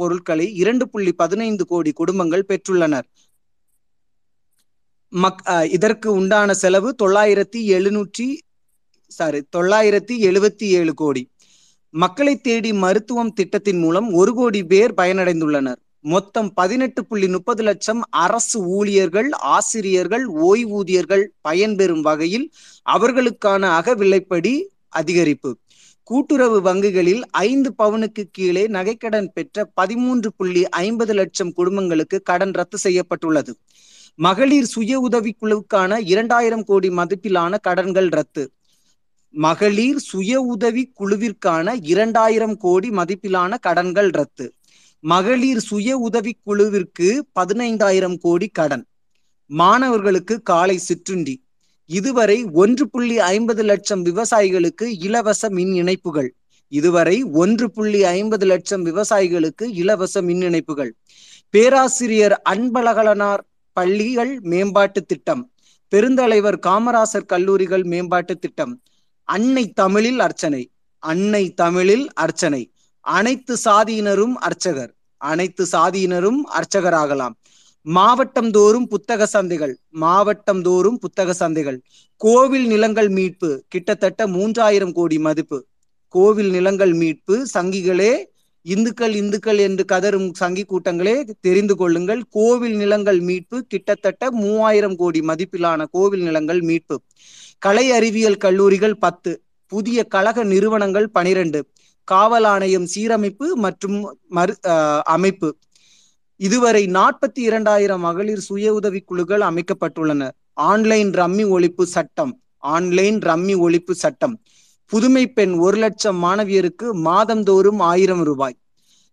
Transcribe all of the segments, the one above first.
பொருட்களை இரண்டு புள்ளி பதினைந்து கோடி குடும்பங்கள் பெற்றுள்ளனர். மக் இதற்கு உண்டான செலவு தொள்ளாயிரத்தி எழுநூற்றி சாரி தொள்ளாயிரத்தி எழுபத்தி ஏழு கோடி. மக்களை தேடி மருத்துவம் திட்டத்தின் மூலம் ஒரு கோடி பேர் பயனடைந்துள்ளனர். மொத்தம் பதினெட்டு புள்ளி முப்பது லட்சம் அரசு ஊழியர்கள் ஆசிரியர்கள் ஓய்வூதியர்கள் பயன்பெறும் வகையில் அவர்களுக்கான அகவிலைப்படி அதிகரிப்பு. கூட்டுறவு வங்கிகளில் ஐந்து பவுனுக்கு கீழே நகைக்கடன் பெற்ற பதிமூன்று புள்ளி ஐம்பது லட்சம் குடும்பங்களுக்கு கடன் ரத்து செய்யப்பட்டுள்ளது. மகளிர் சுய உதவிக்குழுவுக்கான இரண்டாயிரம் கோடி மதிப்பிலான கடன்கள் ரத்து. மகளிர் சுய உதவி குழுவிற்கான இரண்டாயிரம் கோடி மதிப்பிலான கடன்கள் ரத்து. மகளிர் சுய உதவி குழுவிற்கு பதினைந்தாயிரம் கோடி கடன். மாணவர்களுக்கு காலை சிற்றுண்டி. இதுவரை ஒன்று புள்ளி ஐம்பது லட்சம் விவசாயிகளுக்கு இலவச மின் இணைப்புகள். இதுவரை ஒன்று புள்ளி ஐம்பது லட்சம் விவசாயிகளுக்கு இலவச மின் இணைப்புகள். பேராசிரியர் அன்பழகலனார் பள்ளிகள் மேம்பாட்டு திட்டம். பெருந்தலைவர் காமராசர் கல்லூரிகள் மேம்பாட்டு திட்டம். அன்னை தமிழில் அர்ச்சனை. அன்னை தமிழில் அர்ச்சனை. அனைத்து சாதியினரும் அர்ச்சகர். அனைத்து சாதியினரும் அர்ச்சகராகலாம். மாவட்டம் தோறும் புத்தக சந்தைகள் மாவட்டம் தோறும் புத்தக சந்தைகள். கோவில் நிலங்கள் மீட்பு கிட்டத்தட்ட மூன்றாயிரம் கோடி மதிப்பு. கோவில் நிலங்கள் மீட்பு சங்கிகளே இந்துக்கள் இந்துக்கள் என்று கதரும் சங்கி கூட்டங்களே தெரிந்து கொள்ளுங்கள். கோவில் நிலங்கள் மீட்பு கிட்டத்தட்ட மூவாயிரம் கோடி மதிப்பிலான கோவில் நிலங்கள் மீட்பு. கலை அறிவியல் கல்லூரிகள் பத்து புதிய கழக நிறுவனங்கள் பனிரெண்டு காவல் ஆணையம் சீரமைப்பு மற்றும் மறு அமைப்பு. இதுவரை நாற்பத்தி இரண்டாயிரம் மகளிர் சுய உதவி குழுக்கள் அமைக்கப்பட்டுள்ளன. ஆன்லைன் ரம்மி ஒழிப்பு சட்டம் ஆன்லைன் ரம்மி ஒழிப்பு சட்டம். புதுமை பெண் ஒரு லட்சம் மாணவியருக்கு மாதந்தோறும் ஆயிரம் ரூபாய்.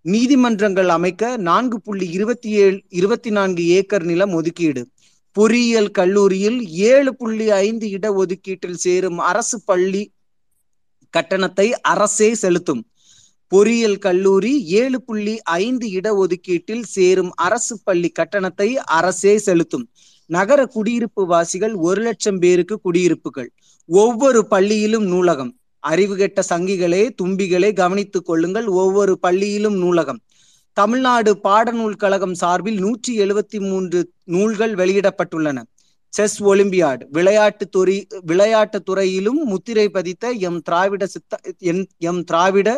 நீதிமன்றங்கள் அமைக்க நான்கு புள்ளி இருபத்தி ஏழு இருபத்தி நான்கு ஏக்கர் நிலம் ஒதுக்கீடு. பொறியியல் கல்லூரியில் ஏழு புள்ளி ஐந்து இட ஒதுக்கீட்டில் சேரும் அரசு பள்ளி கட்டணத்தை அரசே செலுத்தும். பொறியியல் கல்லூரி ஏழு புள்ளி ஐந்து இட ஒதுக்கீட்டில் சேரும் அரசு பள்ளி கட்டணத்தை அரசே செலுத்தும். நகர குடியிருப்பு வாசிகள் ஒரு லட்சம் பேருக்கு குடியிருப்புகள். ஒவ்வொரு பள்ளியிலும் நூலகம். அறிவு கெட்ட சங்கிகளே தும்பிகளே கவனித்துக் கொள்ளுங்கள். ஒவ்வொரு பள்ளியிலும் நூலகம். தமிழ்நாடு பாடநூல் கழகம் சார்பில் நூற்றி எழுபத்தி மூன்று நூல்கள் வெளியிடப்பட்டுள்ளன. Chess olympiad. விளையாட்டு துறை விளையாட்டு துறையிலும் முத்திரை பதித்த எம் திராவிட சித்த எம் திராவிட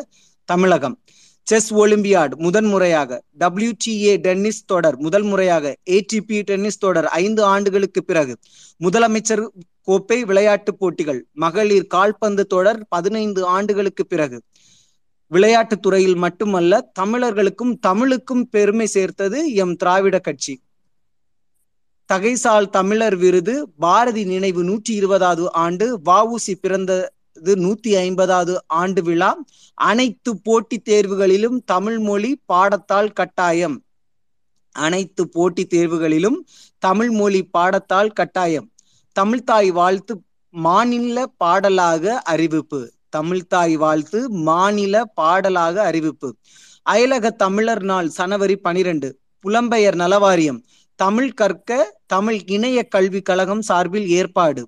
தமிழகம். செஸ் ஒலிம்பியாட் முதன் முறையாக. டபிள்யூடிஏ டென்னிஸ் தொடர் முதல் முறையாக. ஏடிபி டென்னிஸ் தொடர் ஐந்து ஆண்டுகளுக்கு பிறகு. முதலமைச்சர் கோப்பை விளையாட்டு போட்டிகள். மகளிர் கால்பந்து தொடர் பதினைந்து ஆண்டுகளுக்கு பிறகு. விளையாட்டுத் துறையில் மட்டுமல்ல தமிழர்களுக்கும் தமிழுக்கும் பெருமை சேர்த்தது எம் திராவிட கட்சி. தகைசால் தமிழர் விருது பாரதி நினைவு நூற்றி இருபதாவது ஆண்டு வஉசி இது நூத்தி ஐம்பதாவது ஆண்டு விழா. அனைத்து போட்டித் தேர்வுகளிலும் தமிழ் மொழி பாடத்தால் கட்டாயம். அனைத்து போட்டித் தேர்வுகளிலும் தமிழ் மொழி பாடத்தால் கட்டாயம். தமிழ்தாய் வாழ்த்து மாநில பாடலாக அறிவிப்பு. தமிழ்தாய் வாழ்த்து மாநில பாடலாக அறிவிப்பு. அயலக தமிழர் நாள் சனவரி பனிரெண்டு புலம்பெயர் நலவாரியம். தமிழ் கற்க தமிழ் இணைய கல்விக் கழகம் சார்பில் ஏற்பாடு.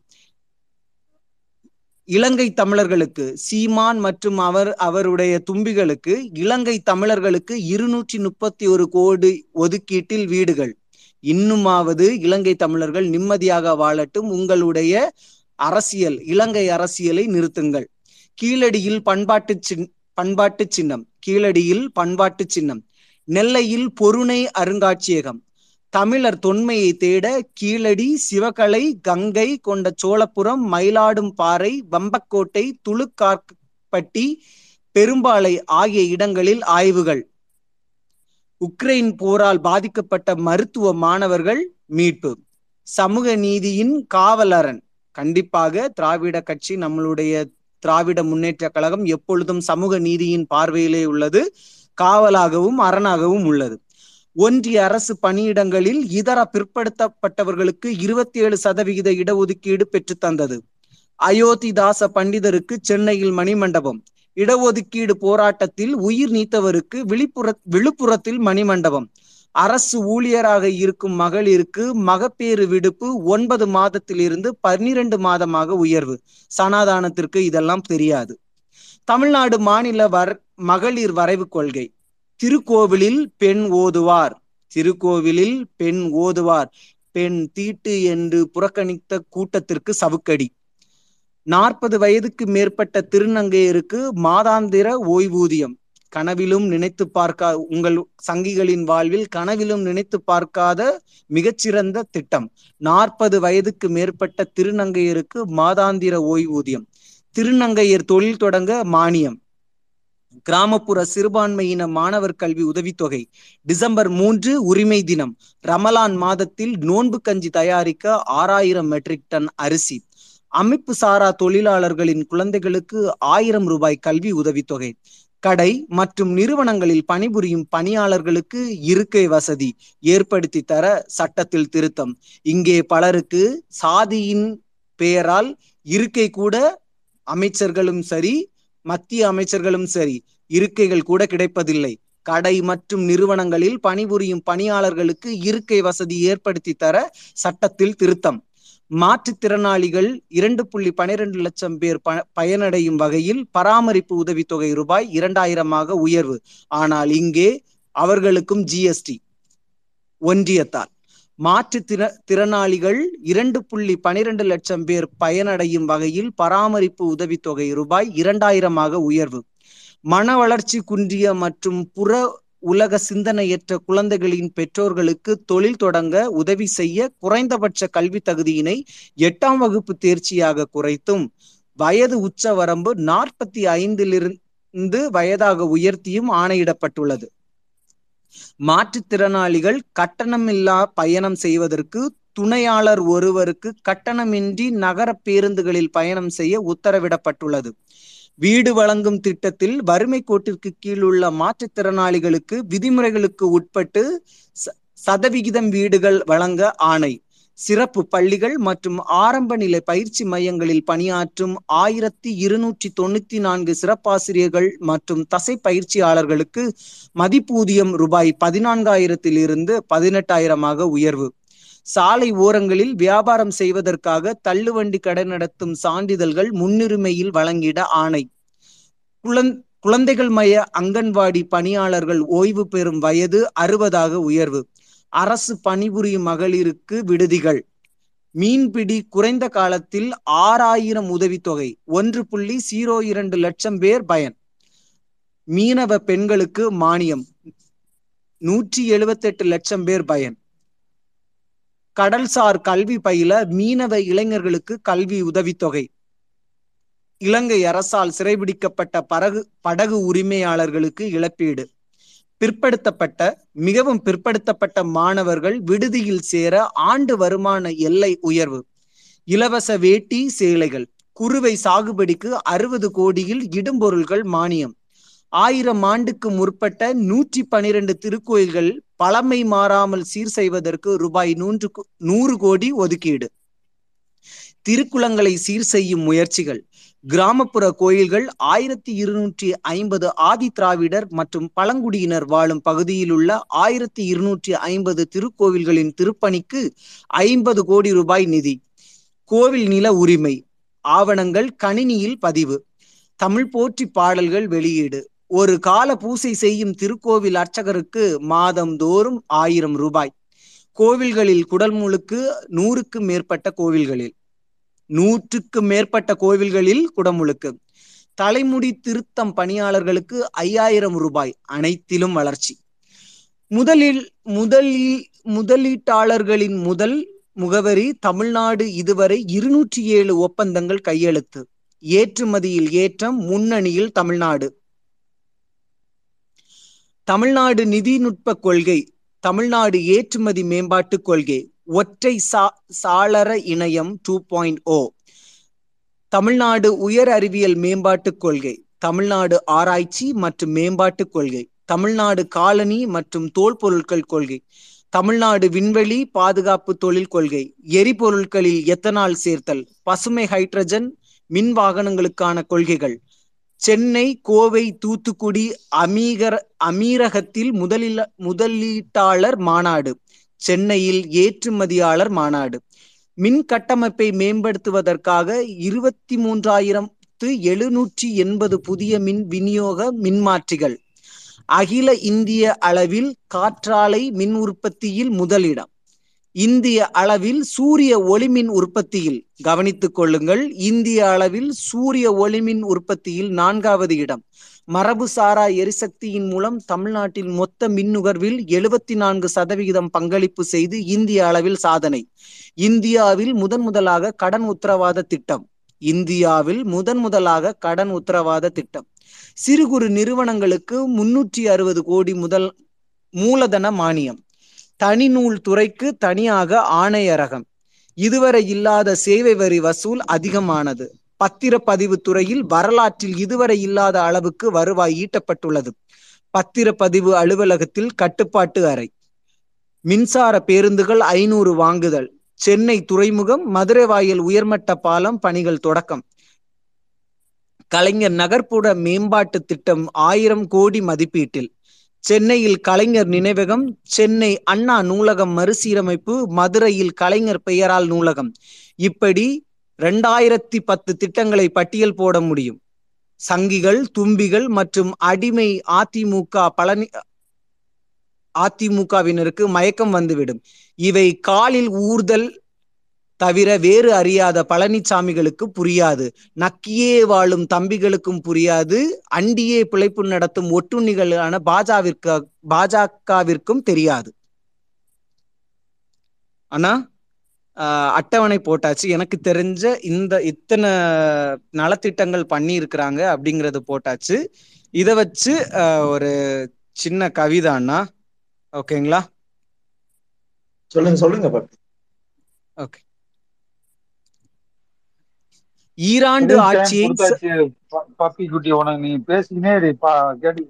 இலங்கை தமிழர்களுக்கு சீமான் மற்றும் அவர் அவருடைய தும்பிகளுக்கு இலங்கை தமிழர்களுக்கு இருநூற்றி முப்பத்தி ஒரு கோடி ஒதுக்கீட்டில் வீடுகள். இன்னுமாவது இலங்கை தமிழர்கள் நிம்மதியாக வாழட்டும். உங்களுடைய அரசியல் இலங்கை அரசியலை நிறுத்துங்கள். கீழடியில் பண்பாட்டு சின் பண்பாட்டு சின்னம். கீழடியில் பண்பாட்டு சின்னம். நெல்லையில் பொருணை அருங்காட்சியகம். தமிழர் தொன்மையை தேட கீழடி சிவகலை கங்கை கொண்ட சோழப்புரம் மயிலாடும் பாறை வம்பக்கோட்டை துளுக்கார்பட்டி பெரும்பாலை ஆகிய இடங்களில் ஆய்வுகள். உக்ரைன் போரால் பாதிக்கப்பட்ட மருத்துவ மாணவர்கள் மீட்பு. சமூக நீதியின் காவலரன். கண்டிப்பாக திராவிட கட்சி நம்மளுடைய திராவிட முன்னேற்ற கழகம் எப்பொழுதும் சமூக நீதியின் பார்வையிலே உள்ளது. காவலாகவும் அரணாகவும் உள்ளது. ஒன்றிய அரசு பணியிடங்களில் இதர பிற்படுத்தப்பட்டவர்களுக்கு இருபத்தி ஏழு சதவிகித இடஒதுக்கீடு பெற்று தந்தது. அயோத்திதாச பண்டிதருக்கு சென்னையில் மணிமண்டபம். இடஒதுக்கீடு போராட்டத்தில் உயிர் நீத்தவருக்கு விழிப்புற விழுப்புரத்தில் மணிமண்டபம். அரசு ஊழியராக இருக்கும் மகளிருக்கு மகப்பேறு விடுப்பு ஒன்பது மாதத்திலிருந்து பன்னிரண்டு மாதமாக உயர்வு. சனாதானத்திற்கு இதெல்லாம் தெரியாது. தமிழ்நாடு மாநில வர் மகளிர் வரைவு கொள்கை. திருக்கோவிலில் பெண் ஓதுவார். திருக்கோவிலில் பெண் ஓதுவார். பெண் தீட்டு என்று புறக்கணித்த கூட்டத்திற்கு சவுக்கடி. நாற்பது வயதுக்கு மேற்பட்ட திருநங்கையருக்கு மாதாந்திர ஓய்வூதியம். கனவிலும் நினைத்து பார்க்கா உங்கள் சங்கிகளின் வாழ்வில் கனவிலும் நினைத்து பார்க்காத மிகச்சிறந்த திட்டம். நாற்பது வயதுக்கு மேற்பட்ட திருநங்கையருக்கு மாதாந்திர ஓய்வூதியம். திருநங்கையர் தொழில் தொடங்க மானியம். கிராமப்புற சிறுபான்மையின மாணவர் கல்வி உதவித்தொகை. டிசம்பர் மூன்று உரிமை தினம். ரமலான் மாதத்தில் நோன்பு கஞ்சி தயாரிக்க ஆறாயிரம் மெட்ரிக் டன் அரிசி. அமைப்பு சாரா தொழிலாளர்களின் குழந்தைகளுக்கு ஆயிரம் ரூபாய் கல்வி உதவித்தொகை. கடை மற்றும் நிறுவனங்களில் பணிபுரியும் பணியாளர்களுக்கு இருக்கை வசதி ஏற்படுத்தி தர சட்டத்தில் திருத்தம். இங்கே பலருக்கு சாதியின் பெயரால் இருக்கை கூட அமைச்சர்களும் சரி மத்திய அமைச்சர்களும் சரி இருக்கைகள் கூட கிடைப்பதில்லை. கடை மற்றும் நிறுவனங்களில் பணிபுரியும் பணியாளர்களுக்கு இருக்கை வசதி ஏற்படுத்தி தர சட்டத்தில் திருத்தம். மாற்றுத்திறனாளிகள் இரண்டு புள்ளி பனிரெண்டு லட்சம் பேர் ப பயனடையும் வகையில் பராமரிப்பு உதவித்தொகை ரூபாய் இரண்டாயிரமாக உயர்வு. ஆனால் இங்கே அவர்களுக்கும் ஜிஎஸ்டி ஒன்றியத்தால். மாற்று திற திறனாளிகள் இரண்டு புள்ளி பனிரெண்டு லட்சம் பேர் பயனடையும் வகையில் பராமரிப்பு உதவித்தொகை ரூபாய் இரண்டாயிரமாக உயர்வு. மன வளர்ச்சி குன்றிய மற்றும் புற உலக சிந்தனையற்ற குழந்தைகளின் பெற்றோர்களுக்கு தொழில் தொடங்க உதவி செய்ய குறைந்தபட்ச கல்வி தகுதியினை எட்டாம் வகுப்பு தேர்ச்சியாக குறைத்தும் வயது உச்ச வரம்பு நாற்பத்தி ஐந்திலிருந்து வயதாக உயர்த்தியும் ஆணையிடப்பட்டுள்ளது. மாற்றுத்திறனாளிகள் கட்டணமில்லா பயணம் செய்வதற்கு துணையாளர் ஒருவருக்கு கட்டணமின்றி நகர பேருந்துகளில் பயணம் செய்ய உத்தரவிடப்பட்டுள்ளது. வீடு வழங்கும் திட்டத்தில் வறுமை கோட்டிற்கு கீழ் உள்ள மாற்றுத்திறனாளிகளுக்கு விதிமுறைகளுக்கு உட்பட்டு சதவிகிதம் வீடுகள் வழங்க ஆணை. சிறப்பு பள்ளிகள் மற்றும் ஆரம்ப நிலை பயிற்சி மையங்களில் பணியாற்றும் ஆயிரத்தி இருநூற்றி தொண்ணூத்தி நான்கு சிறப்பாசிரியர்கள் மற்றும் தசை பயிற்சியாளர்களுக்கு மதிப்பூதியம் ரூபாய் பதினான்காயிரத்தில் இருந்து பதினெட்டாயிரமாக உயர்வு. சாலை ஓரங்களில் வியாபாரம் செய்வதற்காக தள்ளுவண்டி கடை நடத்தும் சான்றிதழ்கள் முன்னுரிமையில் வழங்கிட ஆணை. குழந் குழந்தைகள் மைய அங்கன்வாடி பணியாளர்கள் ஓய்வு பெறும் வயது அறுபதாக உயர்வு. அரசு பணிபுரியும் மகளிருக்கு விடுதிகள். மீன்பிடி குறைந்த காலத்தில் ஆறாயிரம் உதவித்தொகை ஒன்று புள்ளி ஜீரோ இரண்டு லட்சம் பேர் பயன். மீனவ பெண்களுக்கு மானியம் நூற்றி எழுபத்தெட்டு லட்சம் பேர் பயன். கடல்சார் கல்வி பயில மீனவ இளைஞர்களுக்கு கல்வி உதவித்தொகை. இலங்கை அரசால் சிறைபிடிக்கப்பட்ட படகு படகு உரிமையாளர்களுக்கு இழப்பீடு. பிற்படுத்தப்பட்ட மிகவும் பிற்படுத்தப்பட்ட மாணவர்கள் விடுதியில் சேர ஆண்டு வருமான எல்லை உயர்வு. இலவச வேட்டி சேலைகள் குறுவை சாகுபடிக்கு அறுபது கோடியில் இடும்பொருள்கள் மானியம். ஆயிரம் ஆண்டுக்கு முற்பட்ட நூற்றி பனிரெண்டு திருக்கோயில்கள் பழமை மாறாமல் சீர் செய்வதற்கு ரூபாய் நூன்று நூறு கோடி ஒதுக்கீடு. திருக்குளங்களை சீர் செய்யும் முயற்சிகள் கிராமப்புற கோயில்கள் ஆயிரத்தி இருநூற்றி ஐம்பது ஆதி திராவிடர் மற்றும் பழங்குடியினர் வாழும் பகுதியில் உள்ள ஆயிரத்தி இருநூற்றி ஐம்பது திருக்கோவில்களின் திருப்பணிக்கு ஐம்பது கோடி ரூபாய் நிதி. கோவில் நில உரிமை. ஆவணங்கள் கணினியில் பதிவு. தமிழ் போற்றி பாடல்கள் வெளியீடு. ஒரு கால பூசை செய்யும் திருக்கோவில் அர்ச்சகருக்கு மாதம் தோறும் ஆயிரம் ரூபாய். கோவில்களில் குடல் முழுக்கு நூறுக்கும் மேற்பட்ட கோவில்களில். நூற்றுக்கும் மேற்பட்ட கோவில்களில் குடமுழுக்கு. தலைமுடி திருத்தம் பணியாளர்களுக்கு ஐயாயிரம் ரூபாய் அனைத்திலும் வளர்ச்சி. முதலில் முதலில் முதலீட்டாளர்களின் முதல் முகவரி தமிழ்நாடு இதுவரை இருநூற்றி ஏழு ஒப்பந்தங்கள் கையெழுத்து. ஏற்றுமதியில் ஏற்றம் முன்னணியில் தமிழ்நாடு. தமிழ்நாடு நிதிநுட்ப கொள்கை தமிழ்நாடு ஏற்றுமதி மேம்பாட்டு கொள்கை. ஒற்றை சா சாளர இணையம் டூ பாயிண்ட் ஓ தமிழ்நாடு உயர் அறிவியல் மேம்பாட்டுக் கொள்கை தமிழ்நாடு ஆராய்ச்சி மற்றும் மேம்பாட்டுக் கொள்கை தமிழ்நாடு காலனி மற்றும் தோல் பொருட்கள் கொள்கை தமிழ்நாடு விண்வெளி பாதுகாப்பு தொழில் கொள்கை எரிபொருட்களில் எத்தனால் சேர்த்தல் பசுமை ஹைட்ரஜன் மின் வாகனங்களுக்கான கொள்கைகள். சென்னை கோவை தூத்துக்குடி அமீகர அமீரகத்தில் முதலில் முதலீட்டாளர் மாநாடு. சென்னையில் ஏற்றுமதியாளர் மாநாடு. மின் கட்டமைப்பை மேம்படுத்துவதற்காக இருபத்தி மூன்றாயிரத்து எழுநூற்றி எண்பது புதிய மின் விநியோக மின்மாற்றிகள். அகில இந்திய அளவில் காற்றாலை மின் உற்பத்தியில் முதலிடம். இந்திய அளவில் சூரிய ஒளிமின் உற்பத்தியில். கவனித்துக் கொள்ளுங்கள் இந்திய அளவில் சூரிய ஒளிமின் உற்பத்தியில் நான்காவது இடம். மரபு சாரா எரிசக்தியின் மூலம் தமிழ்நாட்டில் மொத்த மின் நுகர்வில் எழுபத்தி நான்கு சதவிகிதம் பங்களிப்பு செய்து இந்திய அளவில் சாதனை. இந்தியாவில் முதன் முதலாக கடன் உத்தரவாத திட்டம். இந்தியாவில் முதன் முதலாக கடன் உத்தரவாத திட்டம். சிறு குறு நிறுவனங்களுக்கு முன்னூற்றி அறுபது கோடி முதல் மூலதன மானியம். தனிநூல் துறைக்கு தனியாக ஆணையரகம். இதுவரை இல்லாத சேவை வரி வசூல் அதிகமானது. பத்திரப்பதிவு துறையில் வரலாற்றில் இதுவரை இல்லாத அளவுக்கு வருவாய் ஈட்டப்பட்டுள்ளது. பத்திரப்பதிவு அலுவலகத்தில் கட்டுப்பாட்டு அறை. மின்சார பேருந்துகள் ஐநூறு வாங்குதல். சென்னை துறைமுகம் மதுரை வாயில் உயர்மட்ட பாலம் பணிகள் தொடக்கம். கலைஞர் நகர்ப்புற மேம்பாட்டு திட்டம் ஆயிரம் கோடி மதிப்பீட்டில். சென்னையில் கலைஞர் நினைவகம் சென்னை அண்ணா நூலகம் மறுசீரமைப்பு மதுரையில் கலைஞர் பெயரால் நூலகம். இப்படி ரெண்டாயிரத்தி பத்து திட்டங்களை பட்டியல் போட முடியும். சங்கிகள் தும்பிகள் மற்றும் அடிமை அதிமுக பழனி அதிமுகவினருக்கு மயக்கம் வந்துவிடும். இவை காலில் ஊர்தல் தவிர வேறு அறியாத பழனிசாமிகளுக்கு புரியாது. நக்கியே வாழும் தம்பிகளுக்கும் புரியாது. அண்டியே பிழைப்பு நடத்தும் ஒட்டுண்ணிகளான பாஜவிற்கு பாஜகவிற்கும் தெரியாது. ஆனா அட்டவணை போட்டாச்சு. எனக்கு தெரிஞ்ச இந்த இத்தனை நலத்திட்டங்கள் பண்ணி இருக்கிறாங்க அப்படிங்கறது போட்டாச்சு. இத வச்சு ஒரு சின்ன கவிதை அண்ணா. ஓகேங்களா? சொல்லுங்க சொல்லுங்க ஓகே. ஈராண்டு ஆட்சியை பப்பி குட்டி உனக்கு நீ கேட்டு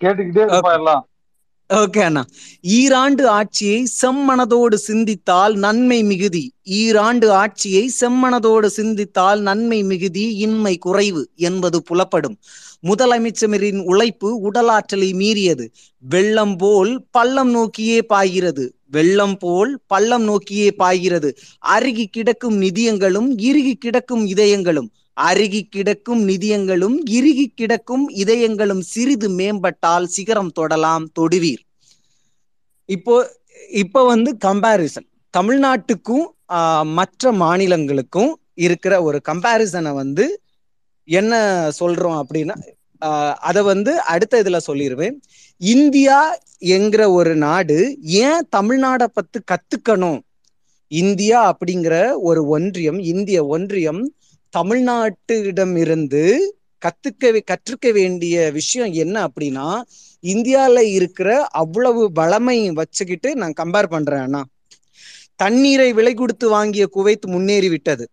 கேட்டுக்கிட்டே இருப்பா எல்லாம். ஓகே அண்ணா. ஈராண்டு ஆட்சியை செம்மனதோடு சிந்தித்தால் நன்மை மிகுதி. ஈராண்டு ஆட்சியை செம்மனதோடு சிந்தித்தால் நன்மை மிகுதி இன்மை குறைவு என்பது புலப்படும். முதலமைச்சரின் உழைப்பு உடலாற்றலை மீறியது. வெள்ளம் போல் பள்ளம் நோக்கியே பாய்கிறது. வெள்ளம் போல் பள்ளம் நோக்கியே பாய்கிறது. அருகி கிடக்கும் நிதியங்களும் இறுகி கிடக்கும் இதயங்களும் அருகி கிடக்கும் நிதியங்களும் இறுகி கிடக்கும் இதயங்களும் சிறிது மேம்பட்டால் சிகரம் தொடலாம் தொடுவீர். இப்போ இப்போ வந்து கம்பாரிசன் தமிழ்நாட்டுக்கும் மற்ற மாநிலங்களுக்கும் இருக்கிற ஒரு கம்பாரிசனை வந்து என்ன சொல்றோம் அப்படின்னா அதை வந்து அடுத்த இதுல சொல்லிடுவேன் இந்தியா என்கிற ஒரு நாடு ஏன் தமிழ்நாடை பத்து கத்துக்கணும்? இந்தியா அப்படிங்கிற ஒரு ஒன்றியம் இந்திய ஒன்றியம் தமிழ்நாட்டிடம் இருந்து கத்துக்க கற்றுக்க வேண்டிய விஷயம் என்ன அப்படின்னா இந்தியால இருக்கிற அவ்வளவு வளமை வச்சுக்கிட்டு நான் கம்பேர் பண்றேன்னா தண்ணீரை விலை கொடுத்து வாங்கிய குவைத் முன்னேறி விட்டது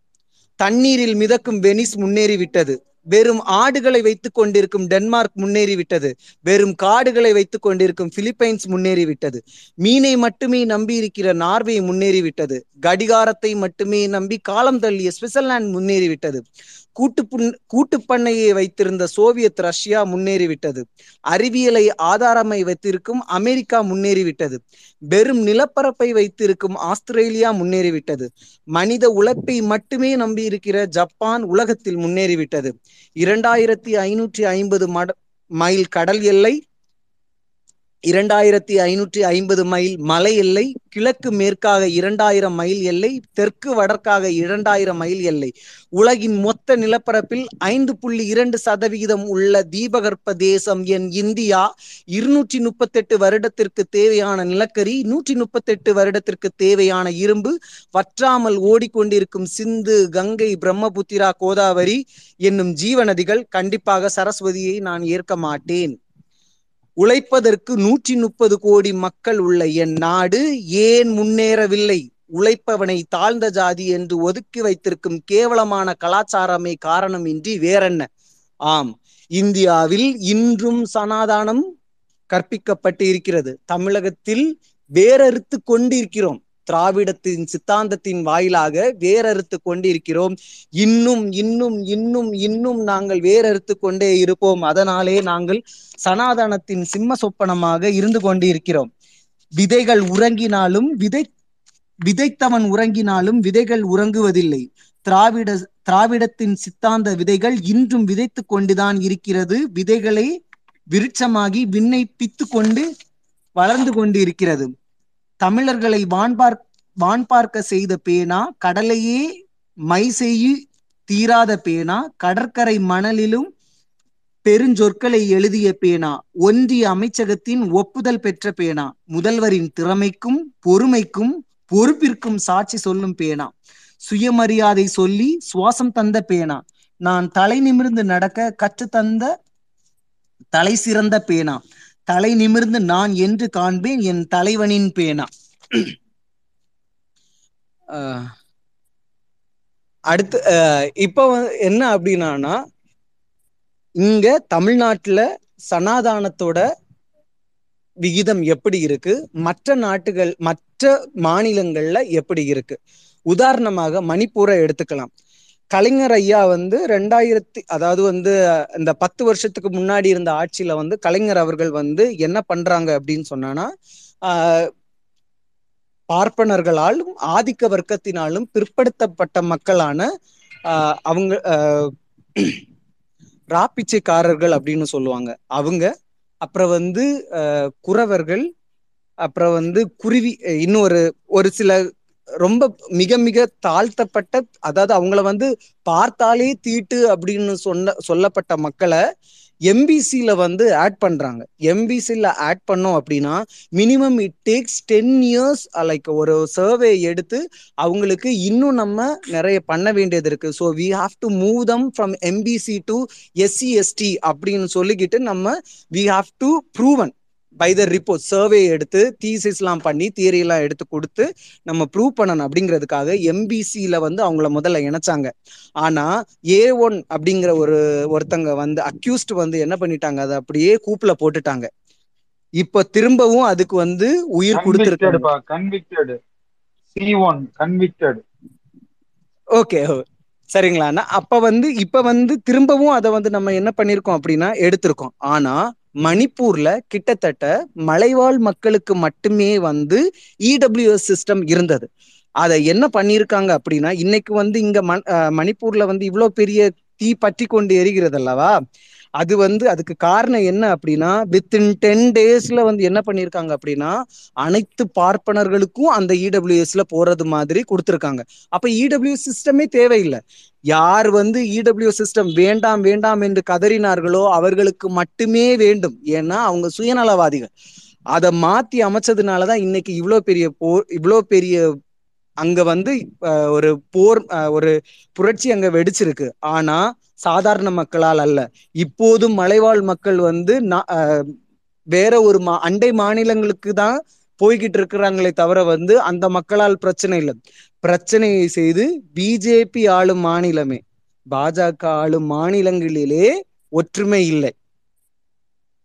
தண்ணீரில் மிதக்கும் வெனிஸ் முன்னேறி விட்டது வெறும் ஆடுகளை வைத்துக் கொண்டிருக்கும் டென்மார்க் முன்னேறிவிட்டது. வெறும் காடுகளை வைத்துக் கொண்டிருக்கும் பிலிப்பைன்ஸ் முன்னேறிவிட்டது. மீனை மட்டுமே நம்பி இருக்கிற நார்வே முன்னேறிவிட்டது. கடிகாரத்தை மட்டுமே நம்பி காலம் தள்ளிய சுவிட்சர்லாந்து முன்னேறிவிட்டது. கூட்டு கூட்டு பண்ணையை வைத்திருந்த சோவியத் ரஷ்யா முன்னேறிவிட்டது. அறிவியலை ஆதாரமை வைத்திருக்கும் அமெரிக்கா முன்னேறிவிட்டது. வெறும் நிலப்பரப்பை வைத்திருக்கும் ஆஸ்திரேலியா முன்னேறிவிட்டது. மனித உழைப்பை மட்டுமே நம்பி இருக்கிற ஜப்பான் உலகத்தில் முன்னேறிவிட்டது. இரண்டாயிரத்தி ஐநூற்றி ஐம்பது மைல் கடல் எல்லை இரண்டாயிரத்தி ஐநூற்றி ஐம்பது மைல் மலை எல்லை கிழக்கு மேற்காக இரண்டாயிரம் மைல் எல்லை தெற்கு வடக்காக இரண்டாயிரம் மைல் எல்லை. உலகின் மொத்த நிலப்பரப்பில் ஐந்து புள்ளி இரண்டு சதவிகிதம் உள்ள தீபகற்ப தேசம் என் இந்தியா. இருநூற்றி முப்பத்தெட்டு வருடத்திற்கு தேவையான நிலக்கரி நூற்றி முப்பத்தெட்டு வருடத்திற்கு தேவையான இரும்பு வற்றாமல் ஓடிக்கொண்டிருக்கும் சிந்து கங்கை பிரம்மபுத்திரா கோதாவரி என்னும் ஜீவநதிகள் கண்டிப்பாக சரஸ்வதியை நான் ஏற்க மாட்டேன். உழைப்பதற்கு நூற்றி முப்பது கோடி மக்கள் உள்ள என் நாடு ஏன் முன்னேறவில்லை? உழைப்பவனை தாழ்ந்த ஜாதி என்று ஒதுக்கி வைத்திருக்கும் கேவலமான கலாச்சாரமே காரணம் இன்றி வேறென்ன? ஆம் இந்தியாவில் இன்றும் சனாதானம் கற்பிக்கப்பட்டு இருக்கிறது தமிழகத்தில் வேறறுத்து கொண்டிருக்கிறோம். திராவிடத்தின் சித்தாந்தத்தின் வாயிலாக வேறறுத்து கொண்டிருக்கிறோம். இன்னும் இன்னும் இன்னும் இன்னும் நாங்கள் வேறறுத்து கொண்டே இருப்போம். அதனாலே நாங்கள் சனாதனத்தின் சிம்ம சொப்பனமாக இருந்து கொண்டிருக்கிறோம். விதைகள் உறங்கினாலும் விதை விதைத்தவன் உறங்கினாலும் விதைகள் உறங்குவதில்லை. திராவிட திராவிடத்தின் சித்தாந்த விதைகள் இன்றும் விதைத்து கொண்டுதான் இருக்கிறது. விதைகளை விருட்சமாகி விண்ணை பித்து கொண்டு வளர்ந்து கொண்டு இருக்கிறது தமிழர்களை வான்பார் வான் பார்க்க செய்த பேனா கடலையே மை செய்யு தீராத பேனா கடற்கரை மணலிலும் பெருஞ்சொற்களை எழுதிய பேனா ஒன்றிய அமைச்சகத்தின் ஒப்புதல் பெற்ற பேனா முதல்வரின் திறமைக்கும் பொறுமைக்கும் பொறுப்பிற்கும் சாட்சி சொல்லும் பேனா சுயமரியாதை சொல்லி சுவாசம் தந்த பேனா நான் தலை நிமிர்ந்து நடக்க கற்றுத்தந்த தலை சிறந்த பேனா. தலை நிமிர்ந்து நான் என்று காண்பேன் என் தலைவனின் பேனா. அடுத்து அஹ் இப்ப என்ன அப்படின்னா இங்க தமிழ்நாட்டுல சனாதானத்தோட விகிதம் எப்படி இருக்கு? மற்ற நாட்டுகள் மற்ற மாநிலங்கள்ல எப்படி இருக்கு? உதாரணமாக மணிப்பூரை எடுத்துக்கலாம். கலைஞர் ஐயா வந்து ரெண்டாயிரத்தி அதாவது வந்து இந்த பத்து வருஷத்துக்கு முன்னாடி இருந்த ஆட்சியில வந்து கலைஞர் அவர்கள் வந்து என்ன பண்றாங்க அப்படின்னு சொன்னானா பார்ப்பனர்களாலும் ஆதிக்க வர்க்கத்தினாலும் பிற்படுத்தப்பட்ட மக்களான ஆஹ் அவங்க ஆஹ் ராப்பிச்சைக்காரர்கள் அப்படின்னு சொல்லுவாங்க. அவங்க அப்புறம் வந்து குறவர்கள் அப்புறம் வந்து குருவி இன்னொரு ஒரு சில ரொம்ப மிக மிக தாழ்த்தப்பட்ட அதாவது அவங்கள வந்து பார்த்தாலே தீட்டு அப்படின்னு சொன்ன சொல்லப்பட்ட மக்களை எம்பிசியில வந்து ஆட் பண்றாங்க. எம்பிசியில ஆட் பண்ணோம் அப்படின்னா minimum it takes ten years like ஒரு சர்வே எடுத்து அவங்களுக்கு இன்னும் நம்ம நிறைய பண்ண வேண்டியது இருக்கு. So we have to move them from MBC to SC ST அப்படின்னு சொல்லிக்கிட்டு நம்ம we have to proven by the report survey எடுத்து தீசிஸ்லாம் பண்ணி தியரி எல்லாம் எடுத்து கொடுத்து நம்ம ப்ரூவ் பண்ணணும் அப்படிங்கிறதுக்காக எம்பிசியில வந்து அவங்கள முதல்ல இணைச்சாங்க. ஆனா ஏ ஒன் அப்படிங்கிற ஒரு ஒருத்தங்க வந்து அக்யூஸ்ட் வந்து என்ன பண்ணிட்டாங்க? அதை அப்படியே கூப்புல போட்டுட்டாங்க. இப்ப திரும்பவும் அதுக்கு வந்து உயிர் கன்விக்டட் ஓகே சரிங்களாண்ணா அப்ப வந்து இப்ப வந்து திரும்பவும் அதை வந்து நம்ம என்ன பண்ணிருக்கோம் அப்படின்னா எடுத்திருக்கோம். ஆனா மணிப்பூர்ல கிட்டத்தட்ட மலைவாழ் மக்களுக்கு மட்டுமே வந்து இடபிள்யூஎஸ் சிஸ்டம் இருந்தது. அதை என்ன பண்ணியிருக்காங்க அப்படின்னா இன்னைக்கு வந்து இங்க மண் மணிப்பூர்ல வந்து இவ்வளவு பெரிய தீ பற்றி கொண்டு எரிகிறது அல்லவா அது வந்து அதுக்கு காரணம் என்ன அப்படின்னா வித்தின் டென் டேஸ்ல வந்து என்ன பண்ணியிருக்காங்க அப்படின்னா அனைத்து பார்ப்பனர்களுக்கும் அந்த இடபிள்யூஎஸ்ல போறது மாதிரி கொடுத்துருக்காங்க. அப்ப இடபிள்யூ சிஸ்டமே தேவையில்லை. யார் வந்து இடபிள்யூ சிஸ்டம் வேண்டாம் வேண்டாம் என்று கதறினார்களோ அவர்களுக்கு மட்டுமே வேண்டும். ஏன்னா அவங்க சுயநலவாதிகள். அதை மாத்தி அமைச்சதுனாலதான் இன்னைக்கு இவ்வளோ பெரிய போர் இவ்வளோ பெரிய அங்க வந்து ஒரு போர் ஒரு புரட்சி அங்க வெடிச்சிருக்கு. ஆனா சாதாரண மக்களால் அல்ல. இப்போதும் மலைவாழ் மக்கள் வந்து வேற ஒரு மா அண்டை மாநிலங்களுக்கு தான் போய்கிட்டு இருக்கிறாங்களே தவிர வந்து அந்த மக்களால் பிரச்சனை இல்லை. பிரச்சனையை செய்து பிஜேபி ஆளும் மாநிலமே பாஜக ஆளும் மாநிலங்களிலே ஒற்றுமை இல்லை.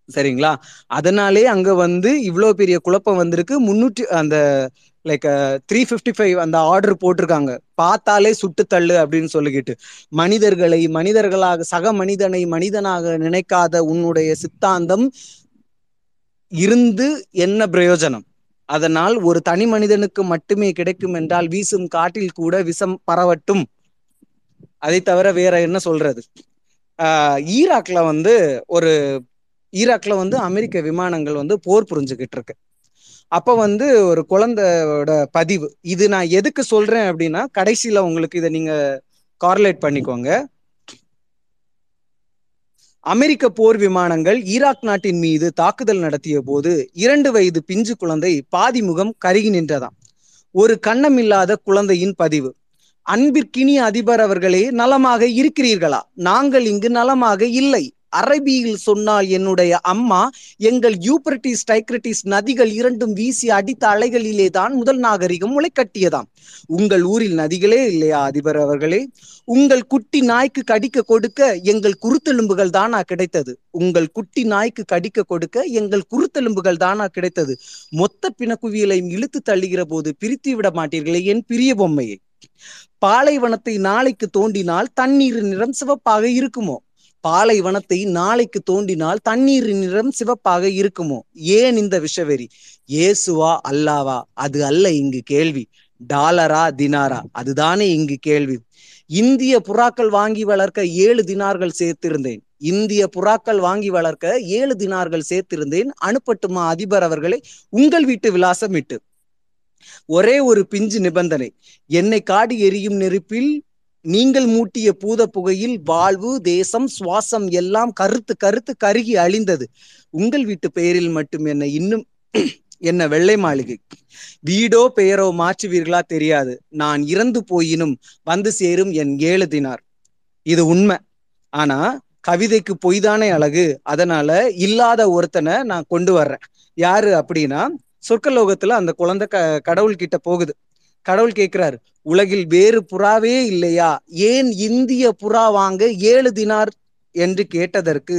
சரிங்களா? அதனாலே அங்க வந்து இவ்வளவு பெரிய குழப்பம் வந்திருக்கு. முன்னூற்றி அந்த லைக் த்ரீ ஃபிஃப்டி ஃபைவ் அந்த ஆர்டர் போட்டிருக்காங்க. பார்த்தாலே சுட்டு தள்ளு அப்படின்னு சொல்லிக்கிட்டு. மனிதர்களை மனிதர்களாக சக மனிதனை மனிதனாக நினைக்காத உன்னுடைய சித்தாந்தம் இருந்து என்ன பிரயோஜனம்? அதனால் ஒரு தனி மனிதனுக்கு மட்டுமே கிடைக்கும் என்றால் வீசும் காட்டில் கூட விஷம் பரவட்டும். அதை தவிர வேற என்ன சொல்றது? ஈராக்ல வந்து ஒரு ஈராக்ல வந்து அமெரிக்க விமானங்கள் வந்து போர் புரிஞ்சுக்கிட்டு இருக்கு. அப்ப வந்து ஒரு குழந்தையோட பதிவு. இது நான் எதுக்கு சொல்றேன் அப்படின்னா கடைசியில உங்களுக்கு இதை நீங்க கார்லேட் பண்ணிக்கோங்க. அமெரிக்க போர் விமானங்கள் ஈராக் நாட்டின் மீது தாக்குதல் நடத்திய போது இரண்டு வயது பிஞ்சு குழந்தை பாதிமுகம் கருகி நின்றதாம். ஒரு கண்ணமில்லாத குழந்தையின் பதிவு. அன்பிற்கினி அதிபர் அவர்களே நலமாக இருக்கிறீர்களா? நாங்கள் இங்கு நலமாக இல்லை. அரபியில் சொன்னால் என்னுடைய அம்மா எங்கள் யூப்ரட்டிஸ் டைக்ரட்டிஸ் நதிகள் இரண்டும் வீசி அடித்த அலைகளிலே தான் முதல் நாகரிகம் முளைக்கட்டியதாம். உங்கள் ஊரில் நதிகளே இல்லையா அதிபர் அவர்களே? உங்கள் குட்டி நாய்க்கு கடிக்க கொடுக்க எங்கள் குருத்தெலும்புகள் தானா கிடைத்தது. உங்கள் குட்டி நாய்க்கு கடிக்க கொடுக்க எங்கள் குருத்தெலும்புகள் தானா கிடைத்தது. மொத்த பிணக்குவியலையும் இழுத்து தள்ளுகிற போது பிரித்து விட மாட்டீர்களே என் பிரிய பொம்மையை. பாலைவனத்தை நாளைக்கு தோண்டினால் தண்ணீர் நிறம் சிவப்பாக இருக்குமோ? பாலைவனத்தை நாளைக்கு தோண்டினால் தண்ணீரின் நிறம் சிவப்பாக இருக்குமோ? ஏன் இந்த விஷவெறி? ஏசுவா அல்லாவா? அது அல்ல இங்கு கேள்வி. டாலரா தினாரா? அதுதானே இங்கு கேள்வி. இந்திய புறாக்கள் வாங்கி வளர்க்க ஏழு தினார்கள் சேர்த்திருந்தேன். இந்திய புறாக்கள் வாங்கி வளர்க்க ஏழு தினார்கள் சேர்த்திருந்தேன். அனுப்பட்டுமா அதிபர் அவர்களை? உங்கள் வீட்டு விலாசம் இட்டு ஒரே ஒரு பிஞ்சு நிபந்தனை. என்னை காடி எரியும் நெருப்பில் நீங்கள் மூட்டிய பூத புகையில் வாழ்வு தேசம் சுவாசம் எல்லாம் கருத்து கருத்து கருகி அழிந்தது. உங்கள் வீட்டு பெயரில் மட்டும் என்ன இன்னும் என்ன வெள்ளை மாளிகை? வீடோ பெயரோ மாற்றுவீர்களா தெரியாது. நான் இறந்து போயினும் வந்து சேரும் என் ஏழு தினார் இது உண்மை. ஆனா கவிதைக்கு பொய்தானே அழகு. அதனால இல்லாத ஒருத்தனை நான் கொண்டு வர்றேன். யாரு அப்படின்னா சொர்க்கலோகத்துல அந்த குழந்தை க கடவுள்கிட்ட போகுது. கடவுள் கேட்கிறார் உலகில் வேறு புறாவே இல்லையா? ஏன் இந்திய புறா வாங்க ஏழு தினார்? என்று கேட்டதற்கு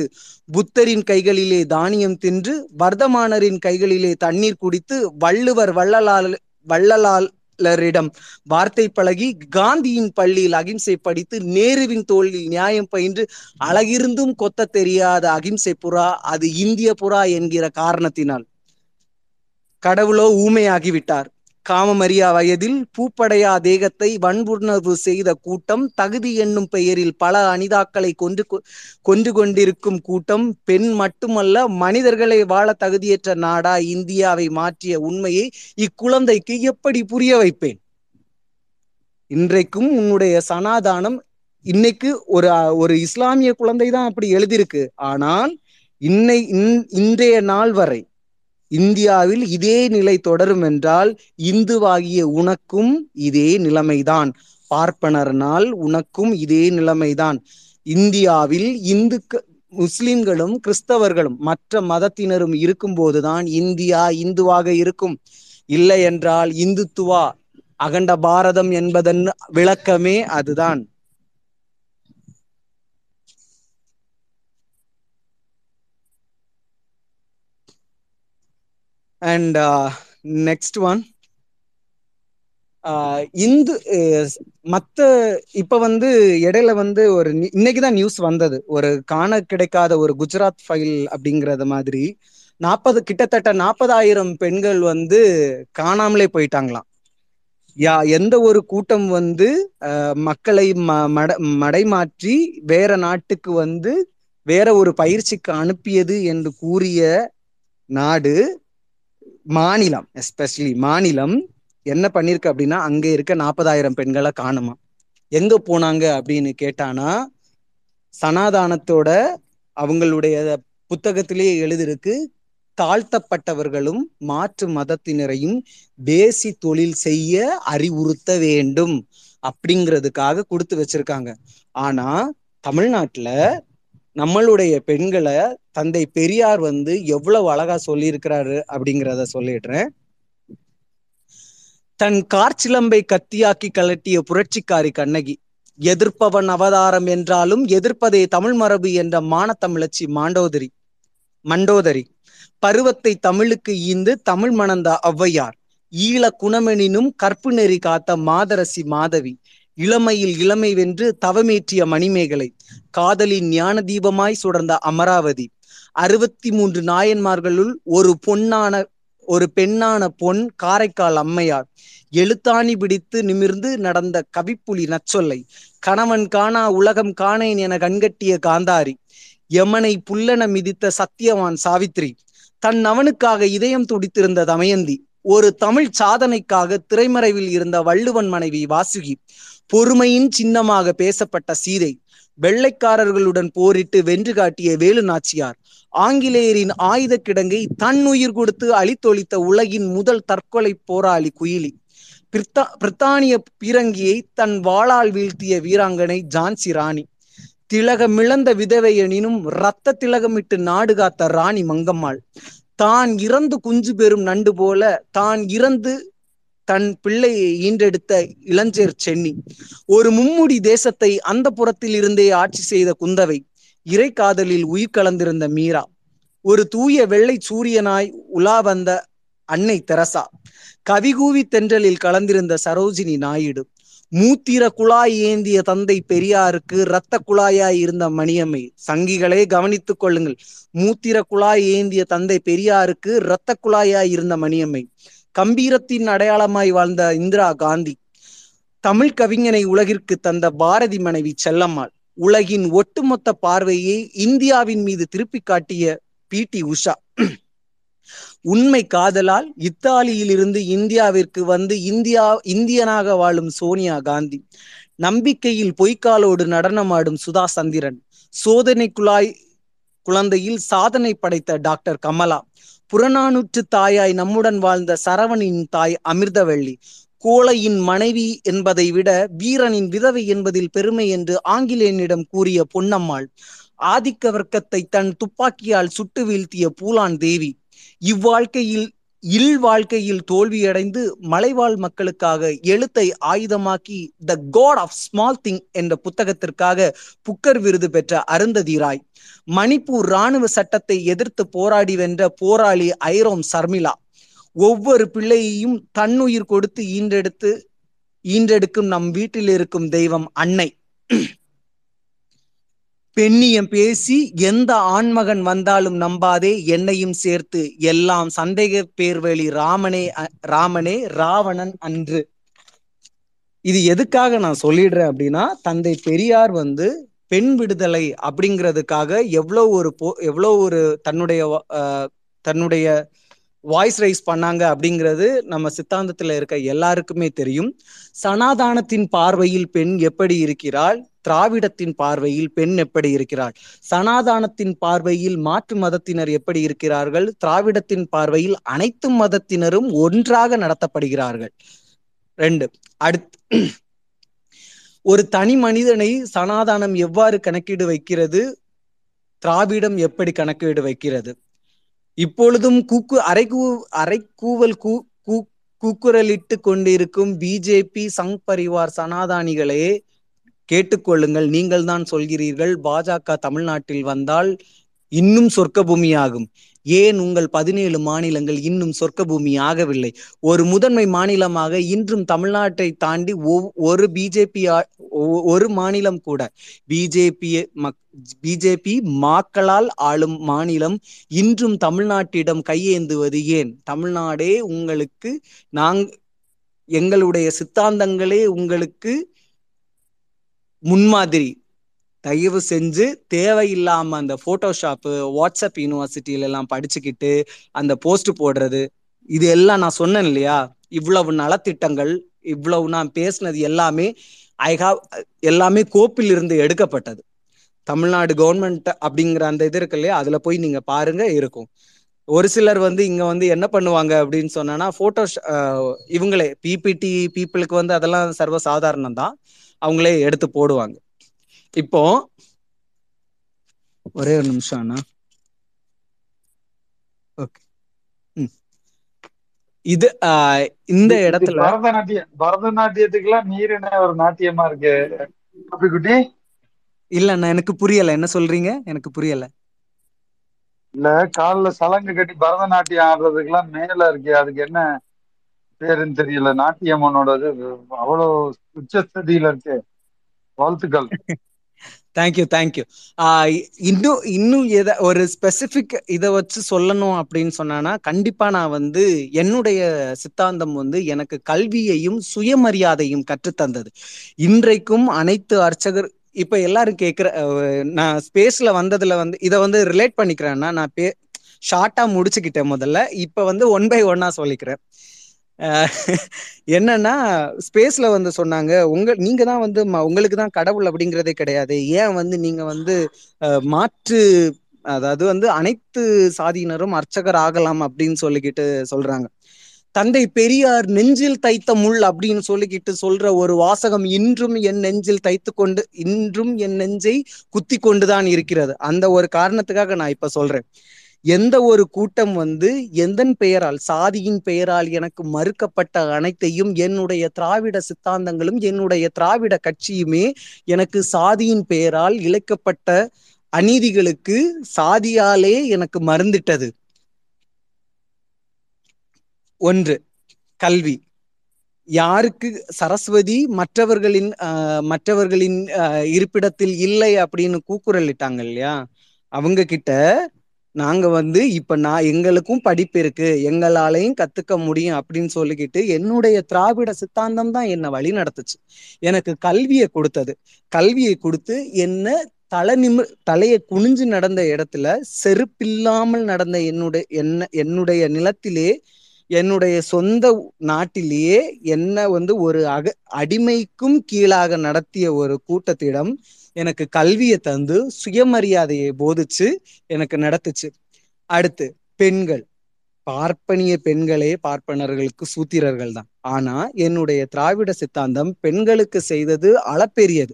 புத்தரின் கைகளிலே தானியம் தின்று வர்தமானரின் கைகளிலே தண்ணீர் குடித்து வள்ளுவர் வள்ளலால் வள்ளலாளரிடம் வார்த்தை பழகி காந்தியின் பள்ளியில் அகிம்சை படித்து நேருவின் தோளில் நியாயம் பயின்று அழகிருந்தும் கொத்த தெரியாத அகிம்சை புறா அது இந்திய புறா என்கிற காரணத்தினால் கடவுளோ ஊமையாகிவிட்டார் காமமரியா வயதில் பூப்படையா தேகத்தை வன்புணர்வு செய்த கூட்டம் தகுதி என்னும் பெயரில் பல அனிதாக்களை கொண்டு கொண்டு கொண்டிருக்கும் கூட்டம் பெண் மட்டுமல்ல மனிதர்களை வாழ தகுதியற்ற நாடா இந்தியாவை மாற்றிய உண்மையை இக்குழந்தைக்கு எப்படி புரிய வைப்பேன்? இன்றைக்கும் உன்னுடைய சனாதானம் இன்னைக்கு ஒரு ஒரு இஸ்லாமிய குழந்தை தான் அப்படி எழுதியிருக்கு. ஆனால் இன்னை இன்றைய நாள் வரை இந்தியாவில் இதே நிலை தொடரும் என்றால் இந்துவாகிய உனக்கும் இதே நிலைமைதான். பார்ப்பனர்னால் உனக்கும் இதே நிலைமைதான். இந்தியாவில் இந்துக்க முஸ்லிம்களும் கிறிஸ்தவர்களும் மற்ற மதத்தினரும் இருக்கும்போதுதான் இந்தியா இந்துவாக இருக்கும். இல்லை என்றால் இந்துத்துவா அகண்ட பாரதம் என்பதன் விளக்கமே அதுதான். அண்ட் நெக்ஸ்ட் ஒன் இந்து மத்த இப்ப வந்து இடையில வந்து ஒரு இன்னைக்குதான் நியூஸ் வந்தது. ஒரு காண கிடைக்காத ஒரு குஜராத் ஃபைல் அப்படிங்கறது மாதிரி நாற்பது கிட்டத்தட்ட நாற்பதாயிரம் பெண்கள் வந்து காணாமலே போயிட்டாங்களாம். யா எந்த ஒரு கூட்டம் வந்து மக்களை மட மடைமாற்றி வேற நாட்டுக்கு வந்து வேற ஒரு பயிற்சிக்கு அனுப்பியது என்று கூறிய நாடு மாநிலம் எஸ்பெஷலி மாநிலம் என்ன பண்ணிருக்கு அப்படின்னா அங்க இருக்க நாற்பதாயிரம் பெண்களை காணுமா. எங்க போனாங்க அப்படின்னு கேட்டானா சனாதானத்தோட அவங்களுடைய புத்தகத்திலேயே எழுதிருக்கு தாழ்த்தப்பட்டவர்களும் மாற்று மதத்தினரையும் பேசி தொழில் செய்ய அறிவுறுத்த வேண்டும் அப்படிங்கிறதுக்காக கொடுத்து வச்சிருக்காங்க. ஆனா தமிழ்நாட்டுல நம்மளுடைய பெண்களை தந்தை பெரியார் வந்து எவ்வளவு அழகா சொல்லியிருக்கிறாரு அப்படிங்கிறத சொல்லிடுறேன். தன் கார்ச்சிலம்பை கத்தியாக்கி கலட்டிய புரட்சிக்காரி கண்ணகி எதிர்ப்பவன் அவதாரம் என்றாலும் எதிர்ப்பதே தமிழ் மரபு என்ற மானத்தமிழச்சி மாண்டோதரி மண்டோதரி பருவத்தை தமிழுக்கு ஈந்து தமிழ் மணந்த ஔவையார் ஈழ குணமெனினும் கற்பு நெறி காத்த மாதரசி மாதவி இளமையில் இளமை வென்று தவமேற்றிய மணிமேகலை காதலின் ஞான தீபமாய் சுடர்ந்த அமராவதி. அறுபத்தி மூன்று நாயன்மார்களுள் ஒரு பொன்னான ஒரு பெண்ணான பொன் காரைக்கால் அம்மையார். எழுத்தாணி பிடித்து நிமிர்ந்து நடந்த கவிப்புலி நச்சொல்லை கணவன் காணா உலகம் காணேன் என கண்கட்டிய காந்தாரி யமனை புல்லன மிதித்த சத்தியவான் சாவித்ரி தன் அவனுக்காக இதயம் துடித்திருந்த தமயந்தி ஒரு தமிழ் சாதனைக்காக திரைமறைவில் இருந்த வள்ளுவன் மனைவி வாசுகி பொறுமையின் சின்னமாக பேசப்பட்ட சீதை வெள்ளைக்காரர்களுடன் போரிட்டு வென்று காட்டிய வேலு நாச்சியார். ஆங்கிலேயரின் ஆயுத கிடங்கை தன் உயிர் கொடுத்து அழித்தொழித்த உலகின் முதல் தற்கொலை போராளி குயிலி. பிரித்தா பிரித்தானிய பீரங்கியை தன் வாளால் வீழ்த்திய வீராங்கனை ஜான்சி ராணி. திலகமிழந்த விதவை எனினும் இரத்த திலகமிட்டு நாடு காத்த ராணி மங்கம்மாள். தான் இறந்து குஞ்சு பெறும் நண்டு போல தான் இறந்து தன் பிள்ளையை ஈன்றெடுத்த இளஞ்சேர் சென்னி. ஒரு மும்முடி தேசத்தை அந்த புறத்தில் இருந்தே ஆட்சி செய்த குந்தவை இறை காதலில் உயிர் கலந்திருந்த மீரா. ஒரு தூய வெள்ளை சூரியனாய் உலா வந்த அன்னை தெரசா. கவிகூவி தென்றலில் கலந்திருந்த சரோஜினி நாயுடு. மூத்திர குழாய் ஏந்திய தந்தை பெரியாருக்கு இரத்த குழாயாய் இருந்த மணியம்மை. சங்கிகளே கவனித்துக் கொள்ளுங்கள். மூத்திர குழாய் ஏந்திய தந்தை பெரியாருக்கு இரத்த குழாயாய் இருந்த மணியம்மை. கம்பீரத்தின் அடையாளமாய் வாழ்ந்த இந்திரா காந்தி தமிழ் கவிஞனை உலகிற்கு தந்த பாரதி மனைவி செல்லம்மாள். உலகின் ஒட்டுமொத்த பார்வையை இந்தியாவின் மீது திருப்பி காட்டிய பி. டி. உஷா. உண்மை காதலால் இத்தாலியிலிருந்து இந்தியாவிற்கு வந்து இந்தியா இந்தியனாக வாழும் சோனியா காந்தி நம்பிக்கையில் பொய்க்காலோடு நடனமாடும் சுதா சந்திரன் சோதனை குழாய் குழந்தையில் சாதனை படைத்த டாக்டர் கமலா புறநானூற்று தாயாய் நம்முடன் வாழ்ந்த சரவணின் தாய் அமிர்தவள்ளி. கோழையின் மனைவி என்பதை விட வீரனின் விதவை என்பதில் பெருமை என்று ஆங்கிலேயனிடம் கூறிய பொன்னம்மாள் ஆதிக்க வர்க்கத்தை தன் துப்பாக்கியால் சுட்டு வீழ்த்திய பூலான் தேவி இவ்வாழ்க்கையில் இல் வாழ்க்கையில் தோல்வியடைந்து மலைவாழ் மக்களுக்காக எழுத்தை ஆயுதமாக்கி the god of small thing என்ற புத்தகத்திற்காக புக்கர் விருது பெற்ற அருந்ததி ராய் மணிப்பூர் ராணுவ சட்டத்தை எதிர்த்து போராடி வென்ற போராளி ஐரோம் சர்மிளா. ஒவ்வொரு பிள்ளையையும் தன்னுயிர் கொடுத்து ஈன்றெடுத்து ஈன்றெடுக்கும் நம் வீட்டில் இருக்கும் தெய்வம் அன்னை. பெண்ணியம் பேசி எந்த ஆண்மகன் வந்தாலும் நம்பாதே என்னையும் சேர்த்து எல்லாம் சந்தேக பேர்வழி ராமனே ராமனே ராவணன் அன்று. இது எதுக்காக நான் சொல்லிடுறேன் அப்படின்னா தந்தை பெரியார் வந்து பெண் விடுதலை அப்படிங்கிறதுக்காக எவ்வளோ ஒரு போ எவ்வளோ ஒரு தன்னுடைய தன்னுடைய வாய்ஸ் ரைஸ் பண்ணாங்க அப்படிங்கிறது நம்ம சித்தாந்தத்துல இருக்க எல்லாருக்குமே தெரியும். சனாதானத்தின் பார்வையில் பெண் எப்படி இருக்கிறாள்? திராவிடத்தின் பார்வையில் பெண் எப்படி இருக்கிறாள்? சனாதானத்தின் பார்வையில் மாற்று மதத்தினர் எப்படி இருக்கிறார்கள்? திராவிடத்தின் பார்வையில் அனைத்து மதத்தினரும் ஒன்றாக நடத்தப்படுகிறார்கள். ரெண்டு அடுத்து ஒரு தனி மனிதனை சனாதானம் எவ்வாறு கணக்கீடு வைக்கிறது? திராவிடம் எப்படி கணக்கீடு வைக்கிறது? இப்பொழுதும் கூக்கு அரைக்கூ அரைக்கூவல் கூ கூக்குரலிட்டு கொண்டிருக்கும் பிஜேபி சங் பரிவார் சனாதானிகளே கேட்டுக்கொள்ளுங்கள். நீங்கள் தான் சொல்கிறீர்கள் பாஜக தமிழ்நாட்டில் வந்தால் இன்னும் சொர்க்க பூமியாகும் ஏன் உங்கள் பதினேழு மாநிலங்கள் இன்னும் சொர்க்க பூமி ஆகவில்லை? ஒரு முதன்மை மாநிலமாக இன்றும் தமிழ்நாட்டை தாண்டி ஒரு பிஜேபி ஒரு மாநிலம் கூட பிஜேபி பிஜேபி மாக்களால் ஆளும் மாநிலம் இன்றும் தமிழ்நாட்டிடம் கையேந்துவது ஏன்? தமிழ்நாடே உங்களுக்கு நாங் எங்களுடைய சித்தாந்தங்களே உங்களுக்கு முன்மாதிரி. தயவு செஞ்சு தேவையில்லாம அந்த போட்டோஷாப்பு வாட்ஸ்அப் யூனிவர்சிட்டியில எல்லாம் படிச்சுக்கிட்டு அந்த போஸ்ட் போடுறது. இது எல்லாம் நான் சொன்னேன் இல்லையா? இவ்வளவு நலத்திட்டங்கள் இவ்வளவு நான் பேசினது எல்லாமே ஐ ஹாவ் எல்லாமே கோப்பில் இருந்து எடுக்கப்பட்டது. தமிழ்நாடு கவர்மெண்ட் அப்படிங்கிற அந்த இது இருக்கு இல்லையா? அதுல போய் நீங்க பாருங்க இருக்கும். ஒரு சிலர் வந்து இங்க வந்து என்ன பண்ணுவாங்க அப்படின்னு சொன்னா போட்டோ இவங்களே பிபிடி பீப்புளுக்கு வந்து அதெல்லாம் சர்வ சாதாரணம் தான் அவங்களே எடுத்து போடுவாங்க. இப்போ ஒரே ஒரு நிமிஷம் அண்ணா. ஓகே இது இந்த இடத்துல பரதநாட்டியம் பரதநாட்டியத்துக்குலாம் நீர் என்ன ஒரு நாட்டியமா இருக்கு? குட்டி? இல்ல அண்ணா எனக்கு புரியல. என்ன சொல்றீங்க? எனக்கு புரியல. இல்ல காலில் சலங்கு கட்டி பரதநாட்டியம் ஆடுறதுக்கெல்லாம் மேல இருக்கு. அதுக்கு என்ன பேருன்னு தெரியல. நாட்டியம்மனோடது அவ்வளவு உச்சஸ்ததியில இருக்கு. வாழ்த்துக்கள். தேங்க்யூ தேங்க்யூ இன்னும் இன்னும் எதை ஒரு ஸ்பெசிஃபிக் இதை வச்சு சொல்லணும் அப்படின்னு சொன்னானா கண்டிப்பா நான் வந்து என்னுடைய சித்தாந்தம் வந்து எனக்கு கல்வியையும் சுயமரியாதையும் கற்றுத்தந்தது. இன்றைக்கும் அனைத்து அர்ச்சகர் இப்ப எல்லாரும் கேட்குற நான் ஸ்பேஸ்ல வந்ததுல வந்து இதை வந்து ரிலேட் பண்ணிக்கிறேன்னா நான் பே ஷார்ட்டா முடிச்சுக்கிட்டேன் முதல்ல. இப்ப வந்து ஒன் பை ஒன்னா சொல்லிக்கிறேன். என்னன்னா ஸ்பேஸ்ல வந்து சொன்னாங்க உங்க நீங்க தான் வந்து உங்களுக்கு தான் கடவுள் அப்படிங்கிறதே கிடையாது. ஏன் வந்து நீங்க வந்து மாற்று அதாவது வந்து அனைத்து சாதியினரும் அர்ச்சகர் ஆகலாம் அப்படின்னு சொல்லிக்கிட்டு சொல்றாங்க. தந்தை பெரியார் நெஞ்சில் தைத்த முள் அப்படின்னு சொல்லிக்கிட்டு சொல்ற ஒரு வாசகம் இன்றும் என் நெஞ்சில் தைத்து கொண்டு இன்றும் என் நெஞ்சை குத்தி கொண்டுதான் இருக்கிறது. அந்த ஒரு காரணத்துக்காக நான் இப்ப சொல்றேன். எந்த ஒரு கூட்டம் வந்து எந்தன் பெயரால் சாதியின் பெயரால் எனக்கு மறுக்கப்பட்ட அனைத்தையும் என்னுடைய திராவிட சித்தாந்தங்களும் என்னுடைய திராவிட கட்சியுமே எனக்கு சாதியின் பெயரால் இழைக்கப்பட்ட அநீதிகளுக்கு சாதியாலே எனக்கு மறந்துட்டது. ஒன்று கல்வி. யாருக்கு சரஸ்வதி மற்றவர்களின் மற்றவர்களின் இருப்பிடத்தில் இல்லை அப்படின்னு கூக்குரல் இட்டாங்க இல்லையா? அவங்க கிட்ட நாங்க வந்து இப்ப நான் எங்களுக்கும் படிப்பு இருக்கு. எங்களாலையும் கத்துக்க முடியும் அப்படின்னு சொல்லிக்கிட்டு என்னுடைய திராவிட சித்தாந்தம் தான் என்னை வழி நடத்துச்சு. எனக்கு கல்வியை கொடுத்தது. கல்வியை கொடுத்து என்ன தலை நிமி தலையை குனிஞ்சு நடந்த இடத்துல செருப்பில்லாமல் நடந்த என்னுடைய என்ன என்னுடைய நிலத்திலே என்னுடைய சொந்த நாட்டிலேயே என்ன வந்து ஒரு அக அடிமைக்கும் கீழாக நடத்திய ஒரு கூட்டத்திடம் எனக்கு கல்வியை தந்து சுயமரியாதையை போதிச்சு எனக்கு நடத்துச்சு. அடுத்து பெண்கள். பார்ப்பனிய பெண்களே பார்ப்பனர்களுக்கு சூத்திரர்கள் தான். ஆனா என்னுடைய திராவிட சித்தாந்தம் பெண்களுக்கு செய்தது அளப்பெரியது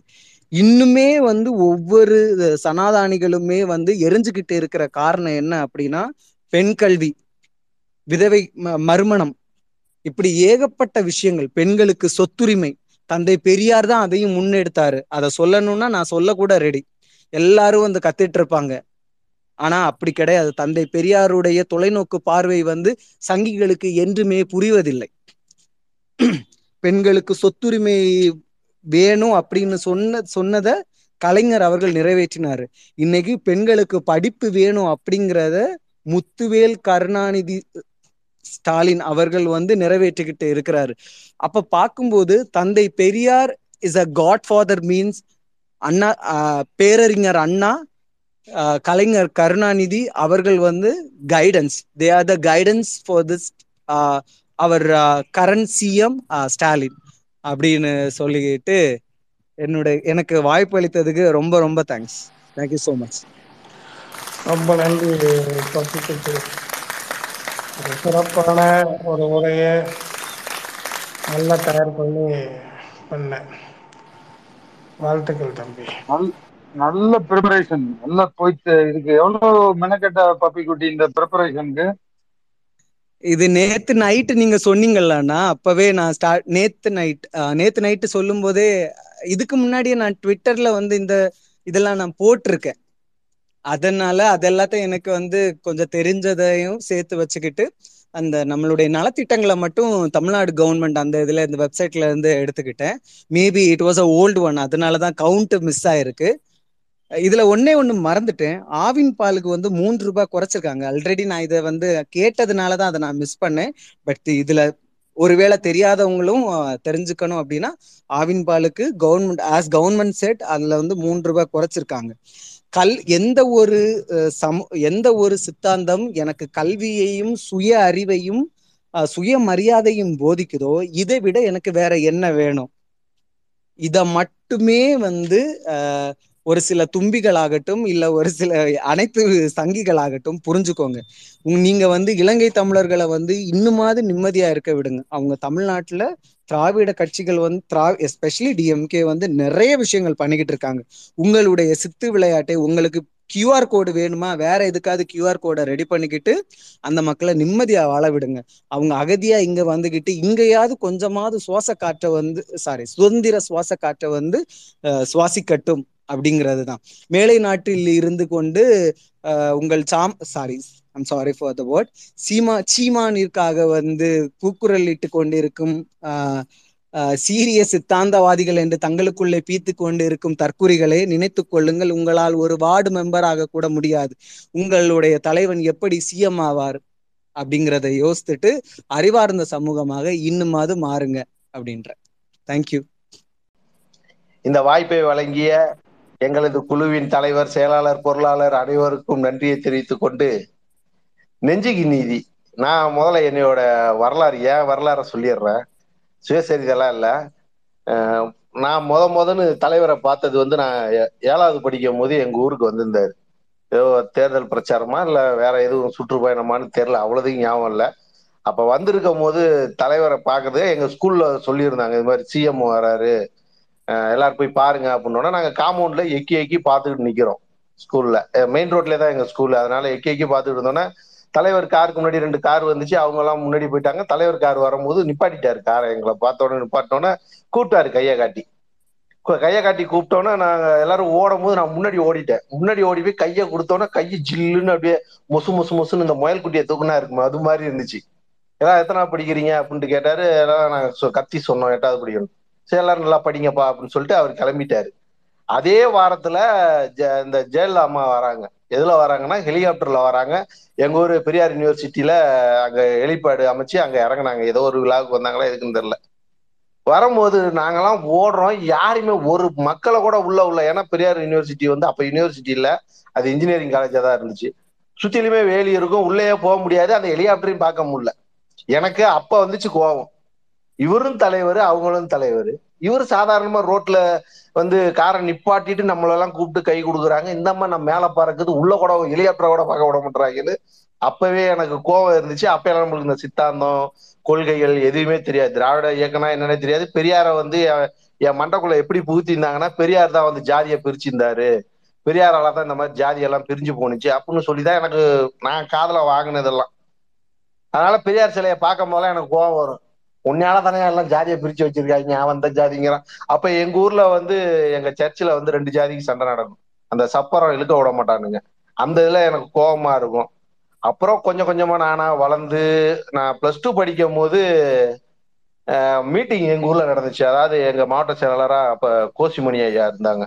இன்னுமே வந்து ஒவ்வொரு சனாதானிகளுமே வந்து எரிஞ்சுக்கிட்டு இருக்கிற காரணம் என்ன அப்படின்னா பெண் கல்வி. விதவை மறுமணம். இப்படி ஏகப்பட்ட விஷயங்கள் பெண்களுக்கு சொத்துரிமை தந்தை பெரியார் தான் அதையும் முன்னெடுத்தாரு. அதை சொல்லணும்னா நான் சொல்லக்கூட ரெடி எல்லாரும் வந்து கத்திட்டு இருப்பாங்க. ஆனா அப்படி கிடையாது. தந்தை பெரியாருடைய தொலைநோக்கு பார்வை வந்து சங்கிகளுக்கு என்றுமே புரிவதில்லை. பெண்களுக்கு சொத்துரிமை வேணும் அப்படின்னு சொன்ன சொன்னதை கலைஞர் அவர்கள் நிறைவேற்றினாரு. இன்னைக்கு பெண்களுக்கு படிப்பு வேணும் அப்படிங்கிறத முத்துவேல் கருணாநிதி ஸ்டாலின் அவர்கள் வந்து நிறைவேற்றிக்கிட்டு இருக்கிறாரு. அப்ப பார்க்கும்போது தந்தை Periyar is a godfather means Anna பேரறிஞர் அண்ணா கலைஞர் கருணாநிதி அவர்கள் வந்து guidance they are the guidance for this our current CM Stalin அப்படின்னு சொல்லிக்கிட்டு என்னுடைய எனக்கு வாய்ப்பு அளித்ததுக்கு ரொம்ப ரொம்ப தேங்க்ஸ் தேங்க்யூ ஸோ மச் ரொம்ப நன்றி ஒரு சிறப்பான ஒரு உரையை நல்லா தயார் பண்ணி பண்ணேன் வாழ்த்துக்கள் தம்பி. நல்ல ப்ரிப்பரேஷன் நல்லா போயிட்டு இதுக்கு எவ்வளவு மெனக்கெட்ட பப்பி குட்டி இந்த ப்ரிப்பரேஷனுக்கு இது நேத்து நைட்டு நீங்க சொன்னீங்கல்லண்ணா அப்பவே நான் ஸ்டார்ட் நேத்து நைட் நேத்து நைட்டு சொல்லும் போதே இதுக்கு முன்னாடியே நான் ட்விட்டர்ல வந்து இந்த இதெல்லாம் நான் போட்டிருக்கேன். அதனால அதெல்லாத்தையும் எனக்கு வந்து கொஞ்சம் தெரிஞ்சதையும் சேர்த்து வச்சுக்கிட்டு அந்த நம்மளுடைய நலத்திட்டங்களை மட்டும் தமிழ்நாடு கவர்மெண்ட் அந்த இதுல இந்த வெப்சைட்ல இருந்து எடுத்துக்கிட்டேன். Maybe it was a old one அதனாலதான் கவுண்ட் மிஸ் ஆயிருக்கு. இதுல ஒன்னே ஒண்ணு மறந்துட்டேன். ஆவின் பாலுக்கு வந்து மூன்று ரூபாய் குறைச்சிருக்காங்க. ஆல்ரெடி நான் இதை வந்து கேட்டதுனாலதான் அதை நான் மிஸ் பண்ணேன். பட் இதுல ஒருவேளை தெரியாதவங்களும் தெரிஞ்சுக்கணும் அப்படின்னா ஆவின் பாலுக்கு கவர்மெண்ட் ஆஸ் கவர்மெண்ட் செட் அதுல வந்து மூன்று ரூபாய் குறைச்சிருக்காங்க. கல் எந்த ஒரு சம எந்த ஒரு சித்தாந்தம் எனக்கு கல்வியையும் சுய அறிவையும் சுய மரியாதையும் போதிக்குதோ இதை விட எனக்கு வேற என்ன வேணும்? இத மட்டுமே வந்து ஒரு சில தும்பிகளாகட்டும் இல்ல ஒரு சில அனைத்து சங்கிகளாகட்டும் புரிஞ்சுக்கோங்க. நீங்க வந்து இலங்கை தமிழர்களை வந்து இன்னுமாவது நிம்மதியா இருக்க விடுங்க. அவங்க தமிழ்நாட்டுல திராவிட கட்சிகள் வந்து திரா எஸ்பெஷலி டிஎம்கே வந்து நிறைய விஷயங்கள் பண்ணிக்கிட்டு இருக்காங்க. உங்களுடைய சித்து விளையாட்டை உங்களுக்கு கியூஆர் கோடு வேணுமா? வேற எதுக்காவது கியூஆர் கோடை ரெடி பண்ணிக்கிட்டு அந்த மக்களை நிம்மதியா வாழ விடுங்க. அவங்க அகதியா இங்க வந்துகிட்டு இங்கேயாவது கொஞ்சமாவது சுவாச காற்றை வந்து சாரி சுதந்திர சுவாச காற்றை வந்து சுவாசிக்கட்டும் அப்படிங்கிறது தான் மேலை நாட்டில் இருந்து கொண்டு உங்கள் சாம் sorry I'm sorry for the word Seema சீமானிற்காக வந்து கூக்குரல் இட்டு கொண்டிருக்கும் சீரிய சித்தாந்தவாதிகள் என்று தங்களுக்குள்ளே பீத்து கொண்டு இருக்கும் தற்குறிகளை நினைத்து கொள்ளுங்கள். உங்களால் ஒரு வார்டு மெம்பராக கூட முடியாது. உங்களுடைய தலைவன் எப்படி சிஎம் ஆவார் அப்படிங்கிறத யோசித்துட்டு அறிவார்ந்த சமூகமாக இன்னுமாவது மாறுங்க அப்படின்ற. தேங்க்யூ இந்த வாய்ப்பை வழங்கிய எங்களது குழுவின் தலைவர் செயலாளர் பொருளாளர் அனைவருக்கும் நன்றியை தெரிவித்துக் கொண்டு நெஞ்சுக்கு நீதி. நான் முதல்ல என்னையோட வரலாறு ஏன் வரலாறை சொல்லிடுறேன். சுயசரிதெல்லாம் இல்லை. நான் முத முதன்னு தலைவரை பார்த்தது வந்து நான் ஏழாவது படிக்கும் போது எங்கள் ஊருக்கு வந்திருந்தார். ஏதோ தேர்தல் பிரச்சாரமா இல்லை வேற எதுவும் சுற்றுப்பயணமான்னு தெரில அவ்வளோதையும் ஞாபகம் இல்லை. அப்போ வந்திருக்கும் போது தலைவரை பார்க்கறது எங்கள் ஸ்கூலில் சொல்லியிருந்தாங்க. இது மாதிரி சிஎம் வராரு. எல்லாரும் போய் பாருங்க அப்படின்னோட நாங்கள் காம்பவுண்டில் எக்கி எக்கி பார்த்துக்கிட்டு நிற்கிறோம் ஸ்கூலில். மெயின் ரோட்லேயே தான் எங்கள் ஸ்கூல். அதனால எக்கி எக்கி பார்த்துக்கிட்டு இருந்தோன்னா தலைவர் காருக்கு முன்னாடி ரெண்டு கார் வந்துச்சு. அவங்க எல்லாம் முன்னாடி போயிட்டாங்க. தலைவர் கார் வரும்போது நிப்பாட்டிட்டாரு. காரை எங்களை பார்த்தோன்னே நிப்பாட்டோன்னே கூப்பிட்டாரு கையை காட்டி. கையை காட்டி கூப்பிட்டோன்னே நாங்க எல்லாரும் ஓடும் போது நான் முன்னாடி ஓடிட்டேன். முன்னாடி ஓடி போய் கையை கொடுத்தோன்னே கையை ஜில்லுன்னு அப்படியே மொசு மொசு மொசுன்னு இந்த முயல் குட்டியை தூக்குனா இருக்குமா? அது மாதிரி இருந்துச்சு. எல்லாம் எத்தனை படிக்கிறீங்க? அப்படின்ட்டு கேட்டாரு. எல்லாம் நாங்க கத்தி சொன்னோம். எட்டாவது படிக்கணும். சரி எல்லாரும் நல்லா படிங்கப்பா. அப்படின்னு சொல்லிட்டு அவர் கிளம்பிட்டாரு. அதே வாரத்துல இந்த ஜெயலலிதா அம்மா வராங்க. எதுல வராங்கன்னா ஹெலிகாப்டர்ல வராங்க. எங்க ஊர் பெரியார் யூனிவர்சிட்டியில அங்க ஹெலிபேடு அமைச்சு அங்க இறங்குனாங்க. ஏதோ ஒரு விழாவுக்கு வந்தாங்களா எதுக்குன்னு தெரியல. வரும்போது நாங்கெல்லாம் ஓடுறோம். யாருமே ஒரு மக்களை கூட உள்ள உள்ள. ஏன்னா பெரியார் யூனிவர்சிட்டி வந்து அப்ப யூனிவர்சிட்டி இல்ல. அது இன்ஜினியரிங் காலேஜா தான் இருந்துச்சு. சுத்திலுமே வேலி இருக்கும். உள்ளேயே போக முடியாது. அந்த ஹெலிகாப்டரையும் பார்க்க முடியல. எனக்கு அப்ப வந்துச்சு கோவம். இவரும் தலைவர் அவங்களும் தலைவர். இவர் சாதாரணமா ரோட்ல வந்து காரை நிப்பாட்டிட்டு நம்மளெல்லாம் கூப்பிட்டு கை கொடுக்குறாங்க. இந்த மாதிரி நம்ம மேல பறக்குது உள்ள கூட ஹெலிகாப்டரை கூட பார்க்க விட மாட்டாங்கன்னு அப்பவே எனக்கு கோவம் இருந்துச்சு. அப்ப நம்மளுக்கு இந்த சித்தாந்தம் கொள்கைகள் எதுவுமே தெரியாது. திராவிட இயக்கம்னா என்னன்னே தெரியாது. பெரியார வந்து என் என் மண்டக்குள்ள எப்படி புகுத்திருந்தாங்கன்னா பெரியார் தான் வந்து ஜாதியை பிரிச்சிருந்தாரு. பெரியாரால தான் இந்த மாதிரி ஜாதி எல்லாம் பிரிஞ்சு போணுச்சு. அப்படின்னு சொல்லிதான் எனக்கு நான் காதல வாங்கினதெல்லாம். அதனால பெரியார் சிலையை பார்க்கும் போதெல்லாம் எனக்கு கோவம் வரும். உன்னையால தானே எல்லாம் ஜாதியை பிரிச்சு வச்சிருக்காங்க அவன் அந்த ஜாதிங்கிறான். அப்ப எங்க ஊர்ல வந்து எங்க சர்ச்சில் வந்து ரெண்டு ஜாதிக்கு சண்டை நடக்கும். அந்த சப்பரம் இழுக்க விட மாட்டானுங்க. அந்த இதுல எனக்கு கோபமா இருக்கும். அப்புறம் கொஞ்சம் கொஞ்சமா நானா வளர்ந்து நான் பிளஸ் டூ படிக்கும் போது மீட்டிங் எங்க ஊர்ல நடந்துச்சு. அதாவது எங்க மாவட்ட செயலாளரா அப்ப கோசிமணி ஐயா இருந்தாங்க.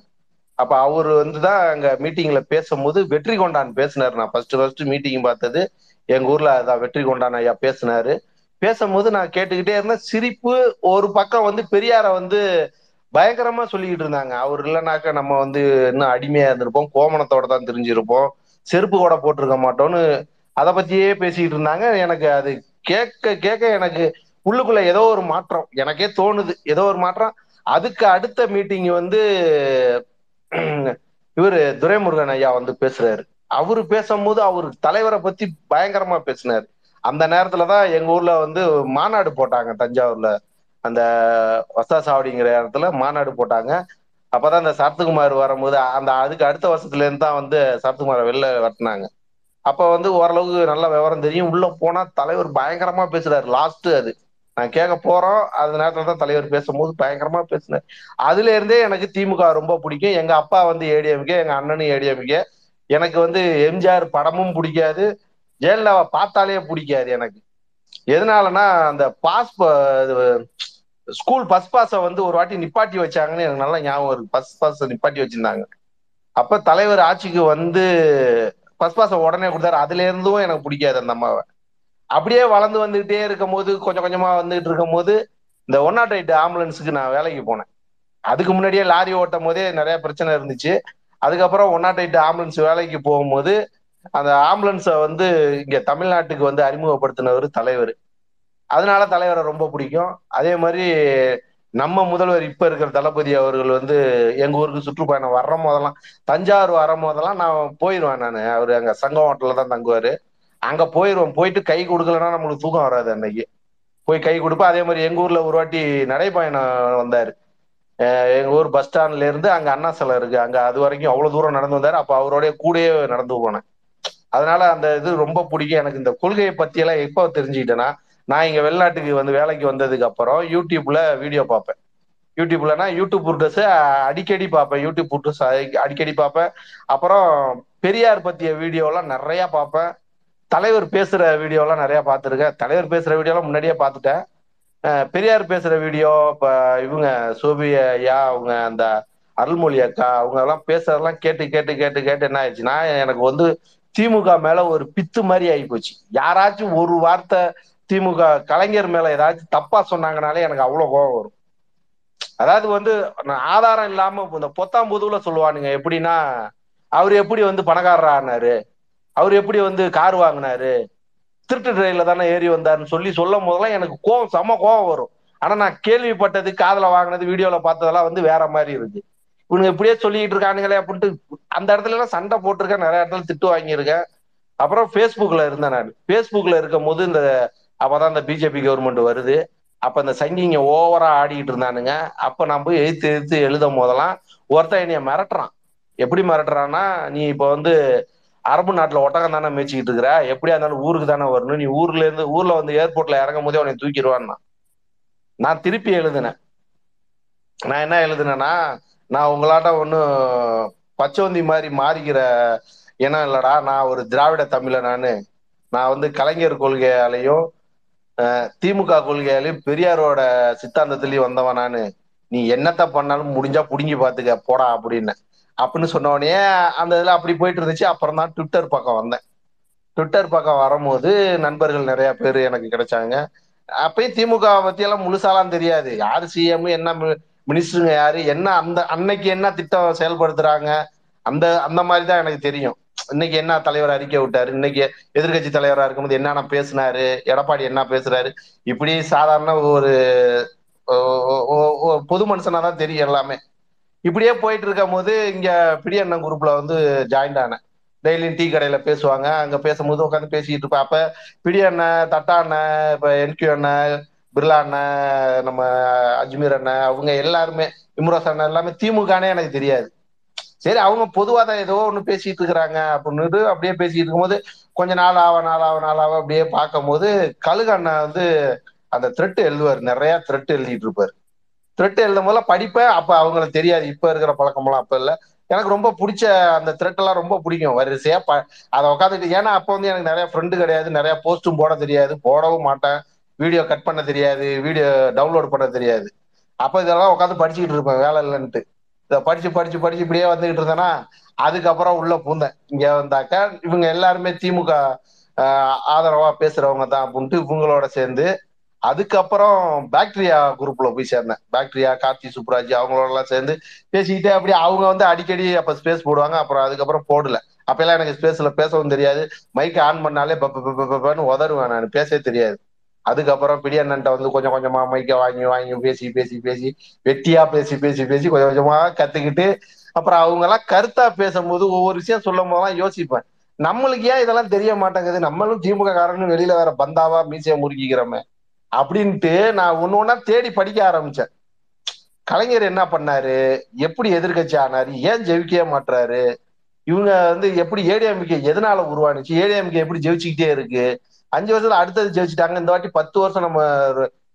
அப்ப அவர் வந்து தான் அங்க மீட்டிங்ல பேசும்போது வெற்றி கொண்டான் பேசினாரு. நான் ஃபர்ஸ்ட் ஃபர்ஸ்ட் மீட்டிங் பார்த்தது. எங்க ஊர்ல அதான் வெற்றி கொண்டான் ஐயா பேசினாரு. பேசும்போது நான் கேட்டுக்கிட்டே இருந்தேன். சிரிப்பு ஒரு பக்கம் வந்து பெரியார வந்து பயங்கரமா சொல்லிக்கிட்டு இருந்தாங்க. அவர் இல்லைனாக்க நம்ம வந்து இன்னும் அடிமையா இருந்திருப்போம். கோமணத்தோட தான் தெரிஞ்சிருப்போம். செருப்பு கூட போட்டிருக்க மாட்டோம்னு அதை பத்தியே பேசிக்கிட்டு இருந்தாங்க. எனக்கு அது கேட்க கேட்க எனக்கு உள்ளுக்குள்ள ஏதோ ஒரு மாற்றம். எனக்கே தோணுது. ஏதோ ஒரு மாற்றம். அதுக்கு அடுத்த மீட்டிங் வந்து இவரு துரைமுருகன் ஐயா வந்து பேசுறாரு. அவரு பேசும்போது அவர் தலைவரை பத்தி பயங்கரமா பேசினாரு. அந்த நேரத்துலதான் எங்க ஊர்ல வந்து மாநாடு போட்டாங்க தஞ்சாவூர்ல. அந்த வசா சாவடிங்கிற இடத்துல மாநாடு போட்டாங்க. அப்பதான் அந்த சரத்குமார் வரும்போது அந்த அதுக்கு அடுத்த வருஷத்துல இருந்து தான் வந்து சரத்குமாரை வெளில வரட்டினாங்க அப்ப வந்து ஓரளவுக்கு நல்ல விவரம் தெரியும். உள்ள போனா தலைவர் பயங்கரமா பேசுறாரு. லாஸ்ட் அது. நான் கேட்க போறோம். அந்த நேரத்துல தான் தலைவர் பேசும்போது பயங்கரமா பேசினார். அதுல இருந்தே எனக்கு திமுக ரொம்ப பிடிக்கும். எங்க அப்பா வந்து ஏடிஎம்கே எங்க அண்ணனும் ஏடிஎம்கே எனக்கு வந்து எம்ஜிஆர் படமும் பிடிக்காது. ஜெயலலிதாவை பார்த்தாலே பிடிக்காது எனக்கு. எதனாலனா அந்த பாஸ் ஸ்கூல் பஸ் பாஸை வந்து ஒரு வாட்டி நிப்பாட்டி வச்சாங்கன்னு எனக்கு நல்லா ஞாபகம் இருக்கு. பஸ் பாஸ் நிப்பாட்டி வச்சிருந்தாங்க. அப்ப தலைவர் ஆட்சிக்கு வந்து பஸ் பாஸை உடனே கொடுத்தாரு. அதுல இருந்தும் எனக்கு பிடிக்காது அந்த அம்மாவை. அப்படியே வளர்ந்து வந்துகிட்டே இருக்கும் போது கொஞ்சம் கொஞ்சமா வந்துகிட்டு இருக்கும் போது இந்த ஒன் நாட் எயிட் ஆம்புலன்ஸுக்கு நான் வேலைக்கு போனேன். அதுக்கு முன்னாடியே லாரி ஓட்டும் போதே நிறைய பிரச்சனை இருந்துச்சு. அதுக்கப்புறம் ஒன் நாட் எயிட் ஆம்புலன்ஸ் வேலைக்கு போகும்போது அந்த ஆம்புலன்ஸை வந்து இங்க தமிழ்நாட்டுக்கு வந்து அறிமுகப்படுத்தினவர் தலைவர். அதனால தலைவரை ரொம்ப பிடிக்கும். அதே மாதிரி நம்ம முதல்வர் இப்ப இருக்கிற தளபதி அவர்கள் வந்து எங்க ஊருக்கு சுற்றுப்பயணம் வர்ற போதெல்லாம் தஞ்சாவூர் வர போதெல்லாம் நான் போயிடுவேன் நான். அவர் அங்க சங்கம் ஹோட்டல்ல தான் தங்குவாரு. அங்க போயிடுவோம் போயிட்டு கை கொடுக்கலன்னா நம்மளுக்கு தூக்கம் வராது அன்னைக்கு. போய் கை கொடுப்பேன். அதே மாதிரி எங்க ஊர்ல ஒரு வாட்டி நடைப்பயணம் வந்தாரு. எங்க ஊர் பஸ் ஸ்டாண்ட்ல இருந்து அங்க அண்ணா சிலை இருக்கு. அங்க அது வரைக்கும் அவ்வளவு தூரம் நடந்து வந்தாரு. அப்ப அவரோடைய கூடயே நடந்து போனேன். அதனால அந்த இது ரொம்ப பிடிக்கும். எனக்கு இந்த கொள்கையை பத்தியெல்லாம் எப்போ தெரிஞ்சுக்கிட்டேன்னா நான் இங்க வெளிநாட்டுக்கு வந்து வேலைக்கு வந்ததுக்கு அப்புறம் யூடியூப்ல வீடியோ பார்ப்பேன். யூடியூப்லனா யூடியூப் புட்டஸ் அடிக்கடி பார்ப்பேன். யூடியூப் புட்டஸ் அடிக்கடி பார்ப்பேன். அப்புறம் பெரியார் பத்திய வீடியோலாம் நிறைய பார்ப்பேன். தலைவர் பேசுற வீடியோலாம் நிறைய பார்த்துருக்கேன். தலைவர் பேசுற வீடியோலாம் முன்னாடியே பார்த்துட்டேன். பெரியார் பேசுற வீடியோ இப்ப இவங்க சோபி ஐயா அவங்க அந்த அருள்மொழி அக்கா அவங்க எல்லாம் பேசுறதெல்லாம் கேட்டு கேட்டு கேட்டு கேட்டு என்ன ஆயிடுச்சுன்னா எனக்கு வந்து திமுக மேல ஒரு பித்து மாதிரி ஆகி போச்சு. யாராச்சும் ஒரு வார்த்தை திமுக கலைஞர் மேல ஏதாச்சும் தப்பா சொன்னாங்கனாலே எனக்கு அவ்வளவு கோபம் வரும். அதாவது வந்து ஆதாரம் இல்லாம இந்த பொத்தாம் புதுவுல சொல்லுவானுங்க எப்படின்னா அவர் எப்படி வந்து பணக்காரர் ஆனாரு? அவர் எப்படி வந்து கார் வாங்கினாரு? திருட்டு ட்ரெயில தானே ஏறி வந்தாருன்னு சொல்லி சொல்லும் போதெல்லாம் எனக்கு கோவம் செம்ம கோவம் வரும். ஆனா நான் கேள்விப்பட்டது காதல வாங்கினது வீடியோல பார்த்ததெல்லாம் வந்து வேற மாதிரி இருக்கு. இவனுங்க இப்படியே சொல்லிட்டு இருக்கானுங்களே அப்படின்ட்டு அந்த இடத்துல எல்லாம் சண்டை போட்டிருக்கேன். நிறைய இடத்துல திட்டு வாங்கியிருக்கேன். அப்புறம் ஃபேஸ்புக்ல இருந்தேன் நான். ஃபேஸ்புக்ல இருக்கும் போது இந்த அப்பதான் இந்த பிஜேபி கவர்மெண்ட் வருது. அப்ப இந்த சங்கிங்க ஓவரா ஆடிக்கிட்டு இருந்தானுங்க. அப்ப நான் போய் எழுத்து எழுத்து எழுதும் போதெல்லாம் ஒருத்தன் என்னைய மிரட்டுறான். எப்படி மிரட்டுறான்னா நீ இப்ப வந்து அரபு நாட்டுல ஒட்டகம் தானே மேய்ச்சிக்கிட்டு இருக்கிற? எப்படியா இருந்தாலும் ஊருக்கு தானே வரணும். நீ ஊர்ல இருந்து ஊர்ல வந்து ஏர்போர்ட்ல இறங்கும் போதே உன்னை தூக்கிடுவான்னா நான் திருப்பி எழுதினேன். நான் என்ன எழுதுனேன்னா நான் உங்களாட்ட ஒன்றும் பச்சோந்தி மாதிரி மாறிக்கிற இனம் இல்லடா நான் ஒரு திராவிட தமிழ நான். நான் வந்து கலைஞர் கொள்கையாலையும் திமுக கொள்கையாலையும் பெரியாரோட சித்தாந்தத்திலையும் வந்தவன் நான். நீ என்னத்த பண்ணாலும் முடிஞ்சா புடுங்கி பாத்துக்க போடா அப்படின்னு. அப்படின்னு சொன்ன அந்த இதுல அப்படி போயிட்டு இருந்துச்சு. அப்புறம் தான் ட்விட்டர் பக்கம் வந்தேன். ட்விட்டர் பக்கம் வரும்போது நண்பர்கள் நிறைய பேர் எனக்கு கிடைச்சாங்க. அப்பயும் திமுக பத்தி எல்லாம் முழுசாலாம் தெரியாது. யாரு சிஎம் என்ன மினிஸ்டருங்க யாரு? என்ன அந்த அன்னைக்கு என்ன திட்டம் செயல்படுத்துறாங்க? அந்த அந்த மாதிரி தான் எனக்கு தெரியும். இன்னைக்கு என்ன தலைவர் அறிக்கை விட்டாரு? இன்னைக்கு எதிர்கட்சி தலைவரா இருக்கும்போது என்னென்ன பேசினாரு? எடப்பாடி என்ன பேசுறாரு? இப்படி சாதாரண ஒரு பொது மனுஷனா தான் தெரியும் எல்லாமே. இப்படியே போயிட்டு இருக்கும் போது இங்க பிடியண்ணன் குரூப்ல வந்து ஜாயின் ஆனேன். டெய்லியும் டீ கடையில பேசுவாங்க. அங்க பேசும்போது உட்காந்து பேசிட்டு இருப்பேன். அப்ப பிடி அண்ணன் தட்டா அண்ணன் இப்ப என்கியூ அண்ணன் பிர்லா அண்ணன் நம்ம அஜ்மீர் அண்ணன் அவங்க எல்லாருமே இம்ராஸ் அண்ணன் எல்லாமே திமுகனே எனக்கு தெரியாது. சரி அவங்க பொதுவாக தான் ஏதோ ஒன்று பேசிட்டு இருக்கிறாங்க அப்படின்னுட்டு அப்படியே பேசிட்டு இருக்கும்போது கொஞ்ச நாள் ஆவ நாள் ஆவ நாள் ஆவ அப்படியே பார்க்கும்போது கழுகு அண்ணன் வந்து அந்த த்ரெட்டு எழுதுவார். நிறைய த்ரெட்டு எழுதிட்டு இருப்பார். த்ரெட்டு எழுதும் போதெல்லாம் படிப்பேன் அப்போ அவங்களுக்கு தெரியாது. இப்போ இருக்கிற பழக்கமெல்லாம் அப்போ இல்லை. எனக்கு ரொம்ப பிடிச்ச அந்த த்ரெட்டெல்லாம் ரொம்ப பிடிக்கும். வரிசையா ப அதை உட்காந்துட்டு ஏன்னா அப்போ வந்து எனக்கு நிறைய ஃப்ரெண்டு கிடையாது. நிறைய போஸ்ட்டும் போட தெரியாது. போடவும் மாட்டேன். வீடியோ கட் பண்ண தெரியாது வீடியோ டவுன்லோட் பண்ண தெரியாது அப்போ இதெல்லாம் உட்காந்து படிச்சுக்கிட்டு இருப்பேன் வேலை இல்லைன்ட்டு இதை படிச்சு படிச்சு படிச்சு இப்படியே வந்துகிட்டு இருந்தேன்னா அதுக்கப்புறம் உள்ள பூந்தேன் இங்க வந்தாக்கா இவங்க எல்லாருமே திமுக ஆஹ், ஆதரவா பேசுறவங்க தான் அப்படின்ட்டு இவங்களோட சேர்ந்து அதுக்கப்புறம் பாக்டீரியா குரூப்ல போய் சேர்ந்தேன் பாக்டீரியா கார்த்தி சுப்ராஜ் அவங்களோட எல்லாம் சேர்ந்து பேசிக்கிட்டே அப்படியே அவங்க வந்து அடிக்கடி அப்ப ஸ்பேஸ் போடுவாங்க அப்புறம் அதுக்கப்புறம் போடல அப்பெல்லாம் எனக்கு ஸ்பேஸ்ல பேசவும் தெரியாது மைக் ஆன் பண்ணாலே பப்பன்னு உதருவேன் நான் பேசவே தெரியாது அதுக்கப்புறம் பிடி அண்ணன்ட்ட வந்து கொஞ்சம் கொஞ்சமா மைக்க வாங்கி வாங்கி பேசி பேசி பேசி வெட்டியா பேசி பேசி பேசி கொஞ்சம் கொஞ்சமா கத்துக்கிட்டு அப்புறம் அவங்க எல்லாம் கருத்தா பேசும்போது ஒவ்வொரு விஷயம் சொல்லும் போதெல்லாம் யோசிப்பேன். நம்மளுக்கு ஏன் இதெல்லாம் தெரிய மாட்டேங்குது? நம்மளும் திமுக காரன்னு வெளியில வேற பந்தாவா மீசைய முறுக்கிக்கிறோமே. அப்படின்ட்டு நான் ஒண்ணு ஒன்னா தேடி படிக்க ஆரம்பிச்சேன். கலைஞர் என்ன பண்ணாரு? எப்படி எதிர்க்கட்சி ஆனாரு? ஏன் ஜெயிக்கவே மாட்டுறாரு இவங்க வந்து எப்படி ஏடிஎம்கே எதனால உருவானுச்சு? ஏடிஎம்கே எப்படி ஜெயிச்சுக்கிட்டே இருக்கு? அஞ்சு வருஷத்துல அடுத்தது ஜெயிச்சுட்டாங்க. இந்த வாட்டி பத்து வருஷம் நம்ம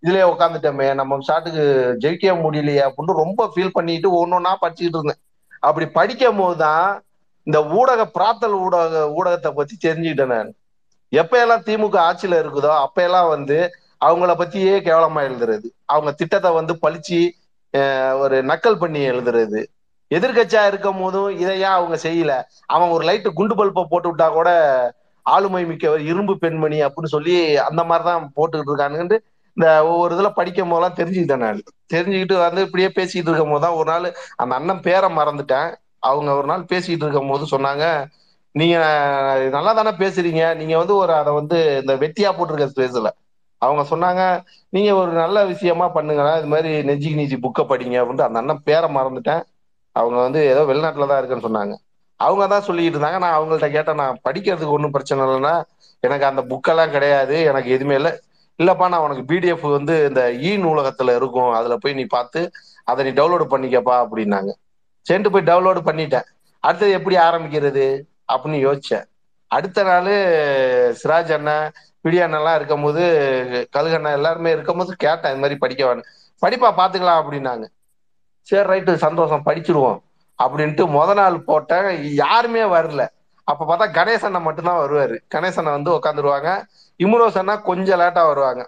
இதுலயே உட்காந்துட்டோமே நம்ம ஷாட்டுக்கு ஜெயிக்க முடியலையே அப்படின்னு ரொம்ப ஃபீல் பண்ணிட்டு ஒன்னொன்னா படிச்சுக்கிட்டு இருந்தேன். அப்படி படிக்கும் போதுதான் இந்த ஊடக பிராத்தல் ஊடக ஊடகத்தை பத்தி தெரிஞ்சுக்கிட்டேன் நான். எப்பயெல்லாம் திமுக ஆட்சியில இருக்குதோ அப்பயெல்லாம் வந்து அவங்கள பத்தியே கேவலமா எழுதுறது. அவங்க திட்டத்தை வந்து பழிச்சு ஒரு நக்கல் பண்ணி எழுதுறது. எதிர்கட்சியா இருக்கும் போதும் இதை ஏன் அவங்க செய்யல? அவன் ஒரு லைட்டு குண்டு பல்பை போட்டு விட்டா கூட ஆளுமை மிக்கவர் இரும்பு பெண்மணி அப்படின்னு சொல்லி அந்த மாதிரிதான் போட்டுக்கிட்டு இருக்கானுங்கன்ட்டு இந்த ஒவ்வொரு இதுல படிக்கும் போதெல்லாம் தெரிஞ்சுக்கிட்டேன் நான். தெரிஞ்சுக்கிட்டு வந்து இப்படியே பேசிட்டு இருக்கும் போதுதான் ஒரு நாள் அந்த அண்ணன் பேரை மறந்துட்டேன். அவங்க ஒரு நாள் பேசிட்டு இருக்கும் போது சொன்னாங்க நீங்க நல்லா தானே பேசுறீங்க. நீங்க வந்து ஒரு அதை வந்து இந்த வெட்டியா போட்டிருக்க ஸ்பேஸ்ல அவங்க சொன்னாங்க நீங்க ஒரு நல்ல விஷயமா பண்ணுங்க. இது மாதிரி நெஞ்சிக்கு நீச்சி புக்கை படிங்க. அப்படின்ட்டு அந்த அண்ணன் பேரை மறந்துட்டேன். அவங்க வந்து ஏதோ வெளிநாட்டுல தான் இருக்குன்னு சொன்னாங்க. அவங்க தான் சொல்லிட்டு இருந்தாங்க. நான் அவங்கள்ட்ட கேட்டேன் நான் படிக்கிறதுக்கு ஒன்றும் பிரச்சனை இல்லைன்னா எனக்கு அந்த புக்கெல்லாம் கிடையாது எனக்கு எதுவுமே இல்லை. இல்லப்பா நான் உனக்கு பிடிஎஃப் வந்து இந்த இ நூலகத்துல இருக்கும் அதுல போய் நீ பார்த்து அதை நீ டவுன்லோடு பண்ணிக்கப்பா அப்படின்னாங்க. சென்று போய் டவுன்லோடு பண்ணிட்டேன். அடுத்தது எப்படி ஆரம்பிக்கிறது அப்படின்னு யோசிச்சேன். அடுத்த நாள் சிராஜ் அண்ணன் பிடி அண்ணெல்லாம் இருக்கும்போது கழுகண்ணா எல்லாருமே இருக்கும்போது கேட்டேன் இது மாதிரி படிக்க வேணும். படிப்பா பார்த்துக்கலாம் அப்படின்னாங்க. சரி ரைட்டு சந்தோஷம் படிச்சிருவோம். அப்படின்ட்டு முத நாள் போட்டேன் யாருமே வரல. அப்ப பார்த்தா கணேசண்ணா மட்டும்தான் வருவாரு. அண்ணன் வந்து உட்காந்துருவாங்க இம்ரோஸ் அண்ணா கொஞ்சம் லேட்டா வருவாங்க.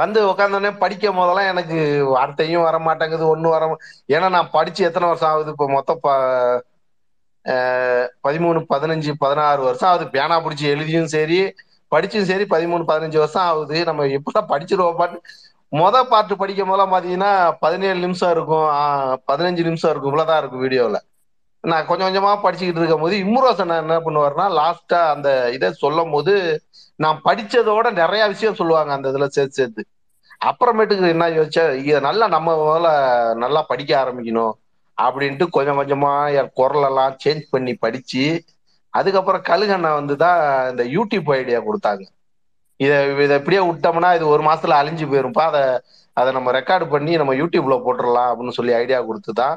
வந்து உட்காந்தோடனே படிக்கும் போதெல்லாம் எனக்கு வார்த்தையும் வர மாட்டேங்குது ஒன்றும் வர ஏன்னா நான் படிச்சு எத்தனை வருஷம் ஆகுது? இப்போ மொத்தம் ப பதிமூணு பதினஞ்சு பதினாறு வருஷம் ஆகுது. பேனா பிடிச்சி எழுதியும் சரி படிச்சும் சரி பதிமூணு பதினஞ்சு வருஷம் ஆகுது. நம்ம எப்பதான் படிச்சிருவோம் பாட்டு மொத பாட்டு படிக்கும் போதெல்லாம் பாத்தீங்கன்னா பதினேழு நிமிஷம் இருக்கும் பதினஞ்சு நிமிஷம் இருக்கும். இவ்வளவுதான் இருக்கும் வீடியோல. நான் கொஞ்சம் கொஞ்சமா படிச்சுக்கிட்டு இருக்கும் போது இம்முரோசன் என்ன பண்ணுவாருன்னா லாஸ்டா அந்த இதை சொல்லும் போது நான் படிச்சதோட நிறைய விஷயம் சொல்லுவாங்க அந்த இதுல சேர்த்து சேர்த்து. அப்புறமேட்டுக்கு என்ன யோசிச்சா இத நல்லா நம்ம முதல்ல நல்லா படிக்க ஆரம்பிக்கணும் அப்படின்ட்டு கொஞ்சம் கொஞ்சமா என் குரல் எல்லாம் சேஞ்ச் பண்ணி படிச்சு அதுக்கப்புறம் கழுகண்ணா வந்து தான் இந்த யூடியூப் ஐடியா கொடுத்தாங்க. இதை இதை இப்படியே விட்டோம்னா இது ஒரு மாசத்துல அழிஞ்சு போயிரும்ப்பா. அதை அதை நம்ம ரெக்கார்டு பண்ணி நம்ம யூடியூப்ல போட்டுடலாம் அப்படின்னு சொல்லி ஐடியா கொடுத்து தான்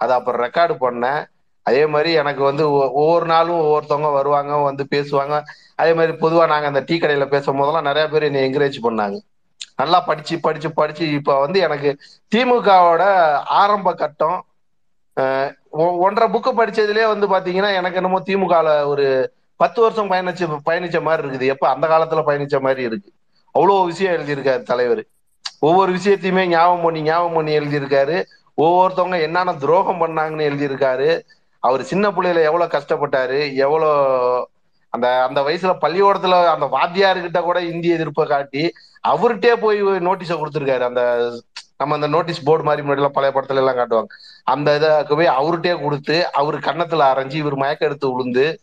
அதை அப்புறம் ரெக்கார்டு பண்ணேன். அதே மாதிரி எனக்கு வந்து ஒ- ஒவ்வொரு நாளும் ஒவ்வொருத்தவங்க வருவாங்க வந்து பேசுவாங்க. அதே மாதிரி பொதுவாக நாங்கள் அந்த டீ கடையில பேசும் போதெல்லாம் நிறைய பேர் என்னை என்கரேஜ் பண்ணாங்க. நல்லா படிச்சு படிச்சு படிச்சு இப்போ வந்து எனக்கு திமுகவோட ஆரம்ப கட்டம் ஒ- ஒன்றரை புக்கு படிச்சதுலேயே வந்து பாத்தீங்கன்னா எனக்கு என்னமோ திமுகல ஒரு பத்து வருஷம் பயணிச்ச பயணிச்ச மாதிரி இருக்குது. எப்ப அந்த காலத்துல பயணிச்ச மாதிரி இருக்கு. அவ்வளவு விஷயம் எழுதியிருக்காரு தலைவர். ஒவ்வொரு விஷயத்தையுமே ஞாபகம் பண்ணி ஞாபகம் பண்ணி எழுதியிருக்காரு. ஒவ்வொருத்தவங்க என்னென்ன துரோகம் பண்ணாங்கன்னு எழுதியிருக்காரு. அவர் சின்ன பிள்ளையில எவ்வளவு கஷ்டப்பட்டாரு எவ்வளோ அந்த அந்த வயசுல பள்ளிக்கூடத்துல அந்த வாத்தியாருக்கிட்ட கூட இந்திய எதிர்ப்பை காட்டி அவர்கிட்டே போய் நோட்டீஸை கொடுத்துருக்காரு. அந்த நம்ம அந்த நோட்டீஸ் போர்டு மாதிரி முன்னாடி எல்லாம் பழைய படத்துல எல்லாம் காட்டுவாங்க. அந்த இதை போய் அவர்கிட்டே கொடுத்து அவர் கன்னத்துல அரைஞ்சு இவர் மயக்க எடுத்து விழுந்து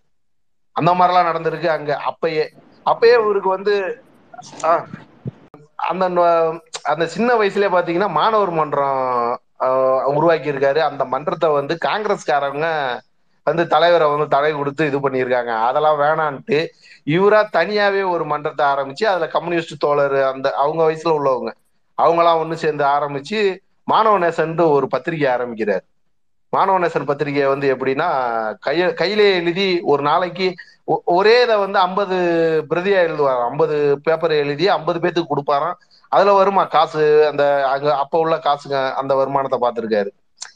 அந்த மாதிரிலாம் நடந்திருக்கு. அங்க அப்பயே அப்பயே இவருக்கு வந்து ஆஹ், அந்த அந்த சின்ன வயசுல பாத்தீங்கன்னா மாணவர் மன்றம் உருவாக்கி இருக்காரு அந்த மன்றத்தை வந்து காங்கிரஸ்காரவங்க வந்து தலைவரை வந்து தடை கொடுத்து இது பண்ணியிருக்காங்க. அதெல்லாம் வேணான்ட்டு இவரா தனியாவே ஒரு மன்றத்தை ஆரம்பிச்சு அதுல கம்யூனிஸ்ட் தோழர் அந்த அவங்க வயசுல உள்ளவங்க. அவங்களாம் ஒண்ணு சேர்ந்து ஆரம்பிச்சு மாணவ நேசன்ட்டு ஒரு பத்திரிகை ஆரம்பிக்கிறார். மாணவ நேசன் பத்திரிகை வந்து எப்படின்னா கைய கையிலே எழுதி ஒரு நாளைக்கு ஒ- ஒரே இதை வந்து ஐம்பது பிரதியா எழுதுவார் ஐம்பது பேப்பர் எழுதி ஐம்பது பேத்துக்கு கொடுப்பாராம். அதுல வருமா காசு? அந்த அங்க அப்ப உள்ள காசுங்க அந்த வருமானத்தை பார்த்துருக்காரு.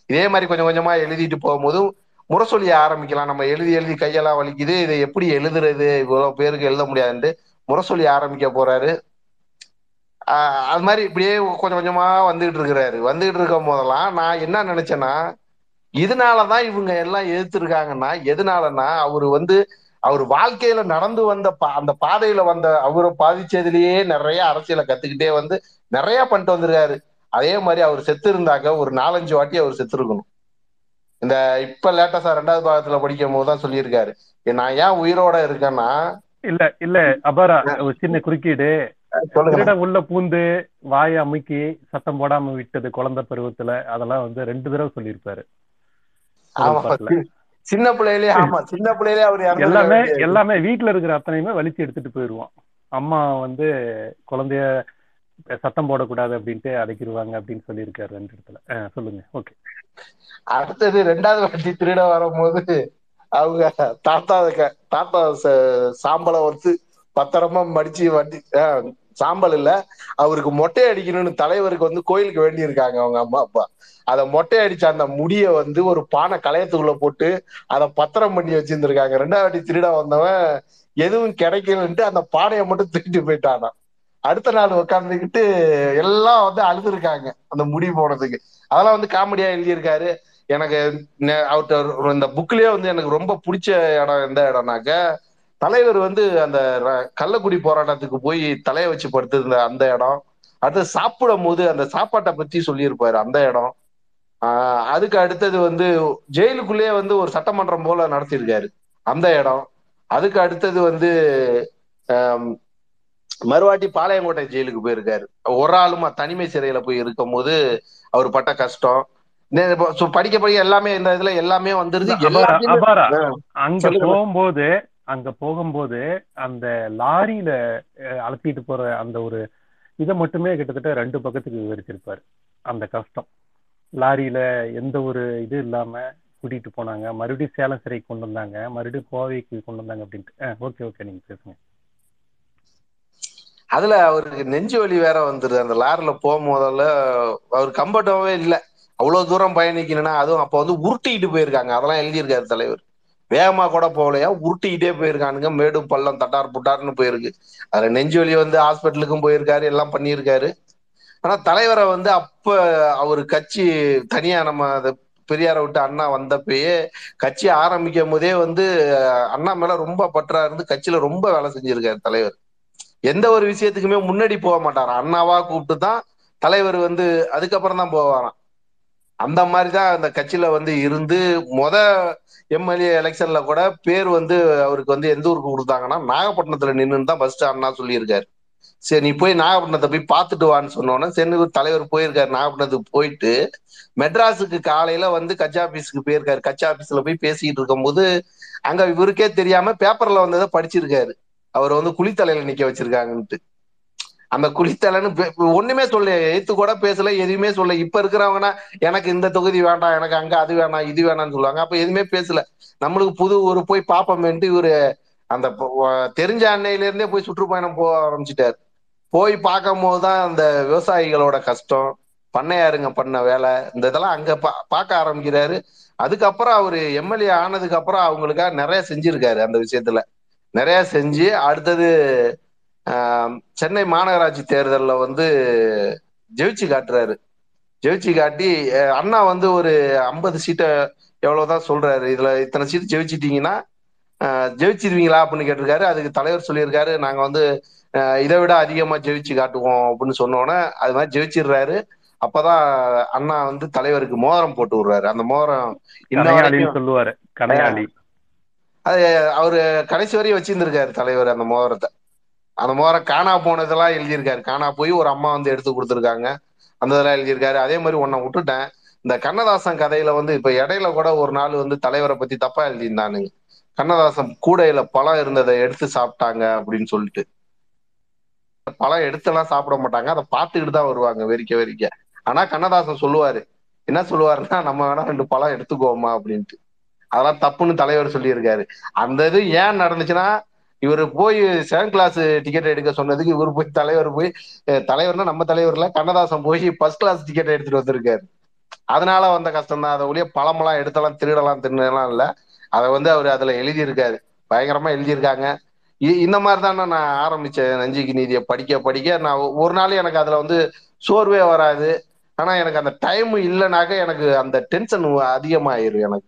இதே மாதிரி கொஞ்சம் கொஞ்சமா எழுதிட்டு போகும்போதும் முரசொலிய ஆரம்பிக்கலாம். நம்ம எழுதி எழுதி கையெல்லாம் வலிக்குது. இதை எப்படி எழுதுறது? இவ்வளவு பேருக்கு எழுத முடியாதுன்ட்டு முரசொலி ஆரம்பிக்க போறாரு. ஆஹ் அது மாதிரி இப்படியே கொஞ்சம் கொஞ்சமா வந்துகிட்டு இருக்கிறாரு. வந்துகிட்டு இருக்கும் போதெல்லாம் நான் என்ன நினைச்சேன்னா இதனாலதான் இவங்க எல்லாம் எதிர்த்திருக்காங்கன்னா எதனாலன்னா அவர் வந்து அவர் வாழ்க்கையில நடந்து வந்த பா- அந்த பாதையில வந்த அவரை பாதிச்சதுலயே நிறைய அரசியலை கத்துக்கிட்டே வந்து நிறைய பண்ணிட்டு வந்திருக்காரு. அதே மாதிரி அவர் செத்து இருந்தாக்க ஒரு நாலஞ்சு வாட்டி அவர் செத்து இருக்கணும் இந்த இப்ப லேட்டஸ்டா ரெண்டாவது பாகத்துல படிக்கும் போது தான் சொல்லியிருக்காரு. நான் ஏன் உயிரோட இருக்கேன்னா இல்ல இல்ல அபாரா ஒரு சின்ன குறுக்கீடு. உள்ள பூந்து வாயை அமுக்கி சத்தம் போடாம விட்டது குழந்தை பருவத்துல? அதெல்லாம் வந்து ரெண்டு தடவை சொல்லியிருப்பாரு. சின்ன பிள்ளையிலேயே ஆமா. சின்ன பிள்ளையிலே அவர் எல்லாமே. எல்லாமே வீட்டுல இருக்கிற அத்தனையுமே வலிச்சு எடுத்துட்டு போயிருவோம். அம்மா வந்து குழந்தைய சத்தம் போடக்கூடாது அப்படின்ட்டு அடைக்கிடுவாங்க அப்படின்னு சொல்லியிருக்காரு ரெண்டு இடத்துல. சொல்லுங்க. ஓகே. அடுத்தது ரெண்டாவது வாட்டி திருட வரும்போது அவங்க தாத்தா தாத்தா ச- சாம்பலை வந்து பத்திரமா மடிச்சு வண்டி ஆஹ், சாம்பல் இல்ல. அவருக்கு மொட்டை அடிக்கணும்னு தலைவருக்கு வந்து கோயிலுக்கு வேண்டி இருக்காங்க அவங்க அம்மா அப்பா. அதை மொட்டை அடிச்ச அந்த முடிய வந்து ஒரு பானை களையத்துக்குள்ள போட்டு அதை பத்திரம் பண்ணி வச்சிருந்திருக்காங்க. ரெண்டாவது வாட்டி திருட வந்தவன் எதுவும் கிடைக்கலன்ட்டு அந்த பானையை மட்டும் திருட்டு போயிட்டானா அடுத்த நாள் உட்கார்ந்துக்கிட்டு எல்லாம் வந்து அழுதுருக்காங்க அந்த முடி போனதுக்கு. அதெல்லாம் வந்து காமெடியா எழுதியிருக்காரு. எனக்கு அவர்கிட்ட இந்த புக்லயே வந்து எனக்கு ரொம்ப பிடிச்ச இடம் எந்த இடம்னாக்க தலைவர் வந்து அந்த கள்ளக்குடி போராட்டத்துக்கு போய் தலைய வச்சு படுத்திருந்த அந்த இடம் அடுத்து சாப்பிடும் போது அந்த சாப்பாட்டை பத்தி சொல்லியிருப்பாரு அந்த இடம். ஆஹ் அதுக்கு அடுத்தது வந்து ஜெயிலுக்குள்ளேயே வந்து ஒரு சட்டமன்றம் போல நடத்தியிருக்காரு அந்த இடம். அதுக்கு அடுத்தது வந்து மறுவாட்டி பாளையங்கோட்டை ஜெயிலுக்கு போயிருக்காரு. ஒரு ஆளுமா தனிமை சிறையில போய் இருக்கும் போது அவர் பட்ட கஷ்டம். படிக்க படிக்க எல்லாமே இந்த இதுல எல்லாமே வந்துருது. அங்க. போகும்போது அங்க போகும்போது அந்த லாரியில அஹ், அழைச்சிட்டு போற அந்த ஒரு இதை மட்டுமே கிட்டத்தட்ட ரெண்டு பக்கத்துக்கு விவரிச்சிருப்பாரு. அந்த கஷ்டம். லாரியில எந்த ஒரு இது இல்லாம கூட்டிட்டு போனாங்க. மறுபடியும் சேலம் சிறைக்கு கொண்டு வந்தாங்க. மறுபடியும் கோவைக்கு கொண்டு வந்தாங்க அப்படின்ட்டு. ஓகே ஓகே நீங்க பேசுங்க. அதுல அவருக்கு நெஞ்சு வலி வேற வந்துருது. அந்த லாரில போகும்போதில் அவர் கம்ஃபர்டாவே இல்லை. அவ்வளவு தூரம் பயணிக்கணும்னா அதுவும் அப்ப வந்து உருட்டிட்டு போயிருக்காங்க. அதெல்லாம் எழுதியிருக்காரு தலைவர். வேகமா கூட போகலையா? உருட்டிக்கிட்டே போயிருக்கானுங்க. மேடும் பள்ளம் தட்டார் புட்டார்னு போயிருக்கு. அதுல நெஞ்சு வலி வந்து ஹாஸ்பிட்டலுக்கும் போயிருக்காரு எல்லாம் பண்ணியிருக்காரு. ஆனா தலைவரை வந்து அப்ப அவர் கட்சி தனியா நம்ம அதை பெரியாரை விட்டு அண்ணா வந்தப்பயே கட்சி ஆரம்பிக்கும் போதே வந்து அண்ணா மேல ரொம்ப பற்றா இருந்து கட்சியில ரொம்ப வேலை செஞ்சிருக்காரு தலைவர். எந்த ஒரு விஷயத்துக்குமே முன்னாடி போக மாட்டாரா அண்ணாவா கூப்பிட்டு தான் தலைவர் வந்து அதுக்கப்புறம் தான் போவாராம். அந்த மாதிரி தான் அந்த கட்சியில வந்து இருந்து முத எம்எல்ஏ எலெக்ஷன்ல கூட பேர் வந்து அவருக்கு வந்து எந்த ஊருக்கு கொடுத்தாங்கன்னா நாகப்பட்டினத்துல நின்றுன்னு தான் பஸ் ஸ்டாண்ட்னா சொல்லியிருக்காரு. சரி நீ போய் நாகப்பட்டினத்தை போய் பார்த்துட்டு வான்னு சொன்னோன்னே சென்னு தலைவர் போயிருக்காரு நாகப்பட்டினத்துக்கு போயிட்டு மெட்ராஸுக்கு காலையில வந்து கட்சி ஆபீஸுக்கு போயிருக்காரு. கட்சி ஆபீஸ்ல போய் பேசிக்கிட்டு இருக்கும்போது அங்க இவருக்கே தெரியாம பேப்பர்ல வந்ததை படிச்சிருக்காரு. அவர் வந்து குளித்தலையில நிக்க வச்சிருக்காங்கன்ட்டு. அந்த குளித்தலைன்னு பே- ஒண்ணுமே சொல்ல எய்த்து கூட பேசல எதுவுமே சொல்ல இப்ப இருக்கிறவங்கன்னா எனக்கு இந்த தொகுதி வேண்டாம் எனக்கு அங்க அது வேணாம் இது வேணாம்னு சொல்லுவாங்க. அப்ப எதுவுமே பேசல. நம்மளுக்கு புது ஊர் போய் பாப்போமேன்ட்டு இவரு அந்த தெரிஞ்ச அன்னையில இருந்தே போய் சுற்றுப்பயணம் போக ஆரம்பிச்சிட்டாரு. போய் பார்க்கும் போதுதான் அந்த விவசாயிகளோட கஷ்டம். பண்ணையாருங்க பண்ண வேலை. இந்த இதெல்லாம் அங்க பா- பார்க்க ஆரம்பிக்கிறாரு. அதுக்கப்புறம் அவரு எம்எல்ஏ ஆனதுக்கு அப்புறம் அவங்களுக்காக நிறைய செஞ்சிருக்காரு அந்த விஷயத்துல. நிறைய செஞ்சு அடுத்தது சென்னை மாநகராட்சி தேர்தல்ல வந்து ஜெயிச்சு காட்டுறாரு. ஜெயிச்சு காட்டி அண்ணா வந்து ஒரு ஐம்பது சீட்டை எவ்வளவுதான் சொல்றாரு. இதுல இத்தனை சீட் ஜெயிச்சிட்டீங்கன்னா ஜெயிச்சிருவீங்களா அப்படின்னு கேட்டிருக்காரு. அதுக்கு தலைவர் சொல்லியிருக்காரு நாங்க வந்து இதை விட அதிகமா ஜெயிச்சு காட்டுவோம் அப்படின்னு சொன்னோன்னே அது மாதிரி ஜெயிச்சிடுறாரு. அப்பதான் அண்ணா வந்து தலைவருக்கு மோதிரம் போட்டு விடுறாரு. அந்த மோதிரம் இன்ன வரைக்கும் கனையாளின்னு சொல்லுவாரு அது அவரு கடைசி வரையும் வச்சிருந்திருக்காரு தலைவர் அந்த மோதிரத்தை. அந்த மாதிரி காணா போனதெல்லாம் எழுதியிருக்காரு. காணா போய் ஒரு அம்மா வந்து எடுத்து கொடுத்துருக்காங்க. அந்த இதெல்லாம் எழுதியிருக்காரு. அதே மாதிரி ஒன்ன விட்டுட்டேன். இந்த கண்ணதாசன் கதையில வந்து இப்ப இடையில கூட ஒரு நாள் வந்து தலைவரை பத்தி தப்பா எழுதியிருந்தானுங்க. கண்ணதாசன் கூடையில பழம் இருந்ததை எடுத்து சாப்பிட்டாங்க அப்படின்னு சொல்லிட்டு. பழம் எடுத்தெல்லாம் சாப்பிட மாட்டாங்க. அதை பார்த்துக்கிட்டு தான் வருவாங்க வெறிக்க வெறிக்க. ஆனா கண்ணதாசன் சொல்லுவாரு. என்ன சொல்லுவாருன்னா நம்ம வேணா ரெண்டு பழம் எடுத்துக்கோமா அப்படின்ட்டு. அதெல்லாம் தப்புன்னு தலைவர் சொல்லியிருக்காரு. அந்த இது ஏன் நடந்துச்சுன்னா இவர் போய் செகண்ட் கிளாஸ் டிக்கெட் எடுக்க சொன்னதுக்கு இவர் போய் தலைவர் போய் தலைவர்னா நம்ம தலைவர்ல கண்ணதாசன் போய் ஃபர்ஸ்ட் கிளாஸ் டிக்கெட் எடுத்துட்டு வந்திருக்காரு. அதனால வந்த கஷ்டம் தான் அதை ஒழிய பழமெல்லாம் எடுத்தலாம் திருடலாம் திருடலாம் இல்லை. அதை வந்து அவர் அதுல எழுதியிருக்காரு. பயங்கரமா எழுதியிருக்காங்க. இ- இந்த மாதிரி தானே நான் ஆரம்பிச்சேன் நஞ்சிக்கு நீதியை படிக்க படிக்க. நான் ஒரு நாள் எனக்கு அதுல வந்து சோர்வே வராது. ஆனா எனக்கு அந்த டைம் இல்லைனாக்க எனக்கு அந்த டென்ஷன் அதிகமாயிரும் எனக்கு.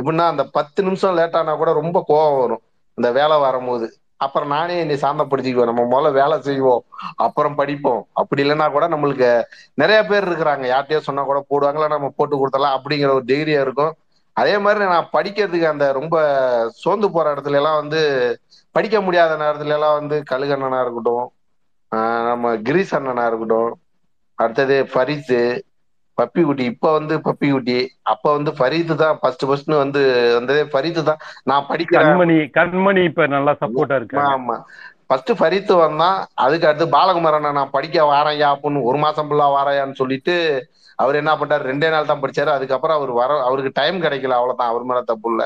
எப்படின்னா அந்த பத்து நிமிஷம் லேட் ஆனா கூட ரொம்ப கோவம் வரும். இந்த வேலை வரும்போது. அப்புறம் நானே என்னை சாந்தப்படுத்திக்குவேன். நம்ம முதல்ல வேலை செய்வோம். அப்புறம் படிப்போம். அப்படி இல்லைன்னா கூட நம்மளுக்கு நிறைய பேர் இருக்கிறாங்க. யார்கிட்டயோ சொன்னா கூட போடுவாங்களா நம்ம போட்டு கொடுத்தலாம் அப்படிங்கிற ஒரு தைரியம் இருக்கும். அதே மாதிரி நான் படிக்கிறதுக்கு அந்த ரொம்ப சோர்ந்து போற இடத்துல எல்லாம் வந்து படிக்க முடியாத நேரத்துல எல்லாம் வந்து கழுகண்ணனா இருக்கட்டும் நம்ம கிரீஸ் அண்ணனா இருக்கட்டும் அடுத்தது பரிசு பப்பி குட்டி இப்ப வந்து பப்பி குட்டி அப்ப வந்து ஃபரீத்து தான் ஃபர்ஸ்ட் ஃபர்ஸ்ட் வந்து வந்ததே ஃபரீத்து தான். நான் படிக்கிறேன் கண்மணி கண்மணி இப்ப நல்லா சப்போர்ட்டா இருக்காங்க ஆமா. ஃபர்ஸ்ட் ஃபரீத்து வந்தான் அதுக்கு அடுத்து பாலகுமாரன் நான் படிக்க வாரையா அப்படின்னு ஒரு மாசம் ஃபுல்லா வாரையான்னு சொல்லிட்டு அவர் என்ன பண்ணாரு ரெண்டே நாள் தான் படிச்சாரு. அதுக்கப்புறம் அவர் வர அவருக்கு டைம் கிடைக்கல அவ்வளவுதான் அவர் மேல தப்பு இல்ல.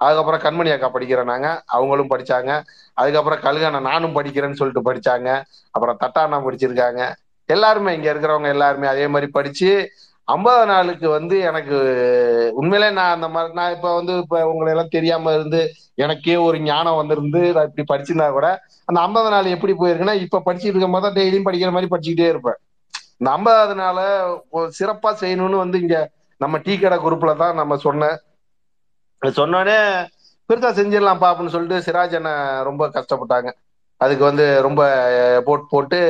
அதுக்கப்புறம் கண்மணி அக்கா படிக்கிறேனாங்க அவங்களும் படிச்சாங்க. அதுக்கப்புறம் கல்கண்ணா நானும் படிக்கிறேன்னு சொல்லிட்டு படிச்சாங்க. அப்புறம் தட்டாண்ணா படிச்சிருக்காங்க. எல்லாருமே இங்க இருக்கிறவங்க எல்லாருமே அதே மாதிரி படிச்சு ஐம்பது நாளுக்கு வந்து எனக்கு உண்மையிலே நான் அந்த மாதிரி நான் இப்ப வந்து இப்ப உங்களை எல்லாம் தெரியாம இருந்து எனக்கே ஒரு ஞானம் வந்திருந்து நான் இப்படி படிச்சிருந்தா கூட அந்த ஐம்பது நாள் எப்படி போயிருக்குன்னா இப்ப படிச்சுட்டு இருக்கும் போது டெய்லியும் படிக்கிற மாதிரி படிச்சுக்கிட்டே இருப்பேன். இந்த ஐம்பதாவது நாள ஒரு சிறப்பா செய்யணும்னு வந்து இங்க நம்ம டீ கடை குரூப்ல தான் நம்ம சொன்னேன். சொன்னோடனே பெருசா செஞ்சிடலாம்ப்பா அப்படின்னு சொல்லிட்டு சிராஜ் என்ன ரொம்ப கஷ்டப்பட்டாங்க. அதுக்கு வந்து ரொம்ப போட் போட்டு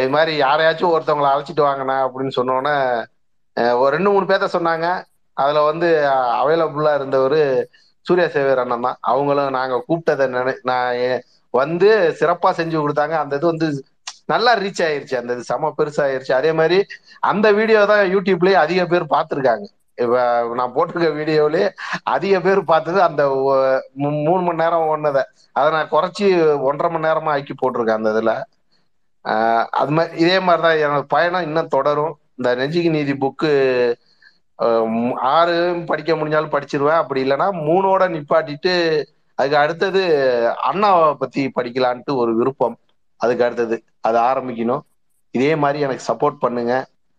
இது மாதிரி யாரையாச்சும் ஒருத்தவங்களை அழைச்சிட்டு வாங்கண்ணா அப்படின்னு சொன்னோன்னே ஒரு ரெண்டு மூணு பேர்த்த சொன்னாங்க. அதுல வந்து அவைலபிளா இருந்தவர் சூர்யா சேவர் அண்ணன் தான். அவங்களும் நாங்க கூப்பிட்டதை நினை நான் வந்து சிறப்பா செஞ்சு கொடுத்தாங்க. அந்த இது வந்து நல்லா ரீச் ஆயிருச்சு. அந்த இது செம பெருசாயிருச்சு. அதே மாதிரி அந்த வீடியோ தான் யூடியூப்லயே அதிக பேர் பார்த்துருக்காங்க. இப்ப நான் போட்டிருக்க வீடியோலயே அதிக பேர் பார்த்தது அந்த மூணு மணி நேரம் ஒன்னதை அதை நான் குறைச்சி ஒன்றரை மணி நேரமா ஆக்கி போட்டிருக்கேன் அந்த இதுல. ஆஹ் அது மாதிரி இதே மாதிரிதான் என்னோட பயணம் இன்னும் தொடரும். இந்த நெஞ்சிக்கு நீதி புக்கு ஆறு படிக்க முடிஞ்சாலும் படிச்சிருவேன். அப்படி இல்லைன்னா மூணோட நிப்பாட்டிட்டு அதுக்கு அடுத்தது அண்ணாவை பத்தி படிக்கலான்ட்டு ஒரு விருப்பம். அதுக்கு அடுத்தது அது ஆரம்பிக்கணும். இதே மாதிரி எனக்கு சப்போர்ட் பண்ணுங்க.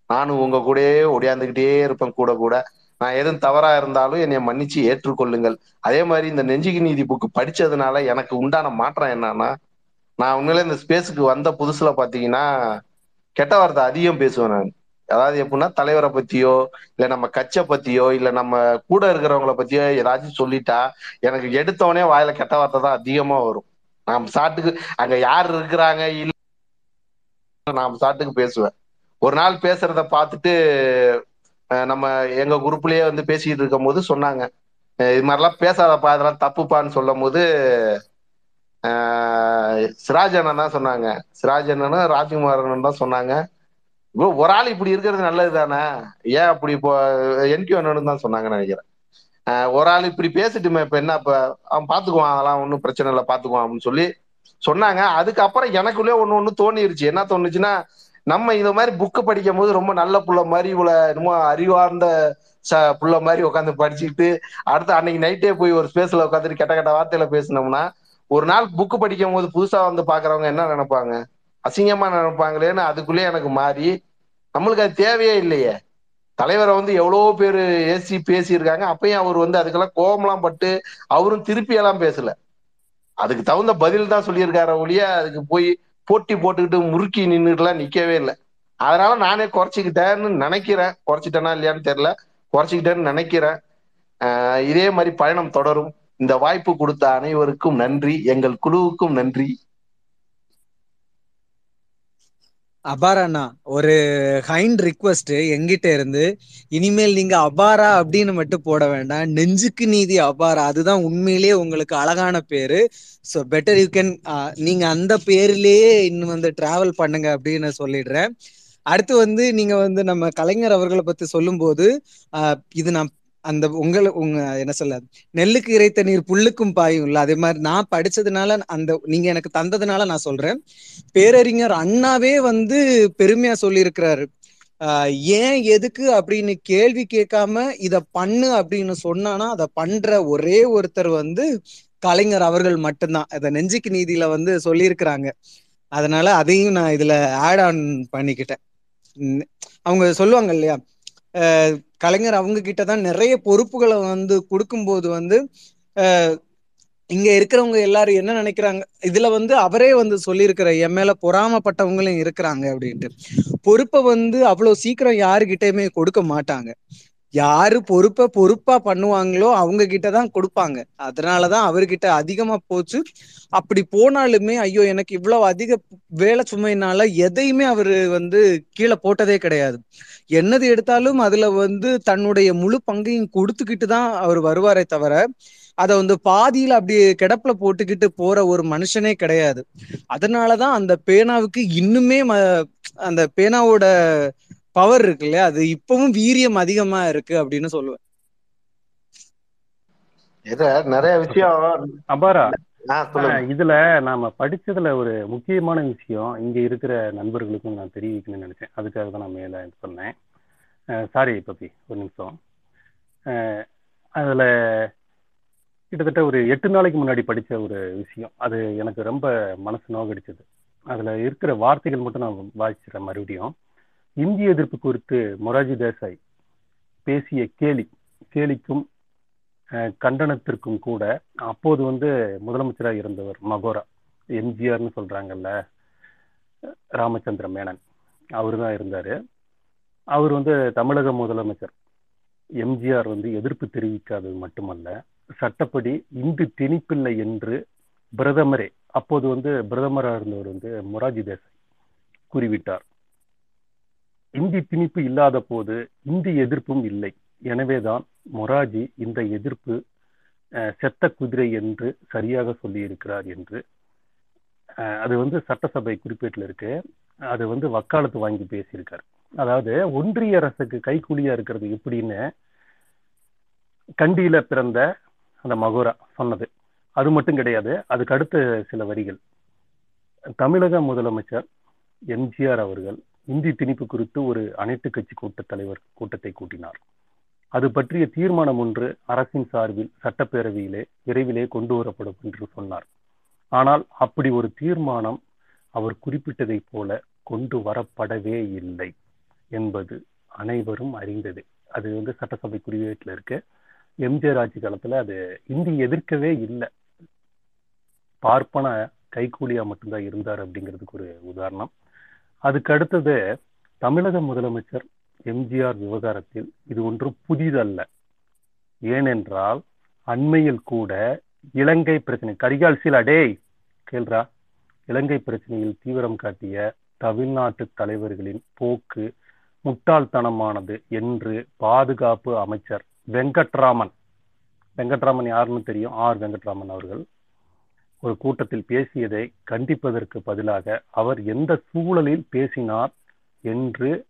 நானும் உங்க கூடயே ஒடியாந்துக்கிட்டே இருப்பேன் கூட கூட. நான் எதுவும் தவறா இருந்தாலும் என்னை மன்னிச்சு ஏற்றுக்கொள்ளுங்கள். அதே மாதிரி இந்த நெஞ்சுக்கு நீதி புக்கு படிச்சதுனால எனக்கு உண்டான மாற்றம் என்னன்னா நான் உண்மையிலே இந்த ஸ்பேஸுக்கு வந்த புதுசுல பாத்தீங்கன்னா கெட்ட வார்த்தை அதிகம் பேசுவேன் நான். அதாவது எப்படின்னா தலைவரை பத்தியோ இல்ல நம்ம கட்சை பத்தியோ இல்ல நம்ம கூட இருக்கிறவங்கள பத்தியோ ஏதாச்சும் சொல்லிட்டா எனக்கு எடுத்தவொடனே வாயில கெட்ட வார்த்தை தான் அதிகமா வரும். நாம் சாட்டுக்கு அங்க யார் இருக்கிறாங்க இல்ல நாம் சாட்டுக்கு பேசுவேன். ஒரு நாள் பேசுறத பார்த்துட்டு நம்ம எங்க குரூப்லயே வந்து பேசிட்டு இருக்கும் போது சொன்னாங்க இது மாதிரிலாம் பேசாதப்பா இதெல்லாம் தப்புப்பான்னு சொல்லும் போது ஆஹ் சிராஜ் அண்ணன் தான் சொன்னாங்க. சிராஜ் அண்ணனும் ராஜ்குமார் அண்ணன் தான் சொன்னாங்க. Bro, ஒரு ஆள் இப்படி இருக்கிறது நல்லது தானே ஏன் அப்படி இப்போ என்கியூ அண்ணனும் தான் சொன்னாங்கன்னு நினைக்கிறேன். ஒரு ஆள் இப்படி பேசிட்டுமே இப்ப என்ன இப்ப அவன் பாத்துக்குவான் அதெல்லாம் ஒன்றும் பிரச்சனை இல்லை பாத்துக்குவான் அப்படின்னு சொல்லி சொன்னாங்க. அதுக்கப்புறம் எனக்குள்ளே ஒன்று ஒன்று தோணிருச்சு. என்ன தோணுச்சுன்னா நம்ம இந்த மாதிரி புக்கு படிக்கும் போது ரொம்ப நல்ல புள்ள மாதிரி இவ்வளவு என்னமோ அறிவார்ந்த ச புள்ள மாதிரி உட்காந்து படிச்சுக்கிட்டு அடுத்து அன்னைக்கு நைட்டே போய் ஒரு ஸ்பேஸ்ல உட்காந்துட்டு கெட்ட கெட்ட வார்த்தையில பேசினோம்னா ஒரு நாள் புக்கு படிக்கும் போது புதுசா வந்து பாக்குறவங்க என்ன நினைப்பாங்க? அசிங்கமா நினைப்பாங்களேன்னு அதுக்குள்ளே எனக்கு மாறி நம்மளுக்கு அது தேவையே இல்லையே. தலைவரை வந்து எவ்வளோ பேர் ஏசி பேசியிருக்காங்க அப்பயும் அவர் வந்து அதுக்கெல்லாம் கோபம்லாம் பட்டு அவரும் திருப்பி எல்லாம் பேசல. அதுக்கு தகுந்த பதில் தான் சொல்லியிருக்காரு ஒழிய அதுக்கு போய் போட்டி போட்டுக்கிட்டு முறுக்கி நின்றுட்டுலாம் நிற்கவே இல்லை. அதனால நானே குறைச்சிக்கிட்டேன்னு நினைக்கிறேன். குறைச்சிட்டேனா இல்லையான்னு தெரியல. குறைச்சிக்கிட்டேன்னு நினைக்கிறேன். இதே மாதிரி பயணம் தொடரும். இந்த வாய்ப்பு கொடுத்த அனைவருக்கும் நன்றி. எங்கள் குழுவுக்கும் நன்றி. அபாராண்ணா. ஒரு ஹைண்ட் ரிக்வஸ்ட் எங்கிட்ட இருந்து இனிமேல் நீங்க அபாரா அப்படின்னு மட்டும் போட வேண்டாம். நெஞ்சுக்கு நீதி அபாரா. அதுதான் உண்மையிலேயே உங்களுக்கு அழகான பேரு. ஸோ பெட்டர் யூ கேன் நீங்க அந்த பேர்லயே இன்னும் வந்து டிராவல் பண்ணுங்க அப்படின்னு சொல்லிடுறேன். அடுத்து வந்து நீங்க வந்து நம்ம கலைஞர் அவர்களை பத்தி சொல்லும்போது இது நான் அந்த உங்களை உங்க என்ன சொல்ல நெல்லுக்கு இறைத்த நீர் புல்லுக்கும் பாயும் இல்ல அதே மாதிரி நான் படிச்சதுனால அந்த நீங்க எனக்கு தந்ததுனால நான் சொல்றேன். பேரறிஞர் அண்ணாவே வந்து பெருமையா சொல்லியிருக்கிறாரு. ஆஹ் ஏன் எதுக்கு அப்படின்னு கேள்வி கேட்காம இத பண்ணு அப்படின்னு சொன்னானா அதை பண்ற ஒரே ஒருத்தர் வந்து கலைஞர் அவர்கள் மட்டும்தான். இத நெஞ்சுக்கு நீதியில வந்து சொல்லியிருக்கிறாங்க. அதனால அதையும் நான் இதுல ஆட் ஆன் பண்ணிக்கிட்டேன். அவங்க சொல்லுவாங்க இல்லையா? கலைஞர் அவங்க கிட்ட தான் நிறைய பொறுப்புகளை வந்து கொடுக்கும்போது வந்து இங்க இருக்கிறவங்க எல்லாரும் என்ன நினைக்கிறாங்க இதுல வந்து அவரே வந்து சொல்லியிருக்கிற என் மேல பொறாமப்பட்டவங்களும் இருக்கிறாங்க அப்படின்ட்டு. பொறுப்பை வந்து அவ்வளவு சீக்கிரம் யாருகிட்டயுமே கொடுக்க மாட்டாங்க. யாரு பொறுப்பை பொறுப்பா பண்ணுவாங்களோ அவங்க கிட்டதான் கொடுப்பாங்க. அதனாலதான் அவர்கிட்ட அதிகமா போச்சு. அப்படி போனாலுமே ஐயோ எனக்கு இவ்வளவு அதிக வேலை சுமையினால எதையுமே அவரு வந்து கீழே போட்டதே கிடையாது. என்னது எடுத்தாலும் அதுல வந்து தன்னுடைய முழு பங்கையும் கொடுத்துக்கிட்டு தான் அவர் வருவாரே தவிர அதை வந்து பாதியில அப்படி கிடப்புல போட்டுக்கிட்டு போற ஒரு மனுஷனே கிடையாது. அதனாலதான் அந்த பேனாவுக்கு இன்னுமே அந்த பேனாவோட பவர் இருக்கு இல்லையா அது இப்பவும் வீரியம் அதிகமா இருக்கு அப்படின்னு சொல்லுவேன். இத நிறைய விஷயம். அபாரா? இதுல நாம படிச்சதுல ஒரு முக்கியமான விஷயம் இங்க இருக்கிற நண்பர்களுக்கும் நான் தெரிவிக்கணும்னு நினைச்சேன். அதுக்காக தான் நான் மேல இது பண்ணேன். Sorry puppy. ஒரு நிமிஷம். அதுல கிட்டத்தட்ட ஒரு எட்டு நாளைக்கு முன்னாடி படிச்ச ஒரு விஷயம். அது எனக்கு ரொம்ப மனசு நோகடிச்சது. அதுல இருக்கிற வார்த்தைகள் மட்டும் நான் வாசிச்சிடறேன் மறுபடியும். இந்திய எதிர்ப்பு குறித்து மொராஜி தேசாய் பேசிய கேலி கேலிக்கும் கண்டனத்திற்கும் கூட அப்போது வந்து முதலமைச்சராக இருந்தவர் மகோரா எம்ஜிஆர்னு சொல்றாங்கல்ல ராமச்சந்திர மேனன் அவரு தான் இருந்தாரு அவர் வந்து தமிழக முதலமைச்சர் எம்ஜிஆர் வந்து எதிர்ப்பு தெரிவிக்காதது மட்டுமல்ல சட்டப்படி இந்து திணிப்பில்லை என்று பிரதமரே அப்போது வந்து பிரதமராக இருந்தவர் வந்து மொராஜி தேசாய் கூறிவிட்டார் இந்தி திணிப்பு இல்லாத போது இந்தி எதிர்ப்பும் இல்லை. எனவேதான் மொராஜி இந்த எதிர்ப்பு செத்த குதிரை என்று சரியாக சொல்லியிருக்கிறார் என்று. அது வந்து சட்டசபை குறிப்பேட்டில் இருக்கு. அது வந்து வக்காலத்து வாங்கி பேசியிருக்காரு. அதாவது ஒன்றிய அரசுக்கு கைகூலியா இருக்கிறது எப்படின்னு கண்டியில பிறந்த அந்த மகோரா சொன்னது. அது மட்டும் கிடையாது அதுக்கு அடுத்த சில வரிகள். தமிழக முதலமைச்சர் எம்ஜிஆர் அவர்கள் இந்தி திணிப்பு குறித்து ஒரு அனைத்து கட்சி கூட்டத் தலைவர் கூட்டத்தை கூட்டினார். அது பற்றிய தீர்மானம் ஒன்று அரசின் சார்பில் சட்டப்பேரவையிலே விரைவிலே கொண்டு வரப்படும் என்று சொன்னார். ஆனால் அப்படி ஒரு தீர்மானம் அவர் குறிப்பிட்டதைப் போல கொண்டு வரப்படவே இல்லை என்பது அனைவரும் அறிந்தது. அது வந்து சட்டசபை குறியீட்டில் இருக்க. எம்ஜிஆர் ஆட்சி காலத்துல அது இந்தி எதிர்க்கவே இல்லை. பார்ப்பன கைக்கூலியா மட்டும்தான் இருந்தார் அப்படிங்கிறதுக்கு ஒரு உதாரணம். அதுக்கு அடுத்தது தமிழக முதலமைச்சர் எம்ஜிஆர் விவகாரத்தில் இது ஒன்று புதிதல்ல. ஏனென்றால் அண்மையில் கூட இலங்கை பிரச்சனை கரிகால் சீலா டேய் கேள்றா? இலங்கை பிரச்சனையில் தீவிரம் காட்டிய தமிழ்நாட்டு தலைவர்களின் போக்கு முட்டாள்தனமானது என்று பாதுகாப்பு அமைச்சர் வெங்கட்ராமன் வெங்கட்ராமன் யாருன்னு தெரியும்? ஆர். வெங்கட்ராமன் அவர்கள். ஒரு கூட்டத்தில் பேசியதை கண்டிப்பதற்கு பதிலாக அவர் எந்த சூழலில் பேசினார் என்று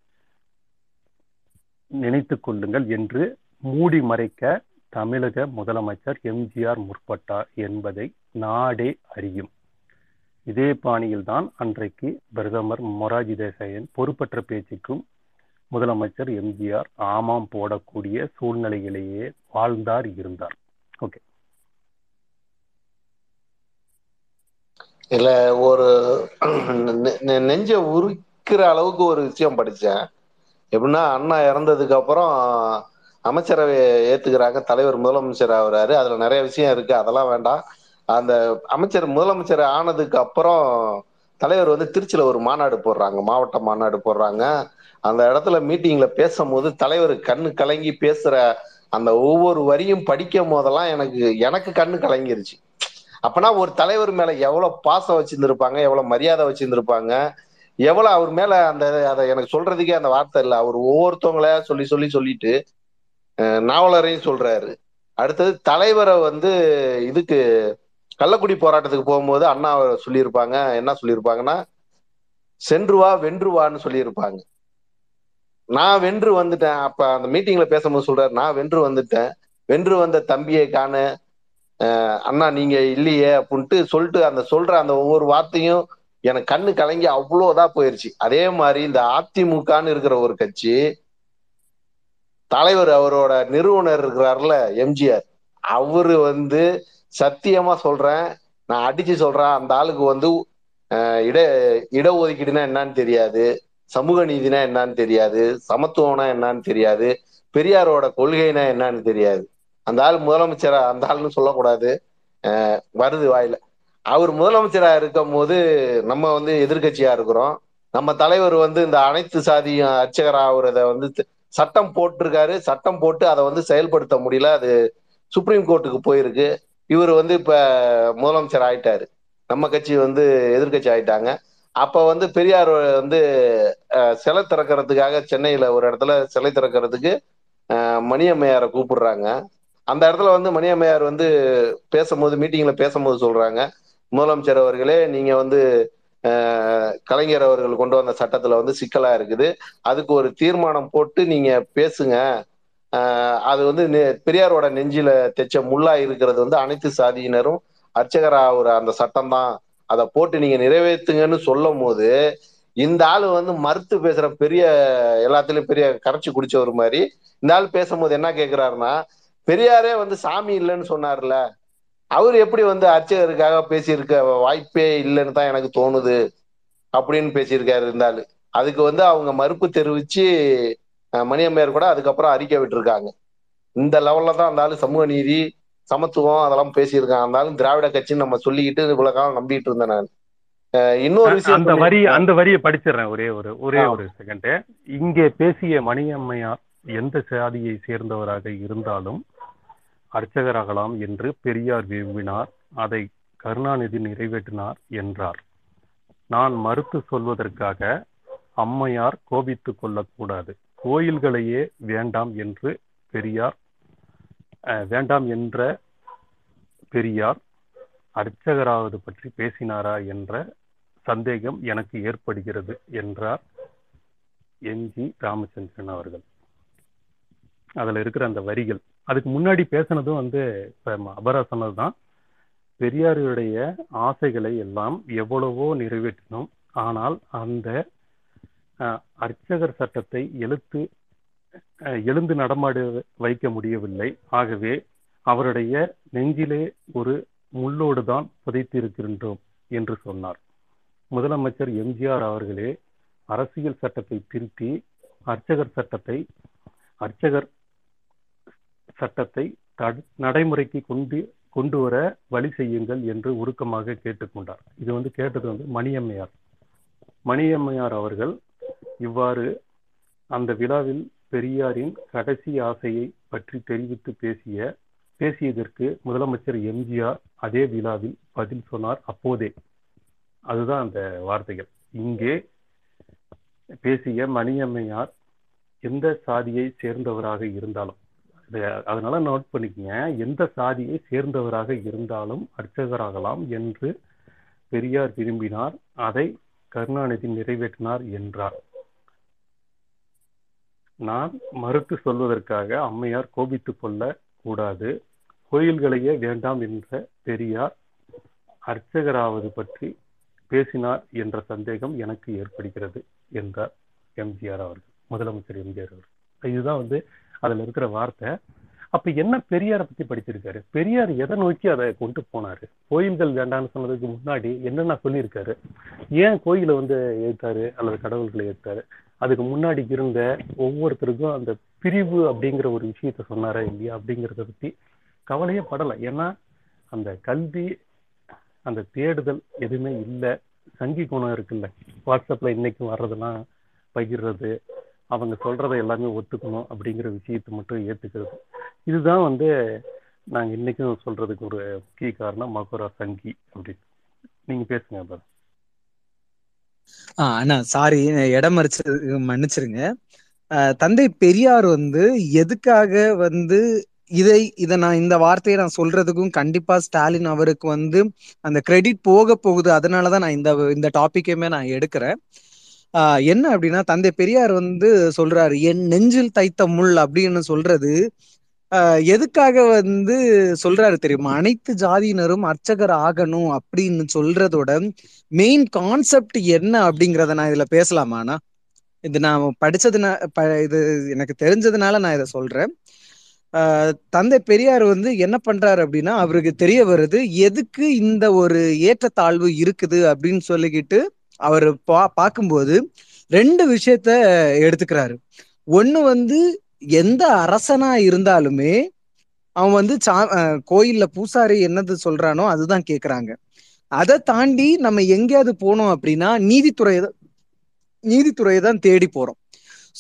நினைத்து கொள்ளுங்கள் என்று மூடி மறைக்க தமிழக முதலமைச்சர் எம்ஜிஆர் முற்பட்டார் என்பதை நாடே அறியும். இதே பாணியில்தான் அன்றைக்கு பிரதமர் மொராஜி தேசாயின் பொறுப்பற்ற பேச்சுக்கும் முதலமைச்சர் எம்ஜிஆர் ஆமாம் போடக்கூடிய சூழ்நிலையிலேயே வாழ்ந்தார் இருந்தார். ஓகே. இல்ல ஒரு நெஞ்ச உருக்கிற அளவுக்கு ஒரு விஷயம் படிச்சேன். எப்படின்னா அண்ணா இறந்ததுக்கு அப்புறம் அமைச்சரவை ஏத்துக்கிறாங்க. தலைவர் முதலமைச்சர் ஆகுறாரு. அதுல நிறைய விஷயம் இருக்கு. அதெல்லாம் வேண்டாம். அந்த அமைச்சர் முதலமைச்சர் ஆனதுக்கு அப்புறம் தலைவர் வந்து திருச்சியில ஒரு மாநாடு போடுறாங்க. மாவட்ட மாநாடு போடுறாங்க. அந்த இடத்துல மீட்டிங்ல பேசும்போது தலைவர் கண்ணு கலங்கி பேசுற அந்த ஒவ்வொரு வரியும் படிக்கும் போதெல்லாம் எனக்கு எனக்கு கண்ணு கலங்கிருச்சு. அப்பனா ஒரு தலைவர் மேல எவ்வளவு பாசம் வச்சிருந்திருப்பாங்க எவ்வளவு மரியாதை வச்சிருந்திருப்பாங்க எவ்வளவு அவர் மேல அந்த அதை எனக்கு சொல்றதுக்கே அந்த வார்த்தை இல்லை. அவர் ஒவ்வொருத்தவங்கள சொல்லி சொல்லி சொல்லிட்டு நாவலரையும் சொல்றாரு. அடுத்தது தலைவரை வந்து இதுக்கு கள்ளக்குடி போராட்டத்துக்கு போகும்போது அண்ணா சொல்லியிருப்பாங்க. என்ன சொல்லியிருப்பாங்கன்னா சென்று வா வென்று வான்னு சொல்லியிருப்பாங்க. நான் வென்று வந்துட்டேன். அப்ப அந்த மீட்டிங்ல பேசும்போது சொல்றாரு நான் வென்று வந்துட்டேன். வென்று வந்த தம்பியை காண. அண்ணா நீங்க இல்லையே அப்படின்ட்டு சொல்லிட்டு அந்த சொல்ற அந்த ஒவ்வொரு வார்த்தையும் எனக்கு கண்ணு கலங்கி அவ்வளோதான் போயிருச்சு. அதே மாதிரி இந்த அதிமுகன்னு இருக்கிற ஒரு கட்சி தலைவர் அவரோட நிறுவனர் இருக்கிறார்ல எம்ஜிஆர் அவரு வந்து சத்தியமா சொல்றேன் நான் அடிச்சு சொல்றேன் அந்த ஆளுக்கு வந்து அஹ், இட இடஒதுக்கீடுனா என்னன்னு தெரியாது சமூக நீதினா என்னன்னு தெரியாது சமத்துவம்னா என்னன்னு தெரியாது பெரியாரோட கொள்கைனா என்னன்னு தெரியாது. அந்த ஆள் முதலமைச்சரா அந்த ஆள்னு சொல்லக்கூடாது. வருது வாயில. அவர் முதலமைச்சரா இருக்கும் போது நம்ம வந்து எதிர்கட்சியா இருக்கிறோம். நம்ம தலைவர் வந்து இந்த அனைத்து சாதியும் அர்ச்சகரா ஆகுறத வந்து சட்டம் போட்டிருக்காரு. சட்டம் போட்டு அதை வந்து செயல்படுத்த முடியல. அது சுப்ரீம் கோர்ட்டுக்கு போயிருக்கு. இவர் வந்து இப்ப முதலமைச்சர் ஆயிட்டாரு. நம்ம கட்சி வந்து எதிர்க்கட்சி ஆயிட்டாங்க. அப்ப வந்து பெரியார் வந்து சிலை திறக்கிறதுக்காக சென்னையில ஒரு இடத்துல சிலை திறக்கிறதுக்கு மணியம்மையாரை கூப்பிடுறாங்க. அந்த இடத்துல வந்து மணியம்மையார் வந்து பேசும்போது மீட்டிங்ல பேசும்போது சொல்றாங்க. முதலமைச்சர் அவர்களே நீங்க வந்து கலைஞர் அவர்கள் கொண்டு வந்த சட்டத்துல வந்து சிக்கலா இருக்குது. அதுக்கு ஒரு தீர்மானம் போட்டு நீங்க பேசுங்க. அது வந்து நெ- பெரியாரோட நெஞ்சில தைச்ச முள்ளா இருக்கிறது வந்து அனைத்து சாதியினரும் அர்ச்சகரா ஒரு அந்த சட்டம் தான் அதை போட்டு நீங்க நிறைவேற்றுங்கன்னு சொல்லும் போது இந்த ஆள் வந்து மறுத்து பேசுற பெரிய எல்லாத்துலயும் பெரிய கரைச்சி குடிச்சவர் மாதிரி இந்த ஆள் பேசும்போது என்ன கேக்குறாருன்னா பெரியாரே வந்து சாமி இல்லைன்னு சொன்னார்ல. அவர் எப்படி வந்து அர்ச்சகருக்காக பேசியிருக்க வாய்ப்பே இல்லைன்னு தான் எனக்கு தோணுது அப்படின்னு பேசியிருக்காரு இருந்தாலும் அதுக்கு வந்து அவங்க மறுப்பு தெரிவிச்சு மணியம்மையார் கூட அதுக்கப்புறம் அறிக்கை விட்டுருக்காங்க. இந்த லெவல்ல தான் ஆளு சமூக நீதி சமத்துவம் அதெல்லாம் பேசியிருக்காங்க. ஆளு திராவிட கட்சின்னு நம்ம சொல்லிக்கிட்டு இவ்வளவு காலம் நம்பிட்டு இருந்தேன் நான். இன்னொரு விஷயம் அந்த வரி அந்த வரியை படிச்சிடுறேன். ஒரே ஒரு ஒரே. ஒரு செகண்ட் இங்கே பேசிய மணியம்மையார் எந்த சாதியை சேர்ந்தவராக இருந்தாலும் அர்ச்சகராகலாம் என்று பெரியார் விரும்பினார். அதை கருணாநிதி நிறைவேற்றினார் என்றார். நான் மறுத்து சொல்வதற்காக அம்மையார் கோபித்துக் கொள்ளக்கூடாது. கோயில்களையே வேண்டாம் என்று பெரியார் வேண்டாம் என்ற பெரியார் அர்ச்சகராவது பற்றி பேசினாரா என்ற சந்தேகம் எனக்கு ஏற்படுகிறது என்றார் என் ஜி ராமச்சந்திரன் அவர்கள். அதில் இருக்கிற அந்த வரிகள் அதுக்கு முன்னாடி பேசினதும் வந்து இப்போ அபரா சொன்னதுதான். பெரியாருடைய ஆசைகளை எல்லாம் எவ்வளவோ நிறைவேற்றினோம். ஆனால் அந்த அர்ச்சகர் சட்டத்தை எழுத்து எழுந்து நடமாட வைக்க முடியவில்லை. ஆகவே அவருடைய நெஞ்சிலே ஒரு முள்ளோடு தான் புதைத்திருக்கின்றோம் என்று சொன்னார். முதலமைச்சர் எம்ஜிஆர் அவர்களே அரசியல் சட்டத்தை திருத்தி அர்ச்சகர் சட்டத்தை அர்ச்சகர் சட்டத்தை நடைமுறைக்கு கொண்டு கொண்டு வர வழி செய்யுங்கள் என்று உருக்கமாக கேட்டுக்கொண்டார். இது வந்து கேட்டது வந்து மணியம்மையார். மணியம்மையார் அவர்கள் இவ்வாறு அந்த விழாவில் பெரியாரின் கடைசி ஆசையை பற்றி தெரிவித்து பேசிய பேசியதற்கு முதலமைச்சர் எம்ஜிஆர் அதே விழாவில் பதில் சொன்னார். அப்போதே. அதுதான் அந்த வார்த்தைகள். இங்கே பேசிய மணியம்மையார் எந்த சாதியை சேர்ந்தவராக இருந்தாலும் அதனால நோட் பண்ணிக்கங்க. எந்த சாதியை சேர்ந்தவராக இருந்தாலும் அர்ச்சகராகலாம் என்று பெரியார் விரும்பினார். அதை கருணாநிதி நிறைவேற்றினார் என்றார். நான் மறுத்து சொல்வதற்காக அம்மையார் கோபித்துக் கொள்ள கூடாது. கோயில்களையே வேண்டாம் என்ற பெரியார் அர்ச்சகராவது பற்றி பேசினார் என்ற சந்தேகம் எனக்கு ஏற்படுகிறது என்றார் எம்ஜிஆர் அவர்கள் முதலமைச்சர் எம்ஜிஆர் அவர்கள். இதுதான் வந்து அதுல இருக்கிற வார்த்தை. அப்ப என்ன பெரியாரை பத்தி படிச்சிருக்காரு? பெரியார் எதை நோக்கி அதை கொண்டு போனாரு? கோயில்கள் வேண்டாம்னு சொன்னதுக்கு முன்னாடி என்னென்ன சொல்லியிருக்காரு? ஏன் கோயிலை வந்து ஏத்தாரு? அல்லது கடவுள்களை ஏத்தாரு? அதுக்கு முன்னாடி இருந்த ஒவ்வொருத்தருக்கும் அந்த பிரிவு அப்படிங்கிற ஒரு விஷயத்த சொன்னாரா இல்லையா அப்படிங்கிறத பத்தி கவலையே படலை. ஏன்னா அந்த கல்வி அந்த தேடுதல் எதுவுமே இல்லை. சங்கி குணம் இருக்குல்ல. வாட்ஸ்அப்ல இன்னைக்கு வர்றதெல்லாம் பகிர்றது அவங்க சொல்றதை எல்லாமே ஒத்துக்கணும் அப்படிங்கிற விஷயத்தை மட்டும் ஏத்துக்கிறது. இதுதான் வந்து நாங்க இன்னைக்கும் சொல்றதுக்கு ஒரு முக்கிய காரணம் மகுரா சங்கி அப்படின்னு. நீங்க பேசுங்க brother. அண்ணா சாரி இடம் மறிச்சு மன்னிச்சிருங்க. தந்தை பெரியார் வந்து எதுக்காக வந்து இதை இதை நான் இந்த வார்த்தையை நான் சொல்றதுக்கும் கண்டிப்பா ஸ்டாலின் அவருக்கு வந்து அந்த கிரெடிட் போக போகுது அதனாலதான் நான் இந்த இந்த டாபிக்கையுமே நான் எடுக்கிறேன். என்ன அப்படின்னா தந்தை பெரியார் வந்து சொல்றாரு என் நெஞ்சில் தைத்த முள் அப்படின்னு சொல்றது. எதுக்காக வந்து சொல்றாரு தெரியுமா? அனைத்து ஜாதியினரும் அர்ச்சகர் ஆகணும் அப்படின்னு சொல்றதோட மெயின் கான்செப்ட் என்ன அப்படிங்கிறத நான் இதுல பேசலாமாண்ணா இது நான் படிச்சதுனா ப இது எனக்கு தெரிஞ்சதுனால நான் இதை சொல்றேன். தந்தை பெரியார் வந்து என்ன பண்றாரு அப்படின்னா அவருக்கு தெரிய வருது எதுக்கு இந்த ஒரு ஏற்றத்தாழ்வு இருக்குது? அப்படின்னு சொல்லிக்கிட்டு அவர் பா பார்க்கும்போது ரெண்டு விஷயத்த எடுத்துக்கிறாரு. ஒன்னு வந்து எந்த அரசனா இருந்தாலுமே அவன் வந்து சா கோயில்ல பூசாரி என்னது சொல்றானோ அதுதான் கேக்குறாங்க. அதை தாண்டி நம்ம எங்கேயாவது போனோம் அப்படின்னா நீதித்துறை நீதித்துறையை தான் தேடி போறோம்.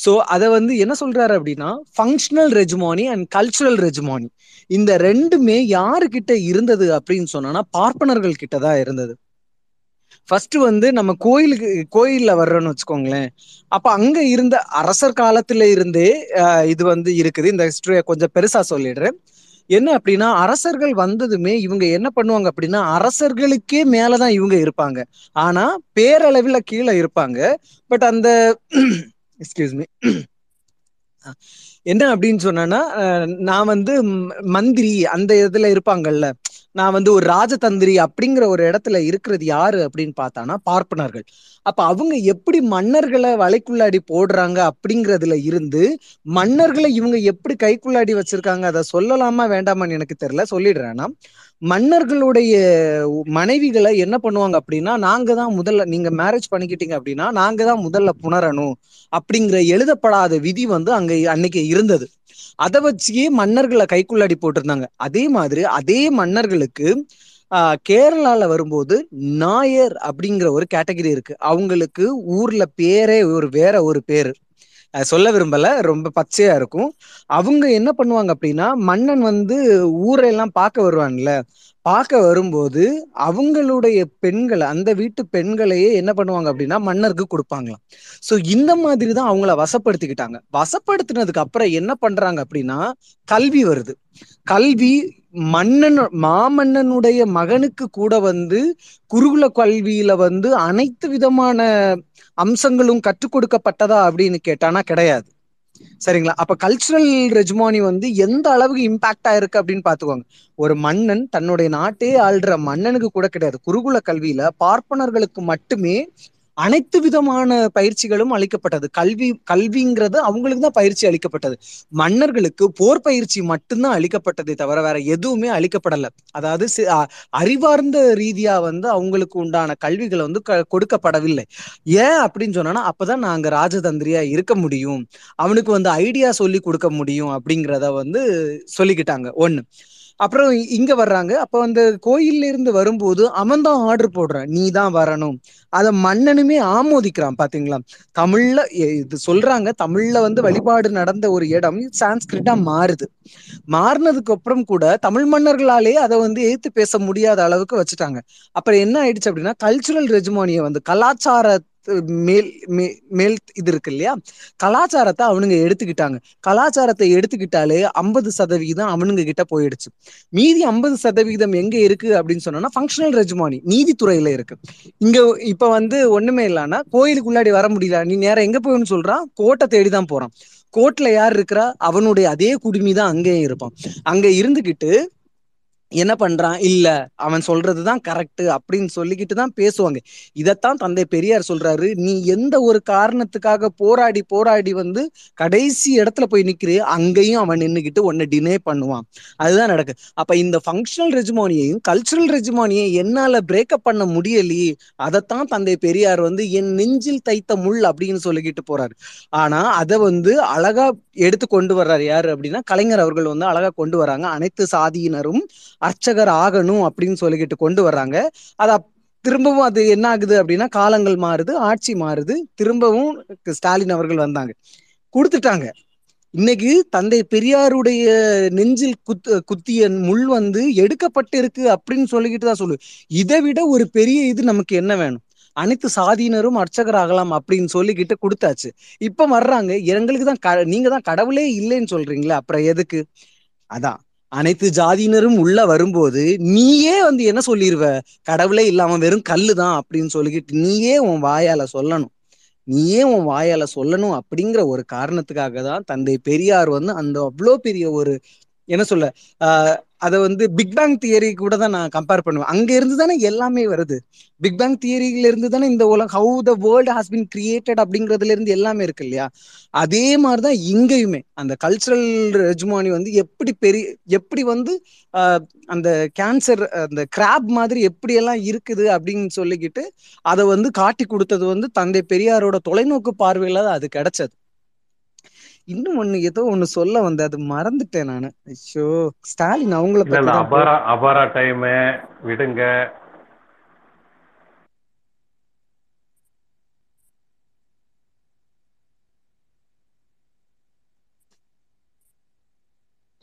ஸோ அதை வந்து என்ன சொல்றாரு அப்படின்னா functional hegemony and cultural hegemony இந்த ரெண்டுமே யாருக்கிட்ட இருந்தது அப்படின்னு சொன்னா பார்ப்பனர்கள் கிட்ட தான் இருந்தது. ஃபர்ஸ்ட் வந்து நம்ம கோயிலுக்கு கோயில்ல வர்றோம்னு வச்சுக்கோங்களேன். அப்ப அங்க இருந்த அரசர் காலத்துல இருந்தே இது வந்து இருக்குது. இந்த ஹிஸ்டரிய கொஞ்சம் பெருசா சொல்லிடுறேன். என்ன அப்படின்னா அரசர்கள் வந்ததுமே இவங்க என்ன பண்ணுவாங்க அப்படின்னா அரசர்களுக்கே மேலதான் இவங்க இருப்பாங்க. ஆனா பேரளவில் கீழே இருப்பாங்க. பட் அந்த எக்ஸ்கியூஸ் மீ என்ன அப்படின்னு சொன்னா நான் வந்து மந்திரி அந்த இதுல இருப்பாங்கல்ல. நான் வந்து ஒரு ராஜதந்திரி அப்படிங்கிற ஒரு இடத்துல இருக்கிறது யாரு அப்படின்னு பார்த்தானா பார்ப்பனர்கள். அப்ப அவங்க எப்படி மன்னர்களை வலைக்குள்ளாடி போடுறாங்க அப்படிங்கறதுல இருந்து மன்னர்களை இவங்க எப்படி கைக்குள்ளாடி வச்சிருக்காங்க? அதை சொல்லலாமா வேண்டாமான்னு எனக்கு தெரியல. சொல்லிடுறேன்னா மன்னர்களுடைய மனைவிகளை என்ன பண்ணுவாங்க அப்படின்னா நாங்க தான் முதல்ல நீங்க மேரேஜ் பண்ணிக்கிட்டீங்க அப்படின்னா நாங்க தான் முதல்ல புணரணும் அப்படிங்கிற எழுதப்படாத விதி வந்து அங்க அன்னைக்கு இருந்தது. அதை வச்சே மன்னர்களை கைக்குள்ளாடி போட்டிருந்தாங்க. அதே மாதிரி அதே மன்னர்களுக்கு ஆஹ் கேரளால வரும்போது நாயர் அப்படிங்கிற ஒரு கேட்டகரி இருக்கு. அவங்களுக்கு ஊர்ல பேரே ஒரு வேற ஒரு பேரு. சொல்ல விரும்பல. ரொம்ப பச்சையா இருக்கும். அவங்க என்ன பண்ணுவாங்க அப்படின்னா மன்னன் வந்து ஊரெல்லாம் பார்க்க வருவான்ல. பார்க்க வரும்போது அவங்களுடைய பெண்களை அந்த வீட்டு பெண்களையே என்ன பண்ணுவாங்க அப்படின்னா மன்னருக்கு கொடுப்பாங்களாம். சோ இந்த மாதிரி தான் அவங்கள வசப்படுத்திக்கிட்டாங்க. வசப்படுத்தினதுக்கு அப்புறம் என்ன பண்றாங்க அப்படின்னா கல்வி வருது. கல்வி மன்னன் மாமன்னனுடைய மகனுக்கு கூட வந்து குருகுல கல்வியில வந்து அனைத்து விதமான அம்சங்களும் கற்றுக் கொடுக்கப்பட்டதா அப்படின்னு கேட்டானா கிடையாது. சரிங்களா? அப்ப கல்ச்சுரல் ரெஜ்மானி வந்து எந்த அளவுக்கு இம்பாக்ட் ஆயிருக்கு அப்படின்னு பாத்துக்கோங்க ஒரு மன்னன் தன்னுடைய நாட்டே ஆள்ற மன்னனுக்கு கூட கிடையாது. குருகுல கல்வியில பார்ப்பனர்களுக்கு மட்டுமே அனைத்து விதமான பயிற்சிகளும் அளிக்கப்பட்டது. கல்வி கல்விங்கிறது அவங்களுக்கு தான் பயிற்சி அளிக்கப்பட்டது. மன்னர்களுக்கு போர் பயிற்சி மட்டும்தான் அளிக்கப்பட்டதே தவிர வேற எதுவுமே அளிக்கப்படல. அதாவது அறிவார்ந்த ரீதியா வந்து அவங்களுக்கு உண்டான கல்விகளை வந்து க- கொடுக்கப்படவில்லை. ஏன் அப்படின்னு சொன்னோம்னா அப்பதான் நாங்க ராஜதந்திரியா இருக்க முடியும். அவனுக்கு வந்து ஐடியா சொல்லி கொடுக்க முடியும் அப்படிங்கிறத வந்து சொல்லிக்கிட்டாங்க. ஒண்ணு. அப்புறம் இ- இங்க வர்றாங்க. அப்ப அந்த கோயில்ல இருந்து வரும்போது அவன் தான் ஆர்டர் போடுறான். நீ தான் வரணும். அத மன்னனுமே ஆமோதிக்கிறான் பாத்தீங்களா? தமிழ்ல எ- இது சொல்றாங்க. தமிழ்ல வந்து வழிபாடு நடந்த ஒரு இடம் சான்ஸ்கிரிட்டா மாறுது. மாறினதுக்கு அப்புறம் கூட தமிழ் மன்னர்களாலே அதை வந்து எதிர்த்து பேச முடியாத அளவுக்கு வச்சுட்டாங்க. அப்புறம் என்ன ஆயிடுச்சு அப்படின்னா கல்ச்சுரல் ரெஜுமானிய வந்து கலாச்சார மேல் மேல் இது இருக்கு இல்லையா? கலாச்சாரத்தை அவனுங்க எடுத்துக்கிட்டாங்க. கலாச்சாரத்தை எடுத்துக்கிட்டாலே ஐம்பது சதவிகிதம் அவனுங்க கிட்ட போயிடுச்சு. மீதி ஐம்பது சதவிகிதம் எங்க இருக்கு அப்படின்னு சொன்னோம்னா ஃபங்க்ஷனல் ரெஜுமானி நீதித்துறையில இருக்கு. இங்க இப்ப வந்து ஒண்ணுமே இல்லைன்னா கோயிலுக்குள்ளாடி வர முடியல. நீ நேரம் எங்க போகணும்னு சொல்றான்? கோட்டை தேடிதான் போறான். கோர்ட்ல யார் இருக்கிறா? அவனுடைய அதே குடுமி தான் அங்கேயும் இருப்பான். அங்க இருந்துகிட்டு என்ன பண்றான்? இல்ல அவன் சொல்றதுதான் கரெக்ட் அப்படின்னு சொல்லிக்கிட்டு தான் பேசுவாங்க. இதத்தான் தந்தை பெரியார் சொல்றாரு. நீ எந்த ஒரு காரணத்துக்காக போராடி போராடி வந்து கடைசி இடத்துல போய் நிக்கிறியோ அங்கேயும் அவன் நின்னுக்கிட்டு உன்னை டினே பண்ணுவான். அதுதான் நடக்கு. அப்ப இந்த ஃபங்க்ஷனல் ரெஜிமானியையும் கல்ச்சுரல் ரெஜிமானியை என்னால பிரேக்கப் பண்ண முடியலையே அதைத்தான் தந்தை பெரியார் வந்து என் நெஞ்சில் தைத்த முள் அப்படின்னு சொல்லிக்கிட்டு போறாரு. ஆனா அதை வந்து அழகா எடுத்து கொண்டு வர்றாரு யாரு அப்படின்னா கலைஞர் அவர்கள் வந்து அழகா கொண்டு வராங்க. அனைத்து சாதியினரும் அர்ச்சகர் ஆகணும் அப்படின்னு சொல்லிக்கிட்டு கொண்டு வர்றாங்க. அத திரும்பவும் அது என்ன ஆகுது அப்படின்னா காலங்கள் மாறுது ஆட்சி மாறுது. திரும்பவும் ஸ்டாலின் அவர்கள் வந்தாங்க. கொடுத்துட்டாங்க. இன்னைக்கு தந்தை பெரியாருடைய நெஞ்சில் குத் குத்திய முள் வந்து எடுக்கப்பட்டு இருக்கு அப்படின்னு சொல்லிக்கிட்டு தான் சொல்லு இதை விட ஒரு பெரிய இது நமக்கு என்ன வேணும்? அனைத்து சாதியினரும் அர்ச்சகர் ஆகலாம் அப்படின்னு சொல்லிக்கிட்டு கொடுத்தாச்சு. இப்ப வர்றாங்க. எங்களுக்கு தான் க நீங்க தான் கடவுளே இல்லைன்னு சொல்றீங்களே அப்புறம் எதுக்கு? அதான். அனைத்து ஜாதியினரும் உள்ள வரும்போது நீயே வந்து என்ன சொல்லிருவ? கடவுளே இல்லாம வெறும் கல்லு தான் அப்படின்னு சொல்லிக்கிட்டு நீயே உன் வாயால சொல்லணும். நீயே உன் வாயால சொல்லணும் அப்படிங்கிற ஒரு காரணத்துக்காக தான் தந்தை பெரியார் வந்து அந்த அவ்வளோ பெரிய ஒரு என்ன சொல்ல ஆஹ் அதை வந்து பிக் பேங் தியரி கூட தான் நான் கம்பேர் பண்ணுவேன். அங்க இருந்து தானே எல்லாமே வருது. பிக் பேங் தியரியில இருந்து தானே இந்த உலகம் how the world has been created அப்படிங்கிறதுல இருந்து எல்லாமே இருக்கு இல்லையா? அதே மாதிரிதான் இங்கேயுமே. அந்த கல்ச்சுரல் ரெஜ்மானி வந்து எப்படி பெரிய எப்படி வந்து அந்த கேன்சர் அந்த கிராப் மாதிரி எப்படி எல்லாம் இருக்குது அப்படின்னு சொல்லிக்கிட்டு அதை வந்து காட்டி கொடுத்தது வந்து தந்தை பெரியாரோட தொலைநோக்கு பார்வையில தான் அது கிடைச்சது. இன்னும் ஒண்ணு ஏதோ ஒண்ணு சொல்ல வந்த அது மறந்துட்டேன் நானு. ஐயோ ஸ்டாலின் அவங்கள பத்தி அபாரா அபாரா டைம் விடுங்க.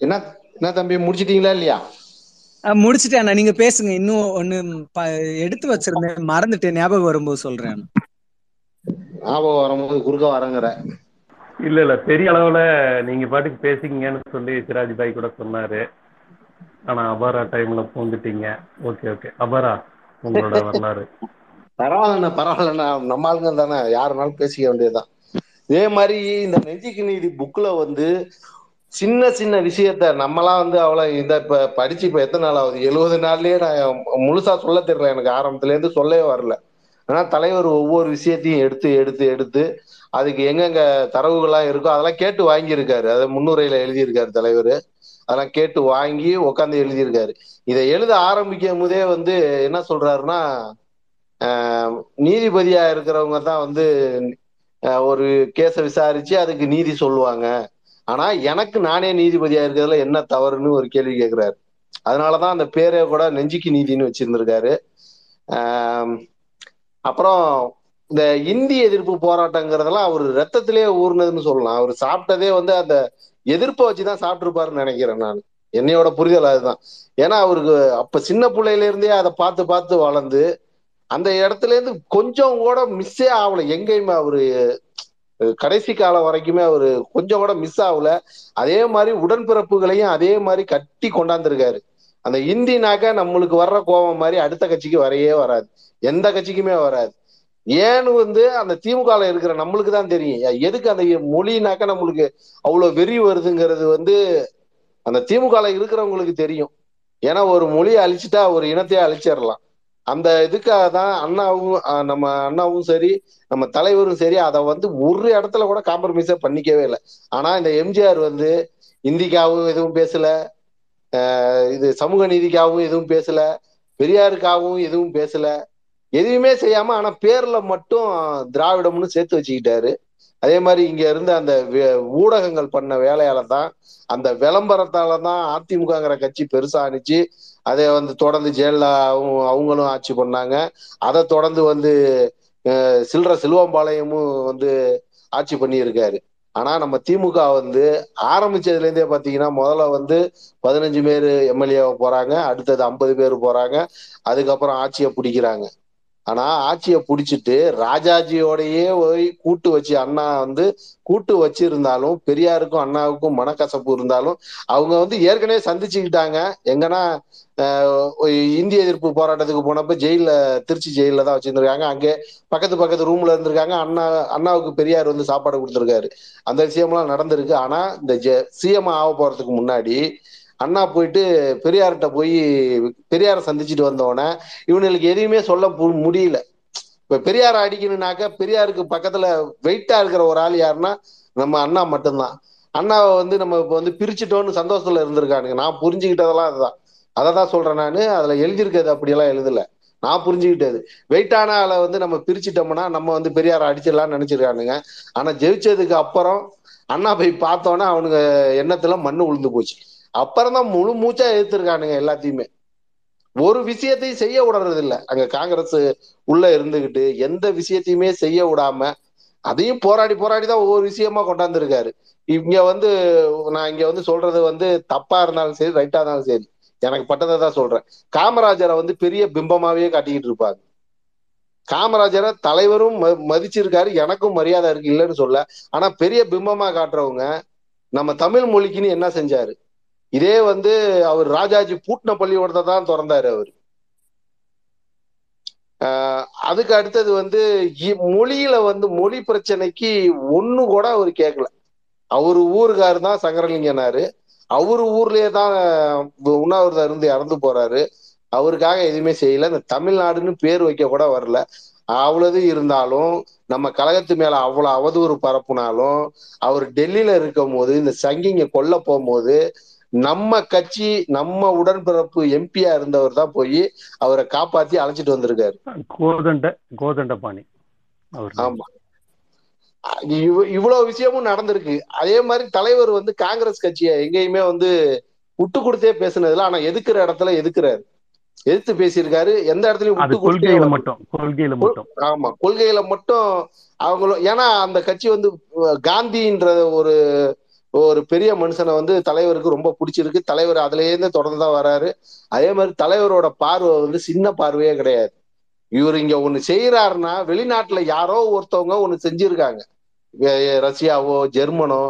என்ன என்ன தம்பி முடிச்சிட்டீங்களா இல்லையா? முடிச்சிட்டேன் நீங்க பேசுங்க. இன்னும் ஒண்ணு எடுத்து வச்சிருந்தேன். மறந்துட்டேன். ஞாபகம் வரும்போது சொல்றேன். ஞாபகம் வரும்போது குறுக்க வரங்கிற. இல்ல இல்ல. பெரிய அளவுல நீங்க பாட்டுக்கு பேசிக்கங்கன்னு சொல்லி சிராஜ் பாய் கூட சொன்னாரு. ஆனா அபாரா டைம்ல பூந்துட்டீங்க. ஓகே ஓகே அபாரா உங்களோட வரலாறு. பரவாயில்லண்ணா பரவாயில்லண்ணா. நம்ம ஆளுங்க தானே யாருனாலும் பேசிக்க வேண்டியதுதான். இதே மாதிரி இந்த நெஞ்சுக்கு நீதி புக்ல வந்து சின்ன சின்ன விஷயத்த நம்மலாம் வந்து அவ்வளவு இந்த இப்ப படிச்சு இப்ப எத்தனை நாள் ஆகுது? எழுபது நாள்லயே நான் முழுசா சொல்ல தெரியல எனக்கு ஆரம்பத்துல இருந்து சொல்லவே வரல. ஆனா தலைவர் ஒவ்வொரு விஷயத்தையும் எடுத்து எடுத்து எடுத்து அதுக்கு எங்கெங்க தரவுகள்லாம் இருக்கோ அதெல்லாம் கேட்டு வாங்கியிருக்காரு. அதை முன்னுரையில எழுதியிருக்காரு தலைவர். அதெல்லாம் கேட்டு வாங்கி உட்காந்து எழுதியிருக்காரு. இதை எழுத ஆரம்பிக்கும் போதே வந்து என்ன சொல்றாருன்னா ஆஹ் நீதிபதியா இருக்கிறவங்க தான் வந்து ஒரு கேஸை விசாரிச்சு அதுக்கு நீதி சொல்லுவாங்க. ஆனா எனக்கு நானே நீதிபதியா இருக்கிறதுல என்ன தவறுன்னு ஒரு கேள்வி கேட்கிறாரு அதனாலதான் அந்த பேரே கூட நெஞ்சுக்கு நீதினு வச்சிருந்திருக்காரு. ஆஹ் அப்புறம் இந்த இந்தி எதிர்ப்பு போராட்டங்கிறதெல்லாம் அவர் ரத்தத்திலேயே ஊர்னதுன்னு சொல்லலாம். அவர் சாப்பிட்டதே வந்து அந்த எதிர்ப்பை வச்சுதான் சாப்பிட்டுருப்பாருன்னு நினைக்கிறேன் நான். என்னையோட புரிதல் அதுதான். ஏன்னா அவருக்கு அப்ப சின்ன பிள்ளையில இருந்தே அதை பார்த்து பார்த்து வளர்ந்து அந்த இடத்துல இருந்து கொஞ்சம் கூட மிஸ்ஸே ஆகல. எங்கேயுமே அவரு கடைசி காலம் வரைக்குமே அவரு கொஞ்சம் கூட மிஸ் ஆகல. அதே மாதிரி உடன்பிறப்புகளையும் அதே மாதிரி கட்டி கொண்டாந்துருக்காரு. அந்த இந்தினாக்க நம்மளுக்கு வர்ற கோபம் மாதிரி அடுத்த கட்சிக்கு வரையே வராது. எந்த கட்சிக்குமே வராது. ஏன்னு வந்து அந்த திமுக இருக்கிற நம்மளுக்கு தான் தெரியும். எதுக்கு அந்த மொழினாக்க நம்மளுக்கு அவ்வளவு வெறி வருதுங்கிறது வந்து அந்த திமுக இருக்கிறவங்களுக்கு தெரியும். ஏன்னா ஒரு மொழியை அழிச்சிட்டா ஒரு இனத்தையே அழிச்சிடலாம் அந்த இதுக்காக தான் அண்ணாவும் நம்ம அண்ணாவும் சரி நம்ம தலைவரும் சரி அதை வந்து ஒரு இடத்துல கூட காம்ப்ரமைஸே பண்ணிக்கவே இல்லை. ஆனா இந்த எம்ஜிஆர் வந்து இந்திக்காகவும் எதுவும் பேசல. இது சமூக நீதிக்காகவும் எதுவும் பேசல. பெரியாருக்காகவும் எதுவும் பேசல. எதுவுமே செய்யாம ஆனா பேர்ல மட்டும் திராவிடம்னு சேர்த்து வச்சுக்கிட்டாரு. அதே மாதிரி இங்க இருந்த அந்த வே- ஊடகங்கள் பண்ண வேலையால தான் அந்த விளம்பரத்தால தான் அதிமுகங்கிற கட்சி பெருசா அணிச்சு அதை வந்து தொடர்ந்து ஜெயலலிதாவும் அவங்களும் ஆட்சி பண்ணாங்க. அதை தொடர்ந்து வந்து சில்ற சிலுவம்பாளையமும் வந்து ஆட்சி பண்ணியிருக்காரு. ஆனா நம்ம திமுக வந்து ஆரம்பிச்சதுல இருந்தே பாத்தீங்கன்னா முதல்ல வந்து பதினஞ்சு பேர் எம்எல்ஏ போறாங்க அடுத்தது ஐம்பது பேர் போறாங்க அதுக்கப்புறம் ஆட்சியை பிடிக்கிறாங்க. ஆனா ஆட்சியை பிடிச்சிட்டு ராஜாஜியோடயே போய் கூட்டு வச்சு அண்ணா வந்து கூட்டு வச்சிருந்தாலும் பெரியாருக்கும் அண்ணாவுக்கும் மனக்கசப்பு இருந்தாலும் அவங்க வந்து ஏற்கனவே சந்திச்சுக்கிட்டாங்க. எங்கன்னா ஆஹ் ஒரு இந்திய எதிர்ப்பு போராட்டத்துக்கு போனப்ப ஜெயில திருச்சி ஜெயில தான் வச்சிருந்திருக்காங்க. அங்கே பக்கத்து பக்கத்து ரூம்ல இருந்திருக்காங்க. அண்ணா அண்ணாவுக்கு பெரியார் வந்து சாப்பாடு கொடுத்துருக்காரு. அந்த விஷயம்லாம் நடந்திருக்கு. ஆனா இந்த சிஎம் ஆக போறதுக்கு முன்னாடி அண்ணா போயிட்டு பெரியார்கிட்ட போய் பெரியாரை சந்திச்சுட்டு வந்தோடனே இவனுங்களுக்கு எதையுமே சொல்ல முடியல. இப்ப பெரியாரை அடிக்கணும்னாக்க பெரியாருக்கு பக்கத்துல வெயிட்டா இருக்கிற ஒரு ஆள் யாருன்னா நம்ம அண்ணா மட்டும்தான். அண்ணாவை வந்து நம்ம இப்ப வந்து பிரிச்சுட்டோம்னு சந்தோஷத்துல இருந்திருக்கானுங்க. நான் புரிஞ்சுக்கிட்டதெல்லாம் அதுதான். அதை தான் சொல்றேன் நான். அதுல எழுதியிருக்கிறது அப்படியெல்லாம் எழுதல. நான் புரிஞ்சுக்கிட்டது. வெயிட்டான ஆளை வந்து நம்ம பிரிச்சுட்டோம்னா நம்ம வந்து பெரியாரை அடிச்சிடலாம்னு நினைச்சிருக்கானுங்க. ஆனா ஜெயிச்சதுக்கு அப்புறம் அண்ணா போய் பார்த்தோன்னே அவனுங்க எண்ணத்துல மண்ணு உளுந்து போச்சு. அப்புறம் தான் முழு மூச்சா எதிர்த்திருக்கானுங்க எல்லாத்தையுமே. ஒரு விஷயத்தையும் செய்ய விடுறது இல்ல அங்க காங்கிரஸ் உள்ள இருந்துகிட்டு எந்த விஷயத்தையுமே செய்ய விடாம அதையும் போராடி போராடி தான் ஒவ்வொரு விஷயமா கொண்டாந்துருக்காரு. இங்க வந்து நான் இங்க வந்து சொல்றது வந்து தப்பா இருந்தாலும் சரி ரைட்டா இருந்தாலும் சரி. எனக்கு பட்டதை தான் சொல்றேன். காமராஜரை வந்து பெரிய பிம்பமாவே காட்டிக்கிட்டு இருப்பாங்க. காமராஜரை தலைவரும் ம- மதிச்சிருக்காரு. எனக்கும் மரியாதை இருக்கு இல்லைன்னு சொல்ல. ஆனா பெரிய பிம்பமா காட்டுறவங்க நம்ம தமிழ் மொழிக்குன்னு என்ன செஞ்சாரு? இதே வந்து அவர் ராஜாஜி பூட்டின பள்ளிக்கூடத்தை தான் திறந்தாரு அவர். ஆஹ் அதுக்கு அடுத்தது வந்து இ- மொழியில வந்து மொழி பிரச்சனைக்கு ஒண்ணு கூட அவர் கேட்கல அவரு ஊருக்காரு தான் சங்கரலிங்கனாரு. அவரு ஊர்லயே தான் உண்ணாவிரதம் இருந்து இறந்து போறாரு. அவருக்காக எதுவுமே செய்யல. இந்த தமிழ்நாடுன்னு பேர் வைக்க கூட வரல. அவ்வளவு இருந்தாலும் நம்ம கழகத்து மேல அவ்வளவு அவதூறு பரப்புனாலும் அவர் டெல்லியில இருக்கும் போது இந்த சங்கிங்க கொல்ல போகும்போது நம்ம கட்சி நம்ம உடன்பிறப்பு எம்பியா இருந்தவர் தான் போய் அவரை காப்பாத்தி அழைச்சிட்டு வந்திருக்காரு. கோதண்ட கோதண்டபாணி அவர் ஆமா. இவ்- இவ்வளவு விஷயமும் நடந்திருக்கு. அதே மாதிரி தலைவர் வந்து காங்கிரஸ் கட்சியை எங்கேயுமே வந்து விட்டு கொடுத்தே பேசுனதுல ஆனா எதுக்குற இடத்துல எதுக்குறாரு? எதிர்த்து பேசியிருக்காரு. எந்த இடத்துலயும் விட்டு கொள்கையில. மட்டும் கொள்கையில மட்டும். ஆமா. கொள்கையில மட்டும் அவங்களும் ஏன்னா அந்த கட்சி வந்து காந்தின்ற ஒரு ஒரு பெரிய மனுஷனை வந்து தலைவருக்கு ரொம்ப பிடிச்சிருக்கு. தலைவர் அதுலேருந்து தொடர்ந்து தான் வராரு. அதே மாதிரி தலைவரோட பார்வை வந்து சின்ன பார்வையே கிடையாது. இவர் இங்க ஒண்ணு செய்யறாருன்னா வெளிநாட்டுல யாரோ ஒருத்தவங்க ஒண்ணு செஞ்சிருக்காங்க. ரஷ்யாவோ ஜெர்மனோ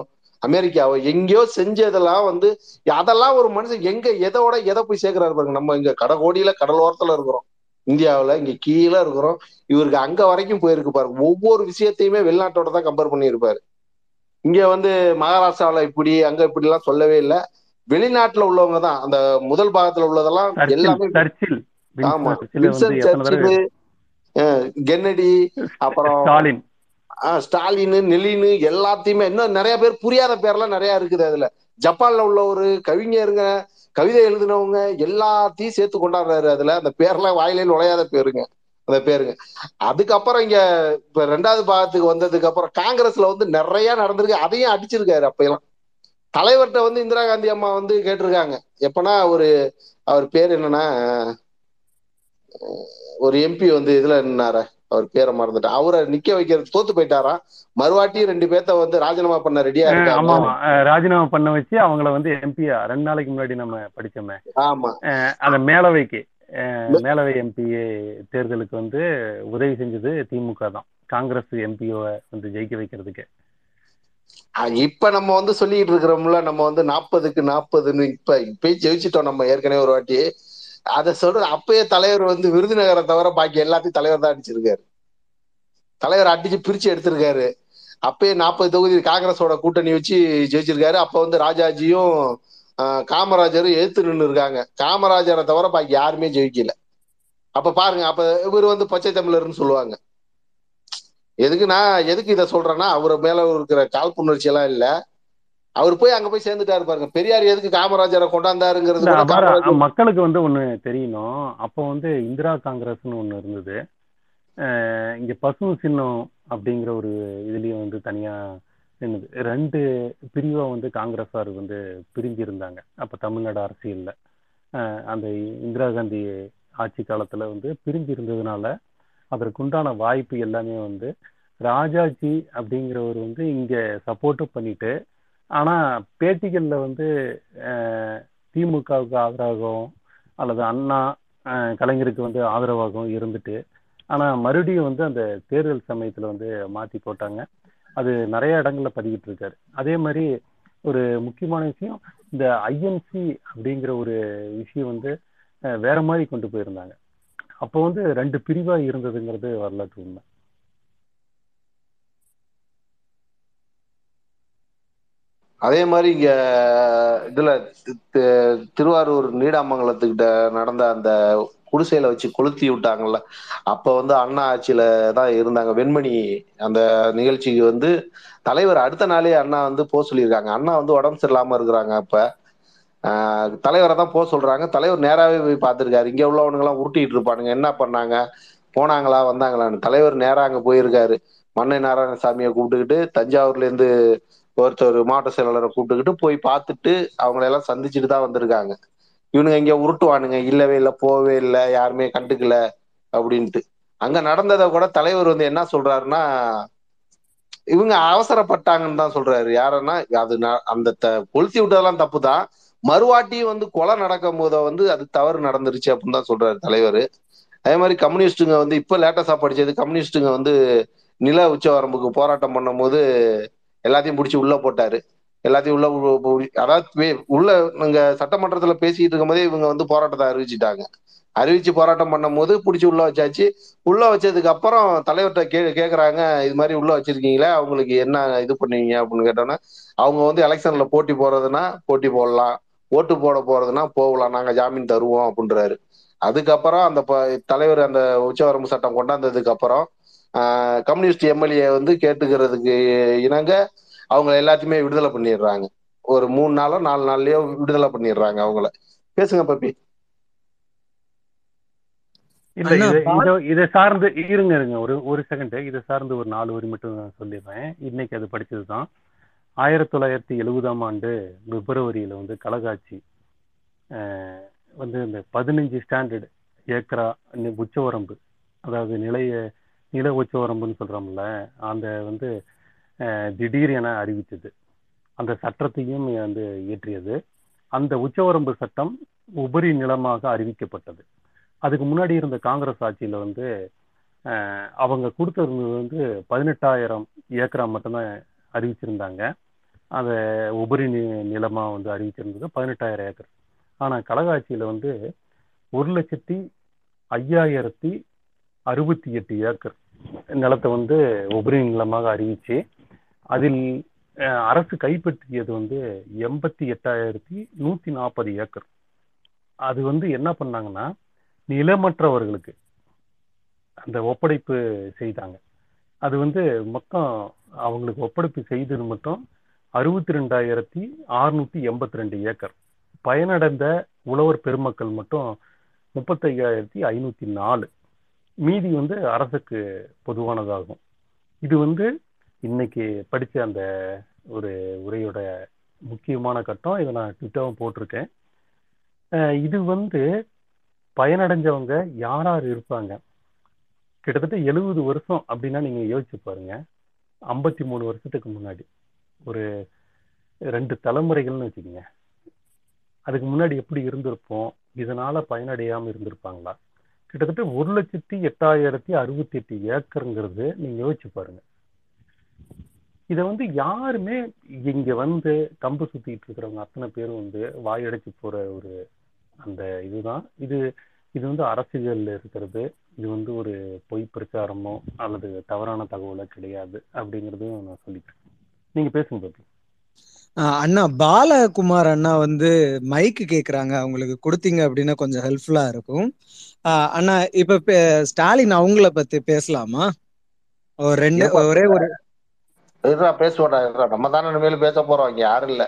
அமெரிக்காவோ எங்கேயோ செஞ்சதெல்லாம் வந்து அதெல்லாம் ஒரு மனுஷன் எங்க எதோட எதை போய் சேர்க்கிறாரு பாருங்க. நம்ம இங்க கடகோடியில கடலோரத்துல இருக்கிறோம். இந்தியாவில் இங்க கீழே இருக்கிறோம். இவருக்கு அங்க வரைக்கும் போயிருக்கு பாருங்க. ஒவ்வொரு விஷயத்தையுமே வெளிநாட்டோட தான் கம்பேர் பண்ணியிருப்பாரு. இங்க வந்து மகாராஷ்டிராவுல இப்படி அங்க இப்படி எல்லாம் சொல்லவே இல்லை. வெளிநாட்டுல உள்ளவங்க தான். அந்த முதல் பாகத்துல உள்ளதெல்லாம் எல்லாமே ஆமா. வின்சன் சர்ச்சில் கென்னடி அப்புறம் ஸ்டாலின். ஆஹ் ஸ்டாலின் நெலினு எல்லாத்தையுமே இன்னும் நிறைய பேர் புரியாத பேர்லாம் நிறைய இருக்குது அதுல. ஜப்பான்ல உள்ள ஒரு கவிஞருங்க கவிதை எழுதினவங்க எல்லாத்தையும் சேர்த்து கொண்டாடுறாரு அதுல. அந்த பேர்லாம் வாயிலே நுழையாத பேருங்க. அந்த பேருங்க. அதுக்கப்புறம் இங்க இப்ப ரெண்டாவது பாகத்துக்கு வந்ததுக்கு அப்புறம் காங்கிரஸ்ல வந்து நிறைய நடந்திருக்கு. அதையும் அடிச்சிருக்காரு அப்பெல்லாம் தலைவர்கிட்ட வந்து இந்திரா காந்தி அம்மா வந்து கேட்டிருக்காங்க. எப்பனா ஒரு அவர் பேர் என்னன்னா ஒரு எம்பி வந்து இதுல நின்னார? அவர் பேரை மறந்துட்டேன். அவரை நிக்க வைக்கிறது தோத்து போயிட்டாராம் மறுவாட்டி ரெண்டு பேர்த்த வந்து ராஜினாமா பண்ண ரெடியா இருக்காங்க ராஜினாமா பண்ண வச்சு அவங்கள வந்து எம்பியா ரெண்டு நாளைக்கு முன்னாடி நம்ம படிச்சோமே. ஆமா. அந்த மேலவைக்கு. மேலவை எம்பி தேர்தலுக்கு வந்து உதவி செஞ்சது திமுக தான். காங்கிரஸ் எம்பியை வந்து ஜெயிக்க வைக்கிறதுக்கு. இப்ப நம்ம வந்து சொல்லிட்டு இருக்கிறோம்ல நம்ம வந்து நாற்பதுக்கு நாற்பதுன்னு இப்ப இப்பயே ஜெயிச்சிட்டோம் நம்ம ஏற்கனவே ஒரு வாட்டி. அத சொல்றது அப்பயே தலைவர் வந்து விருதுநகரை தவிர பாக்கி எல்லாத்தையும் தலைவர் தான் அடிச்சிருக்காரு. தலைவர் அடிச்சு பிரிச்சு எடுத்திருக்காரு. அப்பயே நாற்பது தொகுதி காங்கிரஸோட கூட்டணி வச்சு ஜெயிச்சிருக்காரு. அப்ப வந்து ராஜாஜியும் ஆஹ், காமராஜரும் எதிர்த்து நின்று இருக்காங்க காமராஜரை தவிர பாக்கி யாருமே ஜெயிக்கல. அப்ப பாருங்க அப்ப இவர் வந்து பச்சை தமிழர்னு சொல்லுவாங்க. எதுக்கு நான் எதுக்கு இதை சொல்றேன்னா அவர் மேல இருக்கிற காழ்ப்புணர்ச்சி எல்லாம் இல்ல. அவர் போய் அங்க போய் சேர்ந்துட்டாரு பாருங்க. பெரியார் எதுக்கு காமராஜரை கொண்டாந்தாருங்கிறது காமராஜர் மக்களுக்கு வந்து ஒண்ணு தெரியணும். அப்போ வந்து இந்திரா காங்கிரஸ்னு ஒண்ணு இருந்தது. இங்க பசு சின்னம் அப்படிங்கிற ஒரு இதுலயும் வந்து தனியா என்னது ரெண்டு பிரிவா வந்து காங்கிரஸார் வந்து பிரிஞ்சு இருந்தாங்க அப்ப தமிழ்நாடு அரசியல்ல. அந்த இந்திரா காந்தி ஆட்சி காலத்துல வந்து பிரிஞ்சு இருந்ததுனால அதற்குண்டான வாய்ப்பு எல்லாமே வந்து ராஜாஜி அப்படிங்கிறவர் வந்து இங்க சப்போர்ட்டும் பண்ணிட்டு ஆனா பேட்டிகள்ல வந்து திமுகவுக்கு ஆதரவாகவும் அல்லது அண்ணா கலைஞருக்கு வந்து ஆதரவாகவும் இருந்துட்டு ஆனா மறுபடியும் வந்து அந்த தேர்தல் சமயத்துல வந்து மாத்தி போட்டாங்க. அது நிறைய இடங்கள்ல பதிவிட்டு இருக்காரு. அதே மாதிரி ஒரு முக்கியமான விஷயம் இந்த ஐஎன்சி அப்படிங்கிற ஒரு விஷயம் வந்து வேற மாதிரி கொண்டு போயிருந்தாங்க. அப்போ வந்து ரெண்டு பிரிவா இருந்ததுங்கிறது வரலாற்று உண்மை. அதே மாதிரி இங்க இதுல திருவாரூர் நீடாமங்கலத்துக்கிட்ட நடந்த அந்த குடிசையில வச்சு கொளுத்தி விட்டாங்கல்ல. அப்ப வந்து அண்ணா ஆட்சியில தான் இருந்தாங்க. வெண்மணி அந்த நிகழ்ச்சிக்கு வந்து தலைவர் அடுத்த நாளே அண்ணா வந்து போக சொல்லியிருக்காங்க. அண்ணா வந்து உடம்பு சரியில்லாம இருக்கிறாங்க அப்ப. தலைவரை தான் போக சொல்றாங்க. தலைவர் நேராகவே போய் பார்த்துருக்காரு. இங்கே உள்ளவனுங்க எல்லாம் உருட்டிட்டு இருப்பானுங்க. என்ன பண்ணாங்க? போனாங்களா? வந்தாங்களான்னு. தலைவர் நேராக அங்கே போயிருக்காரு. மன்னை நாராயணசாமியை கூப்பிட்டுக்கிட்டு தஞ்சாவூர்லேருந்து ஒருத்தர் மாவட்ட செயலாளரை கூப்பிட்டுக்கிட்டு போய் பார்த்துட்டு அவங்களெல்லாம் சந்திச்சுட்டு தான் வந்திருக்காங்க. இவனுங்க இங்க உருட்டுவானுங்க. இல்லவே இல்லை போவே இல்லை யாருமே கண்டுக்கல அப்படின்ட்டு. அங்க நடந்ததை கூட தலைவர் வந்து என்ன சொல்றாருன்னா இவங்க அவசரப்பட்டாங்கன்னு தான் சொல்றாரு. யாருன்னா அது அந்த த- கொளுத்தி விட்டதெல்லாம் தப்பு தான் மறுவாட்டியும் வந்து கொலை நடக்கும் போத வந்து அது தவறு நடந்துருச்சு அப்படின்னு தான் சொல்றாரு தலைவர். அதே மாதிரி கம்யூனிஸ்டுங்க வந்து இப்ப லேட்டஸ்டாக படிச்சது கம்யூனிஸ்டுங்க வந்து நில உச்சவரம்புக்கு போராட்டம் பண்ணும்போது எல்லாத்தையும் பிடிச்சி உள்ள போட்டாரு. எல்லாத்தையும் உள்ள அதாவது உள்ள இங்க சட்டமன்றத்துல பேசிட்டு இருக்கும்போதே இவங்க வந்து போராட்டத்தை அறிவிச்சிட்டாங்க. அறிவிச்சு போராட்டம் பண்ணும்போது பிடிச்சி உள்ள வச்சாச்சு. உள்ள வச்சதுக்கு அப்புறம் தலைவர்கிட்ட கே கேக்குறாங்க இது மாதிரி உள்ள வச்சிருக்கீங்களே அவங்களுக்கு என்ன இது பண்ணுவீங்க அப்படின்னு கேட்டோன்னா அவங்க வந்து எலெக்ஷன்ல போட்டி போறதுன்னா போட்டி போடலாம். ஓட்டு போட போறதுன்னா போகலாம். நாங்க ஜாமீன் தருவோம் அப்படின்றாரு. அதுக்கப்புறம் அந்த ப- தலைவர் அந்த உச்சவரம்பு சட்டம் கொண்டாந்ததுக்கு அப்புறம் கம்யூனிஸ்ட் எம்எல்ஏ வந்து கேட்டுக்கிறதுக்கு இணங்க அவங்க எல்லாத்தையுமே விடுதலை பண்ணிடுறாங்க. ஒரு மூணு நாளோ நாலு நாள்லயோ விடுதலை பண்ணிடுறாங்க அவங்கள. பேசுங்க பப்பி. இல்ல இது சார்ந்து இருங்க இருங்க. ஒரு ஒரு செகண்ட் இதை சார்ந்து ஒரு நாலு வரி மட்டும் நான் சொல்லிடுறேன். இன்னைக்கு அது படிச்சது தான் ஆயிரத்தி தொள்ளாயிரத்தி எழுபதாம் ஆண்டு பிப்ரவரியில வந்து கலகாட்சி அஹ், வந்து இந்த பதினஞ்சு ஸ்டாண்டர்டு ஏக்கரா உச்சவரம்பு அதாவது நிலைய நில உச்சவரம்புன்னு சொல்றோம்ல அந்த வந்து திடீர் என அறிவித்தது. அந்த சட்டத்தையும் வந்து இயற்றியது. அந்த உச்சவரம்பு சட்டம் உபரி நிலமாக அறிவிக்கப்பட்டது. அதுக்கு முன்னாடி இருந்த காங்கிரஸ் ஆட்சியில் வந்து அவங்க கொடுத்திருந்தது வந்து பதினெட்டாயிரம் ஏக்கரா மட்டும்தான் அறிவிச்சிருந்தாங்க. அதை உபரி நி வந்து அறிவிச்சிருந்தது பதினெட்டாயிரம் ஏக்கர். ஆனால் கலகாட்சியில வந்து ஒரு லட்சத்தி ஐயாயிரத்தி அறுபத்தி எட்டு ஏக்கர் நிலத்தை வந்து உபரி நிலமாக அறிவிச்சு அதில் அரசு கைப்பற்றியது வந்து எண்பத்தி எட்டாயிரத்தி நூத்தி நாற்பது ஏக்கர். அது வந்து என்ன பண்ணாங்கன்னா நிலமற்றவர்களுக்கு அந்த ஒப்படைப்பு செய்தாங்க. அது வந்து மொத்தம் அவங்களுக்கு ஒப்படைப்பு செய்தது மட்டும் அறுபத்தி ரெண்டாயிரத்தி அறுநூத்தி எண்பத்தி ரெண்டு ஏக்கர். பயனடைந்த உழவர் பெருமக்கள் மட்டும் முப்பத்தையாயிரத்தி ஐநூத்தி நாலு. மீதி வந்து அரசுக்கு பொதுவானதாகும். இது வந்து இன்னைக்கு படிச்ச அந்த ஒரு உரையோட முக்கியமான கட்டம் இதை நான் ட்விட்டரும் போட்டிருக்கேன். இது வந்து பயனடைஞ்சவங்க யார் யார் இருப்பாங்க? கிட்டத்தட்ட எழுபது வருஷம் அப்படின்னா நீங்க யோசிச்சு பாருங்க. ஐம்பத்தி மூணு வருஷத்துக்கு முன்னாடி ஒரு ரெண்டு தலைமுறைகள்னு வச்சுக்கோங்க. அதுக்கு முன்னாடி எப்படி இருந்திருப்போம்? இதனால பயனடையாம இருந்திருப்பாங்களா? கிட்டத்தட்ட ஒரு லட்சத்தி எட்டாயிரத்தி அறுபத்தி எட்டு ஏக்கருங்கிறது நீங்க யோசிச்சு பாருங்க. இதை வந்து யாருமே இங்க வந்து கம்பு சுத்திட்டு இருக்கிறவங்க அத்தனை பேரும் வந்து வாயடைச்சு போற ஒரு அந்த இதுதான். இது இது வந்து அரசியல்ல இருக்கிறது. இது வந்து ஒரு பொய் பிரச்சாரமோ அல்லது தவறான தகவலோ கிடையாது அப்படிங்கறதையும் நான் சொல்லிக்கிறேன். நீங்க பேசுங்க ஆஹ் அண்ணா பாலகுமார் அண்ணா வந்து மைக்கு கேக்குறாங்க. அவங்களுக்கு கொடுத்தீங்க அப்படின்னா கொஞ்சம் ஹெல்ப்ஃபுல்லா இருக்கும். ஆஹ் அண்ணா இப்ப ஸ்டாலின் அவங்கள பத்தி பேசலாமா? ஒரு ரெண்டு ஒரே ஒரு இருடா பேசுவோடா நம்ம தானே இனிமேல் பேச போறோம். இங்க யாரும் இல்ல.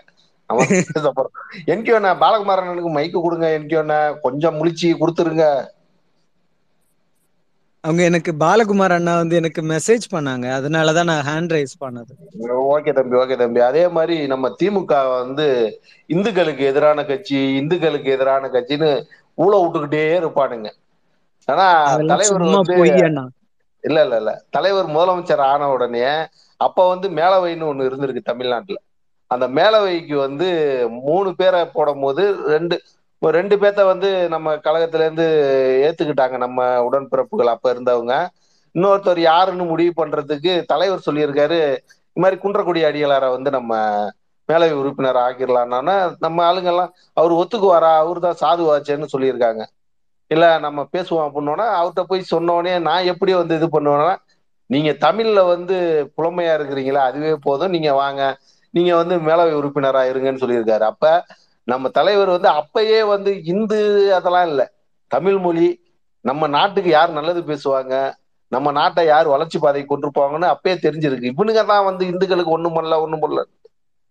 நம்ம பேச போறோம். என்ன பாலகுமாரனுக்கு மைக்கு கொடுங்க என்ன? கொஞ்சம் முழிச்சு கொடுத்துருங்க. அவங்க எனக்கு பாலகுமார் அண்ணா வந்து எனக்கு மெசேஜ் பண்ணாங்க. அதனாலதான் நான் ஹேண்ட் ரைஸ் பண்ணது. ஓகே தம்பி ஓகே தம்பி. அதே மாதிரி நம்ம திமுக வந்து இந்துக்களுக்கு எதிரான கட்சி இந்துக்களுக்கு எதிரான கட்சின்னு ஊழ விட்டுக்கிட்டே இருப்பானுங்க. ஆனா தலைவர் இல்ல இல்ல இல்ல. தலைவர் முதலமைச்சர் ஆன உடனே அப்ப வந்து மேலவைன்னு ஒண்ணு இருந்திருக்கு தமிழ்நாட்டுல. அந்த மேலவைக்கு வந்து மூணு பேரை போடும் போது ரெண்டு ரெண்டு பேர்த்த வந்து நம்ம கழகத்துல இருந்து ஏத்துக்கிட்டாங்க நம்ம உடன்பிறப்புகள் அப்ப இருந்தவங்க. இன்னொருத்தர் யாருன்னு முடிவு பண்றதுக்கு தலைவர் சொல்லியிருக்காரு இது மாதிரி குன்றக்குடி அடிகளாரை வந்து நம்ம மேலவை உறுப்பினர் ஆக்கிடலாம்னா நம்ம ஆளுங்கெல்லாம் அவர் ஒத்துக்குவாரா? அவர் தான் சாதுவாச்சேன்னு சொல்லியிருக்காங்க. இல்ல நம்ம பேசுவோம் அப்படின்னோன்னா அவர்கிட்ட போய் சொன்னோடனே நான் எப்படி வந்து இது பண்ணுவேன்னா நீங்க தமிழ்ல வந்து புலமையா இருக்கிறீங்களா? அதுவே போதும். நீங்க வாங்க. நீங்க வந்து மேலவை உறுப்பினரா இருங்கன்னு சொல்லியிருக்காரு. அப்ப நம்ம தலைவர் வந்து அப்பயே வந்து இந்து அதெல்லாம் இல்லை. தமிழ் மொழி நம்ம நாட்டுக்கு யார் நல்லது பேசுவாங்க? நம்ம நாட்டை யார் வளர்ச்சி பாதை கொண்டு போவாங்கன்னு அப்பயே தெரிஞ்சிருக்கு. இவனுங்க தான் வந்து இந்துக்களுக்கு ஒண்ணும் பண்ணல ஒண்ணும் பண்ணல.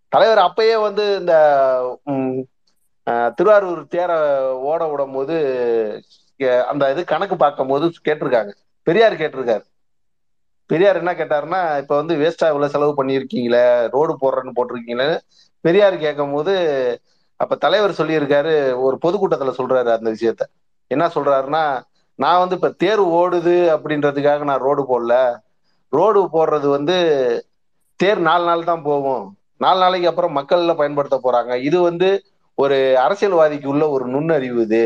தலைவர் அப்பயே வந்து இந்த திருவாரூர் தேரை ஓட விடும் போது கே- அந்த இது கணக்கு பார்க்கும் போது கேட்டிருக்காங்க. பெரியார் கேட்டிருக்காரு. பெரியார் என்ன கேட்டாருன்னா இப்ப வந்து வேஸ்டா இவ்வளவு செலவு பண்ணியிருக்கீங்களே ரோடு போடுறேன்னு போட்டிருக்கீங்களே. பெரியார் கேட்கும் போது அப்ப தலைவர் சொல்லியிருக்காரு ஒரு பொதுக்கூட்டத்துல சொல்றாரு அந்த விஷயத்த. என்ன சொல்றாருன்னா நான் வந்து இப்ப தேர் ஓடுது அப்படின்றதுக்காக நான் ரோடு போடல. ரோடு போடுறது வந்து தேர் நாலு நாள் தான் போகும். நாலு நாளைக்கு அப்புறம் மக்கள்ல பயன்படுத்த போறாங்க. இது வந்து ஒரு அரசியல்வாதிக்கு உள்ள ஒரு நுண்ணறிவு இது.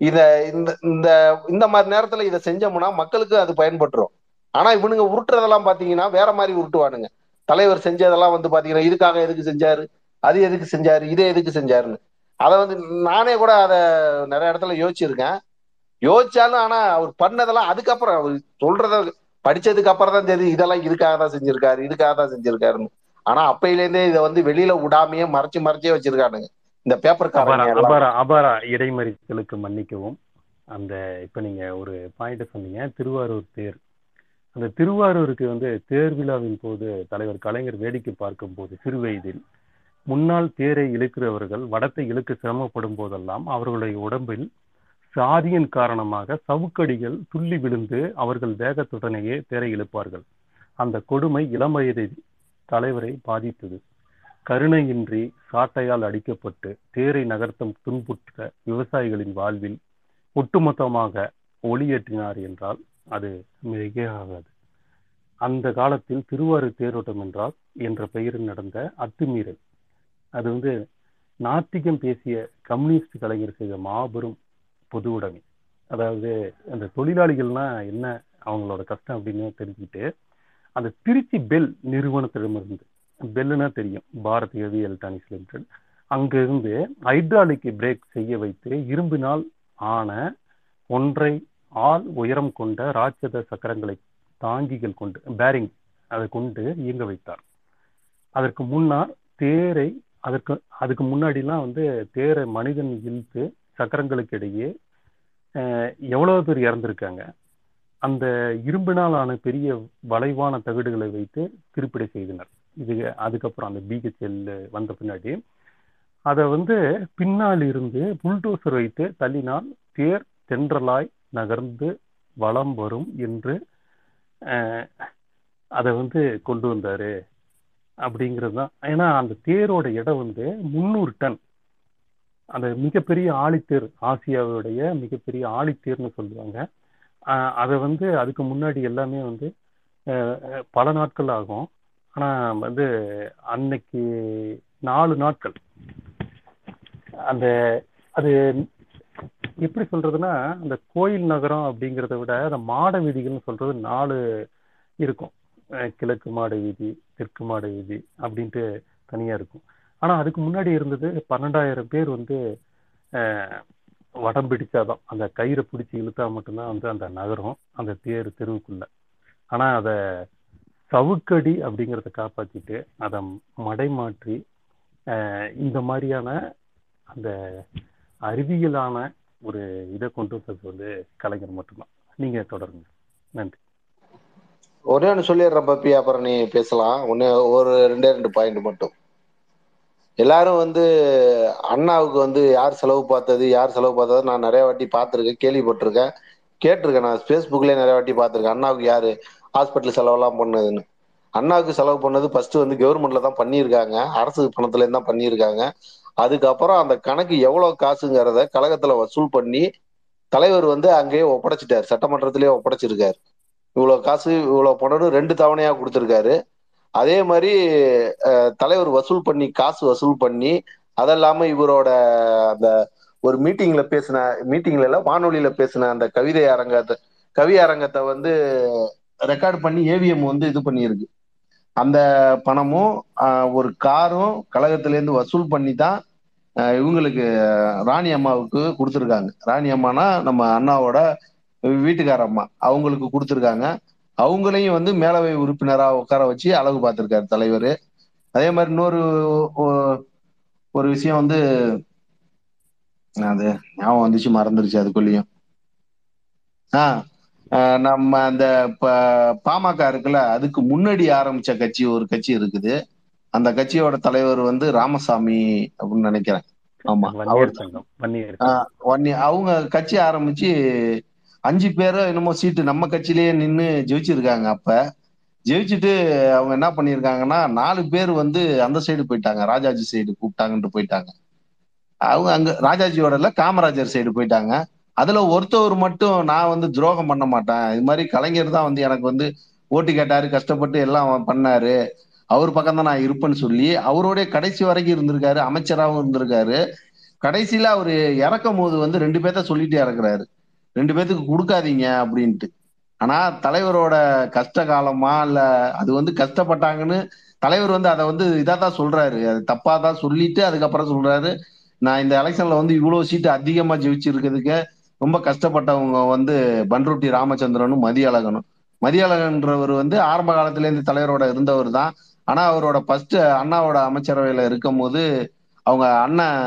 இத இந்த இந்த இந்த மாதிரி நேரத்துல இதை செஞ்சோம்னா மக்களுக்கு அது பயன்பட்டுரும். ஆனா இவனுங்க உருட்டுறதெல்லாம் பாத்தீங்கன்னா வேற மாதிரி உருட்டுவானுங்க. தலைவர் செஞ்சதெல்லாம் வந்து பாத்தீங்கன்னா இதுக்காக எதுக்கு செஞ்சாரு? அது எதுக்கு செஞ்சாரு? இதை எதுக்கு செஞ்சாருன்னு. அதை வந்து நானே கூட அதை நிறைய இடத்துல யோசிச்சிருக்கேன். யோசிச்சாலும் ஆனா அவர் பண்ணதெல்லாம் அதுக்கப்புறம் அவர் சொல்றத படிச்சதுக்கு அப்புறம் தான் தெரியுது இதெல்லாம் இதுக்காக தான் செஞ்சிருக்காரு இதுக்காக தான் செஞ்சிருக்காருன்னு. ஆனா அப்பையிலேருந்தே இதை வந்து வெளியில விடாமையே மறைச்சு மறைச்சே வச்சிருக்கானுங்க. இந்த எல்லாம். அபாரா அபாரா இடைமறித்தலுக்கு மன்னிக்கவும். அந்த இப்ப நீங்க ஒரு பாயிண்ட் சொன்னீங்க திருவாரூர் தேர். அந்த திருவாரூருக்கு வந்து தேர் விழாவின் போது தலைவர் கலைஞர் வேடிக்கை பார்க்கும் போது சிறு வயதில் முன்னால் தேரை இழுக்கிறவர்கள் வடத்தை இழுக்க சிரமப்படும் போதெல்லாம் அவர்களுடைய உடம்பில் சாதியின் காரணமாக சவுக்கடிகள் துள்ளி விழுந்து அவர்கள் வேகத்துடனேயே தேரை இழுப்பார்கள். அந்த கொடுமை இளம் வயதை தலைவரை பாதித்தது. கருணையின்றி சாட்டையால் அடிக்கப்பட்டு தேரை நகர்த்தும் துன்புற்ற விவசாயிகளின் வாழ்வில் ஒட்டுமொத்தமாக ஒளியேற்றினார் என்றால் அது மிகையாகாது அந்த காலத்தில் திருவாரூர் தேரோட்டம் என்றால் என்ற பெயரில் நடந்த அத்துமீறல். அது வந்து நாத்திகம் பேசிய கம்யூனிஸ்ட் கலைஞர் செய்த மாபெரும் பொது உடைமை. அதாவது அந்த தொழிலாளிகள்னா என்ன அவங்களோட கஷ்டம் அப்படின்னு தெரிஞ்சுக்கிட்டு அந்த திருச்சி பெல் நிறுவனத்திடமிருந்து பெல்லுனா தெரியும் பாரத் ஹெவி எலக்ட்ரானிக்ஸ் லிமிடெட் அங்கிருந்து ஹைட்ராலிக் பிரேக் செய்ய வைத்து இரும்பினால் ஆன ஒன்றை ஆள் உயரம் கொண்ட ராட்சத சக்கரங்களை தாங்கிகள் கொண்டு பேரிங் அதை கொண்டு இயங்க வைத்தார். அதற்கு முன்னால் தேரை அதற்கு அதுக்கு முன்னாடிலாம் வந்து தேரை மனிதன் இழுத்து சக்கரங்களுக்கு இடையே எவ்வளவு பேர் இறந்திருக்காங்க? அந்த இரும்பினால் ஆன பெரிய வளைவான தகடுகளை வைத்து திருப்பிடை செய்தனர். இது அதுக்கப்புறம் அந்த பிஹெச்எல் வந்த பின்னாடி. அதை வந்து பின்னால் இருந்து புல்டோசர் வைத்து தள்ளினால் தேர் தென்றலாய் நகர்ந்து வளம் வரும் என்று அதை வந்து கொண்டு வந்தாரு. அப்படிங்கிறது தான். ஏன்னா அந்த தேரோட இடம் வந்து முந்நூறு டன். அந்த மிகப்பெரிய ஆழித்தேர் ஆசியாவுடைய மிகப்பெரிய ஆழித்தேர்னு சொல்லுவாங்க. அதை வந்து அதுக்கு முன்னாடி எல்லாமே வந்து பல நாட்கள் ஆகும். ஆனால் வந்து அன்னைக்கு நாலு நாட்கள். அந்த அது எப்படி சொல்றதுன்னா அந்த கோயில் நகரம் அப்படிங்கிறத விட அந்த மாட வீதிகள்னு சொல்றது நாலு இருக்கும். கிழக்கு மாட வீதி தெற்கு மாட வீதி அப்படின்ட்டு தனியா இருக்கும். ஆனா அதுக்கு முன்னாடி இருந்தது பன்னெண்டாயிரம் பேர் வந்து வடம் பிடிச்சாதான். அந்த கயிறை பிடிச்சி இழுத்தா மட்டும்தான் வந்து அந்த நகரம் அந்த தேர் தெருவுக்குள்ள. ஆனா அதை சவுக்கடி அப்படிங்கிறத காப்பாத்திட்டு அதை மடை மாற்றி இந்த மாதிரியான அந்த அறிவியலான ஒரு இதை கொண்டு வந்தது வந்து கலைஞர் மட்டும்தான். நீங்க தொடருங்க. நன்றி. ஒரே ஒன்று சொல்லிடுறேன் பப்பி அப்புறம் நீ பேசலாம். ஒன்று ஒரு ரெண்டே ரெண்டு பாயிண்ட் மட்டும். எல்லாரும் வந்து அண்ணாவுக்கு வந்து யார் செலவு பார்த்தது யார் செலவு பார்த்தது நான் நிறைய வாட்டி பார்த்துருக்கேன் கேள்விப்பட்டிருக்கேன். கேட்டிருக்கேன் நான். ஃபேஸ்புக்லேயே நிறைய வாட்டி பார்த்துருக்கேன். அண்ணாவுக்கு யார் ஹாஸ்பிட்டல் செலவெல்லாம் பண்ணதுன்னு. அண்ணாவுக்கு செலவு பண்ணது ஃபர்ஸ்ட் வந்து கவர்மெண்ட்ல தான் பண்ணியிருக்காங்க. அரசு பணத்துலேருந்து தான் பண்ணியிருக்காங்க. அதுக்கப்புறம் அந்த கணக்கு எவ்வளவு காசுங்கிறத கழகத்துல வசூல் பண்ணி தலைவர் வந்து அங்கேயே ஒப்படைச்சிட்டார். சட்டமன்றத்திலேயே ஒப்படைச்சிருக்காரு. இவ்வளவு காசு இவ்வளவு பணம் ரெண்டு தவணையா கொடுத்துருக்காரு. அதே மாதிரி தலைவர் வசூல் பண்ணி காசு வசூல் பண்ணி அதெல்லாம இவரோட அந்த ஒரு மீட்டிங்ல பேசின மீட்டிங்ல எல்லாம் வானொலியில பேசின அந்த கவிதை அரங்கத்தை கவி அரங்கத்தை வந்து ரெக்கார்ட் பண்ணி ஏவிஎம் வந்து இது பண்ணியிருக்கு. அந்த பணமும் ஒரு காரும் கழகத்திலேருந்து வசூல் பண்ணி தான் இவங்களுக்கு ராணி அம்மாவுக்கு கொடுத்துருக்காங்க. ராணி அம்மானா நம்ம அண்ணாவோட வீட்டுக்கார அம்மா. அவங்களுக்கு கொடுத்துருக்காங்க. அவங்களையும் வந்து மேலவை உறுப்பினராக உட்கார வச்சு அழகு பார்த்துருக்காரு தலைவர். அதே மாதிரி இன்னொரு ஒரு விஷயம் வந்து அது ஞாபகம் வந்துச்சு மறந்துருச்சு அதுக்குள்ளேயும். ஆஹ் நம்ம அந்த பாமக இருக்குல்ல அதுக்கு முன்னாடி ஆரம்பிச்ச கட்சி ஒரு கட்சி இருக்குது. அந்த கட்சியோட தலைவர் வந்து ராமசாமி அப்படின்னு நினைக்கிறேன். ஆமா. அவர் அவங்க கட்சி ஆரம்பிச்சு அஞ்சு பேரும் என்னமோ சீட்டு நம்ம கட்சியிலேயே நின்று ஜெயிச்சிருக்காங்க அப்ப. ஜெயிச்சுட்டு அவங்க என்ன பண்ணியிருக்காங்கன்னா நாலு பேர் வந்து அந்த சைடு போயிட்டாங்க. ராஜாஜி சைடு கூப்பிட்டாங்கன்ட்டு போயிட்டாங்க. அவங்க அங்க ராஜாஜியோட இல்ல காமராஜர் சைடு போயிட்டாங்க. அதுல ஒருத்தவர் மட்டும் நான் வந்து துரோகம் பண்ண மாட்டேன். இது மாதிரி கலைஞர் தான் வந்து எனக்கு வந்து ஓட்டு கேட்டாரு கஷ்டப்பட்டு எல்லாம் பண்ணாரு. அவர் பக்கம் தான் நான் இருப்பேன்னு சொல்லி அவருடைய கடைசி வரைக்கும் இருந்திருக்காரு அமைச்சராகவும் இருந்திருக்காரு. கடைசியில அவரு இறக்கும் போது வந்து ரெண்டு பேர்த்த சொல்லிட்டு இறக்குறாரு. ரெண்டு பேத்துக்கு கொடுக்காதீங்க அப்படின்ட்டு. ஆனா தலைவரோட கஷ்ட காலமா இல்ல அது வந்து கஷ்டப்பட்டாங்கன்னு தலைவர் வந்து அதை வந்து இதா தான் சொல்றாரு. அது தப்பா தான் சொல்லிட்டு அதுக்கப்புறம் சொல்றாரு. நான் இந்த எலெக்ஷன்ல வந்து இவ்வளவு சீட்டு அதிகமா ஜெயிச்சிருக்கிறதுக்கு ரொம்ப கஷ்டப்பட்டவங்க வந்து பன்ருட்டி ராமச்சந்திரனும் மதியழகனும். மதியழகன்றவர் வந்து ஆரம்ப காலத்திலேருந்து தலைவரோட இருந்தவர் தான் ஆனா அவரோட ஃபர்ஸ்ட் அண்ணாவோட அமைச்சரவையில இருக்கும் போது அவங்க அண்ணன்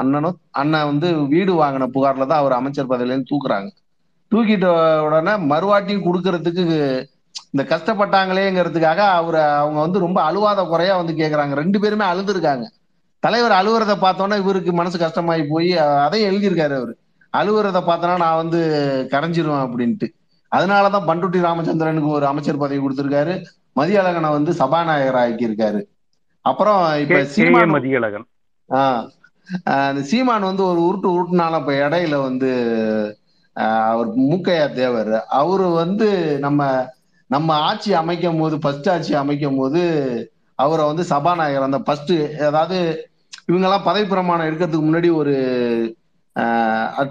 அண்ணனும் அண்ணன் வந்து வீடு வாங்கின புகார்ல தான் அவர் அமைச்சர் பதவியிலேருந்து தூக்குறாங்க. தூக்கிட்ட உடனே மறுவாட்டியும் கொடுக்கறதுக்கு இந்த கஷ்டப்பட்டாங்களேங்கிறதுக்காக அவர் அவங்க வந்து ரொம்ப அழுவாத குறையா வந்து கேட்குறாங்க ரெண்டு பேருமே அழுதுருக்காங்க. தலைவர் அழுவுறத பார்த்தோன்னா இவருக்கு மனசு கஷ்டமாயி போய் அதையும் எழுதியிருக்காரு அவர். அழுவுறத பார்த்தோன்னா நான் வந்து கரைஞ்சிருவேன் அப்படின்ட்டு. அதனாலதான் பண்டுட்டி ராமச்சந்திரனுக்கு ஒரு அமைச்சர் பதவி கொடுத்திருக்காரு. மதியழகனை வந்து சபாநாயகர் ஆக்கியிருக்காரு அப்புறம் இப்ப சீமான் மதியழகன். ஆஹ் அந்த சீமான் வந்து ஒரு உருட்டு உருட்டுனால இப்ப இடையில வந்து அவர் மூக்கையா தேவர். அவரு வந்து நம்ம நம்ம ஆட்சி அமைக்கும் போது ஃபர்ஸ்ட் ஆட்சி அமைக்கும் போது அவரை வந்து சபாநாயகர் அந்த ஃபர்ஸ்ட் அதாவது இவங்கெல்லாம் பதவி பிரமாணம் எடுக்கிறதுக்கு முன்னாடி ஒரு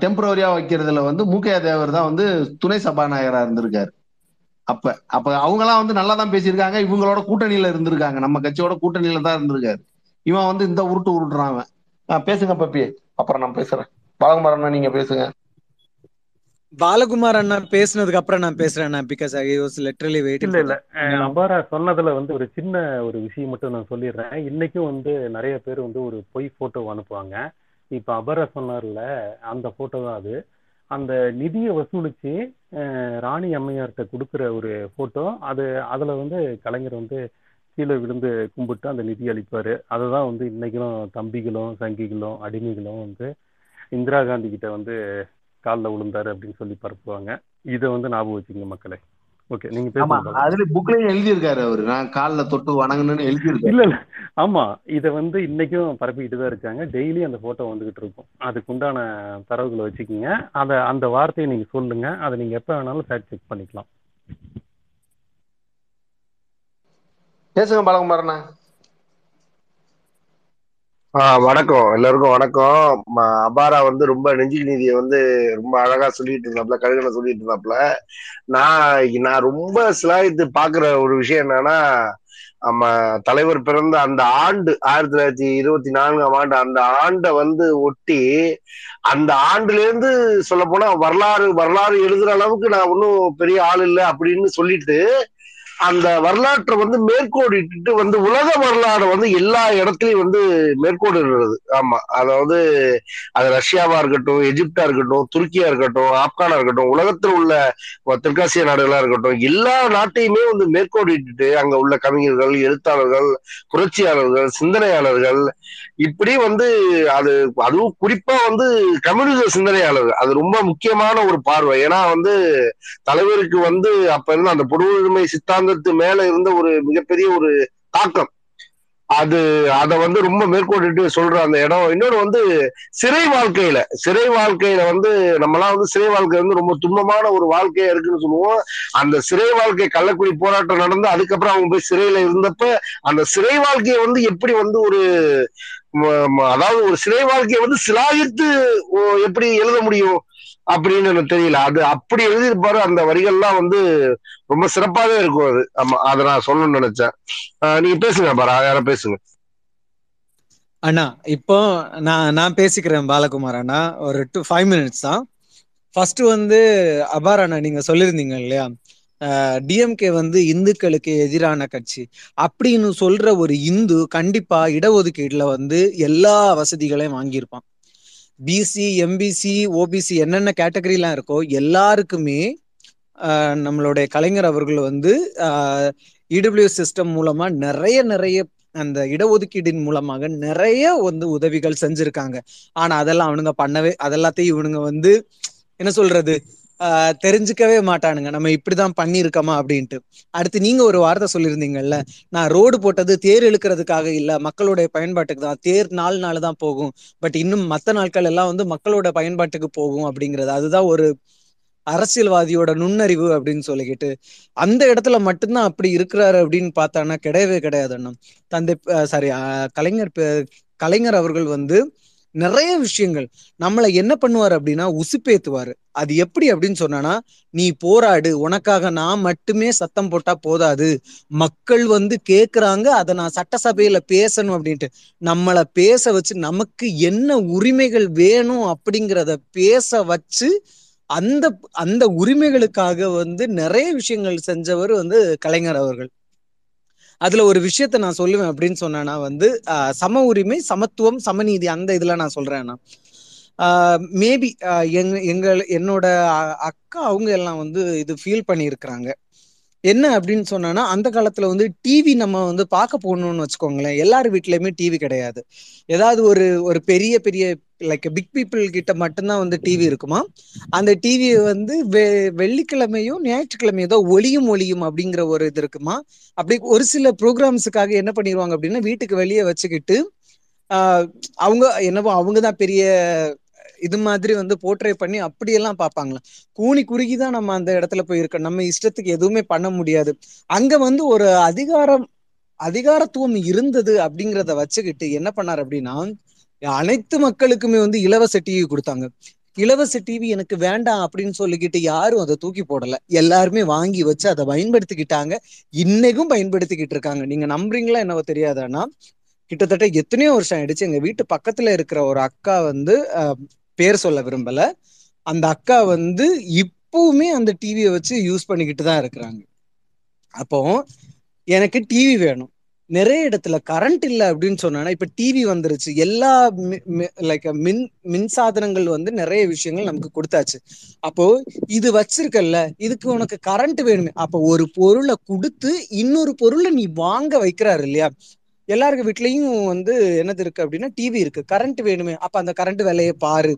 டெம்பரரியா வைக்கிறதுல வந்து மூக்கையா தேவர் தான் வந்து துணை சபாநாயகரா இருந்திருக்காரு. அப்ப அப்ப அவங்கெல்லாம் வந்து நல்லா தான் பேசியிருக்காங்க. இவங்களோட கூட்டணியில இருந்திருக்காங்க. நம்ம கட்சியோட கூட்டணியில தான் இருந்திருக்காரு. இவன் வந்து இந்த உருட்டு உருட்டுறான் அவன். பேசுங்க பப்பி. அப்புறம் நான் பேசுறேன். பாலகுமாரண்ணா நீங்க பேசுங்க. பாலகுமார் அண்ணா பேசுனதுக்கு அப்புறம் நான் பேசுறேன் because I was literally waiting இல்ல இல்ல. அபாரா சொன்னதுல வந்து ஒரு சின்ன ஒரு விஷயம் மட்டும் நான் சொல்லிடுறேன். இன்னைக்கும் வந்து நிறைய பேர் வந்து ஒரு பொய் போட்டோ அனுப்புவாங்க. இப்ப அபர சொன்னார்ல அந்த போட்டோ தான் அது. அந்த நிதியை வசூலிச்சு ராணி அம்மையார்கிட்ட கொடுக்குற ஒரு போட்டோ அது அதுல வந்து கலைஞர் வந்து கீழே விழுந்து கும்பிட்டு அந்த நிதி அளிப்பாரு. அதுதான் வந்து இன்னைக்கும் தம்பிகளும் சங்கிகளும் அடிமைகளும் வந்து இந்திரா காந்தி கிட்ட வந்து காலில் விழுந்தாரு அப்படின்னு சொல்லி பரப்புவாங்க. இதை வந்து ஞாபகம் வச்சுங்க மக்களே. ஓகே நீங்க அதுல புக்லயும் எழுதியிருக்காரு அவரு. நான் காலில் தொட்டு வணங்கணும்னு எழுதியிருக்காரு. இல்ல இல்ல. ஆமா இத வந்து இன்னைக்கும் பரப்பிக்கிட்டு தான் இருக்காங்க. டெய்லி அந்த போட்டோ வந்துகிட்டு இருக்கும். அதுக்கு உண்டான தரவுகளை வச்சுக்கோங்க. அத அந்த வார்த்தையை நீங்க சொல்லுங்க. அதை நீங்க எப்ப வேணாலும் ஃபேக்ட் செக் பண்ணிக்கலாம். பேசுங்க பழகுமாறண்ணா ஆஹ் வணக்கம். எல்லாருக்கும் வணக்கம். அபாரா வந்து ரொம்ப நெஞ்சு நீதியை வந்து ரொம்ப அழகா சொல்லிட்டு இருந்தாப்ல கழுகனை சொல்லிட்டு இருந்தாப்ல. நான் நான் ரொம்ப சிலாயித்து பாக்குற ஒரு விஷயம் என்னன்னா நம்ம தலைவர் பிறந்த அந்த ஆண்டு ஆயிரத்தி தொள்ளாயிரத்தி இருபத்தி நான்காம் ஆண்டு அந்த ஆண்டை வந்து ஒட்டி அந்த ஆண்டுல இருந்து சொல்ல போனா வரலாறு வரலாறு எழுதுற அளவுக்கு நான் ஒன்றும் பெரிய ஆள் இல்லை அப்படின்னு சொல்லிட்டு அந்த வரலாற்றை வந்து மேற்கோடிட்டு வந்து உலக வரலாறு வந்து எல்லா இடத்துலயும் வந்து மேற்கோடுறது ஆமா. அதாவது அது ரஷ்யாவா இருக்கட்டும் எஜிப்டா இருக்கட்டும் துருக்கியா இருக்கட்டும் ஆப்கானா இருக்கட்டும் உலகத்தில் உள்ள தெற்காசிய நாடுகளா இருக்கட்டும் எல்லா நாட்டையுமே வந்து மேற்கோடிட்டு அங்க உள்ள கவிஞர்கள் எழுத்தாளர்கள் புரட்சியாளர்கள் சிந்தனையாளர்கள் இப்படி வந்து அது அதுவும் குறிப்பா வந்து கம்யூனிச சிந்தனையாளர்கள். அது ரொம்ப முக்கியமான ஒரு பார்வை. ஏன்னா வந்து தலைவருக்கு வந்து அப்ப இருந்த அந்த பொதுவுரிமை சித்தாந்தத்து மேல இருந்த ஒரு மிகப்பெரிய ஒரு தாக்கம். அது அதை வந்து ரொம்ப மேற்கொண்டுட்டு சொல்ற அந்த இடம். இன்னொன்று வந்து சிறை வாழ்க்கையில. சிறை வாழ்க்கையில வந்து நம்மளாம் வந்து சிறை வாழ்க்கை வந்து ரொம்ப துன்பமான ஒரு வாழ்க்கையா இருக்குன்னு சொல்லுவோம். அந்த சிறை வாழ்க்கை கள்ளக்குடி போராட்டம் நடந்து அதுக்கப்புறம் அவங்க போய் சிறையில இருந்தப்ப அந்த சிறை வாழ்க்கையை வந்து எப்படி வந்து ஒரு அதாவது ஒரு சிறை வாழ்க்கையை வந்து சிலாயித்து எப்படி எழுத முடியும்? அப்படின்னு எனக்கு தெரியல. அது அப்படி எழுதியிருப்பாரு. அந்த வரிகள்லாம் வந்து ரொம்ப சிறப்பாவே இருக்கும் அது. ஆமா அதை நான் சொல்லணும்னு நினைச்சேன். நீங்க பேசுங்க பாரா யாரும் பேசுங்க. அண்ணா இப்போ நான் நான் பேசிக்கிறேன் பாலகுமார் அண்ணா. ஒரு டூ ஃபைவ் மினிட்ஸ் தான். ஃபர்ஸ்ட் வந்து அபார் அண்ணா நீங்க சொல்லியிருந்தீங்க இல்லையா? டிஎம்கே வந்து இந்துக்களுக்கு எதிரான கட்சி. அப்படின்னு சொல்ற ஒரு இந்து கண்டிப்பா இடஒதுக்கீடுல வந்து எல்லா வசதிகளையும் வாங்கியிருப்பான். பிசி எம்பிசி ஓபிசி என்னென்ன கேட்டகரிலாம் இருக்கோ எல்லாருக்குமே நம்மளுடைய கலைஞர் அவர்கள் வந்து இடபிள்யூ சிஸ்டம் மூலமா நிறைய நிறைய அந்த இடஒதுக்கீடின் மூலமாக நிறைய வந்து உதவிகள் செஞ்சிருக்காங்க. ஆனா அதெல்லாம் அவனுங்க பண்ணவே அதெல்லாத்தையும் இவனுங்க வந்து என்ன சொல்றது தெரிஞ்சுக்கவே மாட்டானுங்க. நம்ம இப்படிதான் பண்ணியிருக்கோமா அப்படின்ட்டு. அடுத்து நீங்க ஒரு வார்த்தை சொல்லியிருந்தீங்கல்ல நான் ரோடு போட்டது தேர் இழுக்கிறதுக்காக இல்ல மக்களுடைய பயன்பாட்டுக்கு தான். தேர் நாலு நாள் தான் போகும். பட் இன்னும் மற்ற நாட்கள் எல்லாம் வந்து மக்களோட பயன்பாட்டுக்கு போகும் அப்படிங்கிறது. அதுதான் ஒரு அரசியல்வாதியோட நுண்ணறிவு அப்படின்னு சொல்லிக்கிட்டு. அந்த இடத்துல மட்டும்தான் அப்படி இருக்கிறாரு அப்படின்னு பார்த்தானா கிடையவே கிடையாது அண்ணா. தந்தை சாரி கலைஞர் கலைஞர் அவர்கள் வந்து நிறைய விஷயங்கள். நம்மளை என்ன பண்ணுவார் அப்படின்னா உசுப்பேத்துவாரு. அது எப்படி அப்படின்னு சொன்னா நீ போராடு. உனக்காக நான் மட்டுமே சத்தம் போட்டா போதாது. மக்கள் வந்து கேக்குறாங்க. அதை நான் சட்டசபையில பேசணும் அப்படின்ட்டு. நம்மளை பேச வச்சு நமக்கு என்ன உரிமைகள் வேணும் அப்படிங்கிறத பேச வச்சு அந்த அந்த உரிமைகளுக்காக வந்து நிறைய விஷயங்கள் செஞ்சவர் வந்து கலைஞர் அவர்கள். அதுல ஒரு விஷயத்த நான் சொல்லுவேன் அப்படின்னு சொன்னேன்னா வந்து சம உரிமை சமத்துவம் சமநீதி அந்த இதுல நான் சொல்றேன்னா மேபி எங்க எங்க என்னோட அக்கா அவங்க எல்லாம் வந்து இது ஃபீல் பண்ணியிருக்கிறாங்க. என்ன அப்படின்னு சொன்னான்னா அந்த காலத்துல வந்து டிவி நம்ம வந்து பார்க்க போகணும்னு வச்சுக்கோங்களேன். எல்லார் வீட்லயுமே டிவி கிடையாது. ஏதாவது ஒரு ஒரு பெரிய பெரிய லைக் பிக் பீப்புள் கிட்ட மட்டும்தான் வந்து டிவி இருக்குமா? அந்த டிவியை வந்து வெ வெள்ளிக்கிழமையும் ஞாயிற்றுக்கிழமையும் ஏதோ ஒளியும் ஒளியும் அப்படிங்கிற ஒரு இது இருக்குமா? அப்படி ஒரு சில ப்ரோக்ராம்ஸுக்காக என்ன பண்ணிடுவாங்க அப்படின்னா வீட்டுக்கு வெளியே வச்சுக்கிட்டு அவங்க என்னவோ அவங்க தான் பெரிய இது மாதிரி வந்து போர்ட்ரே பண்ணி அப்படியெல்லாம் பார்ப்பாங்களா? கூனி குறுகி தான் நம்ம அந்த இடத்துல போய் இருக்கோம் நம்ம இஷ்டத்துக்கு எதுவுமே பண்ண முடியாது. அங்க வந்து ஒரு அதிகாரம் அதிகாரத்துவம் இருந்தது அப்படிங்கிறத வச்சுக்கிட்டு என்ன பண்ணார் அப்படின்னா அனைத்து மக்களுக்குமே வந்து இலவச டிவி கொடுத்தாங்க. இலவச டிவி எனக்கு வேண்டாம் அப்படின்னு சொல்லிக்கிட்டு யாரும் அதை தூக்கி போடல. எல்லாருமே வாங்கி வச்சு அதை பயன்படுத்திக்கிட்டாங்க. இன்னைக்கும் பயன்படுத்திக்கிட்டு இருக்காங்க. நீங்க நம்புறீங்களா என்னவோ தெரியாதானா கிட்டத்தட்ட எத்தனையோ வருஷம் ஆயிடுச்சு. எங்க வீட்டு பக்கத்துல இருக்கிற ஒரு அக்கா வந்து பேர் சொல்ல விரும்பல. அந்த அக்கா வந்து இப்பவுமே அந்த டிவியை வச்சு யூஸ் பண்ணிக்கிட்டு தான் இருக்கிறாங்க. அப்போ எனக்கு டிவி வேணும். நிறைய இடத்துல கரண்ட் இல்லை அப்படின்னு சொன்னா இப்ப டிவி வந்துருச்சு. எல்லா லைக் மின் மின் சாதனங்கள் வந்து நிறைய விஷயங்கள் நமக்கு கொடுத்தாச்சு. அப்போ இது வச்சிருக்கல்ல இதுக்கு உனக்கு கரண்ட் வேணுமே. அப்போ ஒரு பொருளை கொடுத்து இன்னொரு பொருளை நீ வாங்க வைக்கிறாரு இல்லையா? எல்லாருக்கு வீட்லயும் வந்து என்னது இருக்கு அப்படின்னா டிவி இருக்கு. கரண்ட் வேணுமே. அப்ப அந்த கரண்ட் வேலையை பாரு.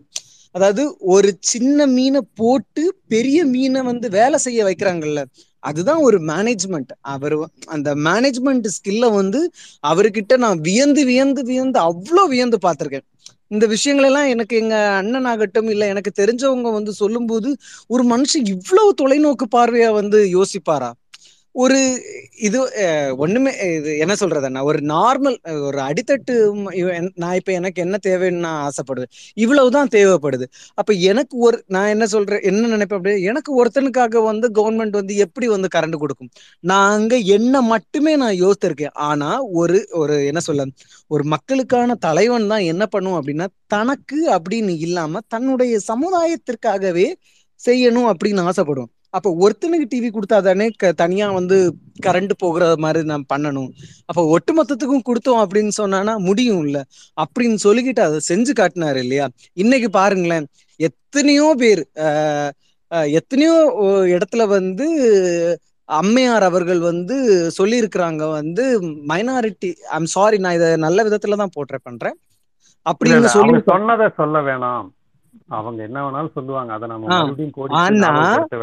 அதாவது ஒரு சின்ன மீனை போட்டு பெரிய மீனை வந்து வேலை செய்ய வைக்கிறாங்கல்ல. அதுதான் ஒரு மேனேஜ்மெண்ட் அவர் அந்த மேனேஜ்மெண்ட் ஸ்கில்ல வந்து அவர்கிட்ட நான் வியந்து வியந்து வியந்து அவ்வளோ வியந்து பார்த்திருக்கேன். இந்த விஷயங்கள் எல்லாம் எனக்கு எங்க அண்ணன் ஆகட்டும் இல்ல எனக்கு தெரிஞ்சவங்க வந்து சொல்லும்போது ஒரு மனுஷன் இவ்வளவு தொலைநோக்கு பார்வையா வந்து யோசிப்பாரா? ஒரு இது ஒண்ணுமே இது என்ன சொல்றதுன்னா ஒரு நார்மல் ஒரு அடித்தட்டு நான் இப்ப எனக்கு என்ன தேவைன்னு நான் ஆசைப்படுவேன் இவ்வளவுதான் தேவைப்படுது. அப்ப எனக்கு ஒரு நான் என்ன சொல்றேன் என்ன நினைப்பேன் அப்படி எனக்கு ஒருத்தனுக்காக வந்து கவர்மெண்ட் வந்து எப்படி வந்து கரண்ட் கொடுக்கும்? நான் அங்க என்ன மட்டுமே நான் யோசித்திருக்கேன். ஆனா ஒரு ஒரு என்ன சொல்ல ஒரு மக்களுக்கான தலைவன் தான் என்ன பண்ணும் அப்படின்னா தனக்கு அப்படின்னு இல்லாம தன்னுடைய சமுதாயத்திற்காகவே செய்யணும் அப்படின்னு ஆசைப்படுவோம் அப்ப ஒருத்தனுக்கு டிவி கொடுத்தாதானே க- தனியா வந்து கரண்ட் போகிற மாதிரி நான் பண்ணணும். அப்ப ஒட்டு மொத்தத்துக்கும் கொடுத்தோம் அப்படின்னு சொன்னானா முடியும் இல்ல அப்படின்னு சொல்லிக்கிட்டு அதை செஞ்சு காட்டினாரு இல்லையா? இன்னைக்கு பாருங்களேன் எத்தனையோ பேர் எத்தனையோ இடத்துல வந்து அம்மையார் அவர்கள் வந்து சொல்லியிருக்கிறாங்க வந்து மைனாரிட்டி ஐம் சாரி நான் இதை நல்ல விதத்துல தான் போர்ட்ரே பண்றேன். அப்படின்னு சொல்லி சொன்னதை சொல்ல வேணாம். அவங்க என்ன வேணாலும் சொல்லுவாங்க. அதை நம்ம மறுபடியும்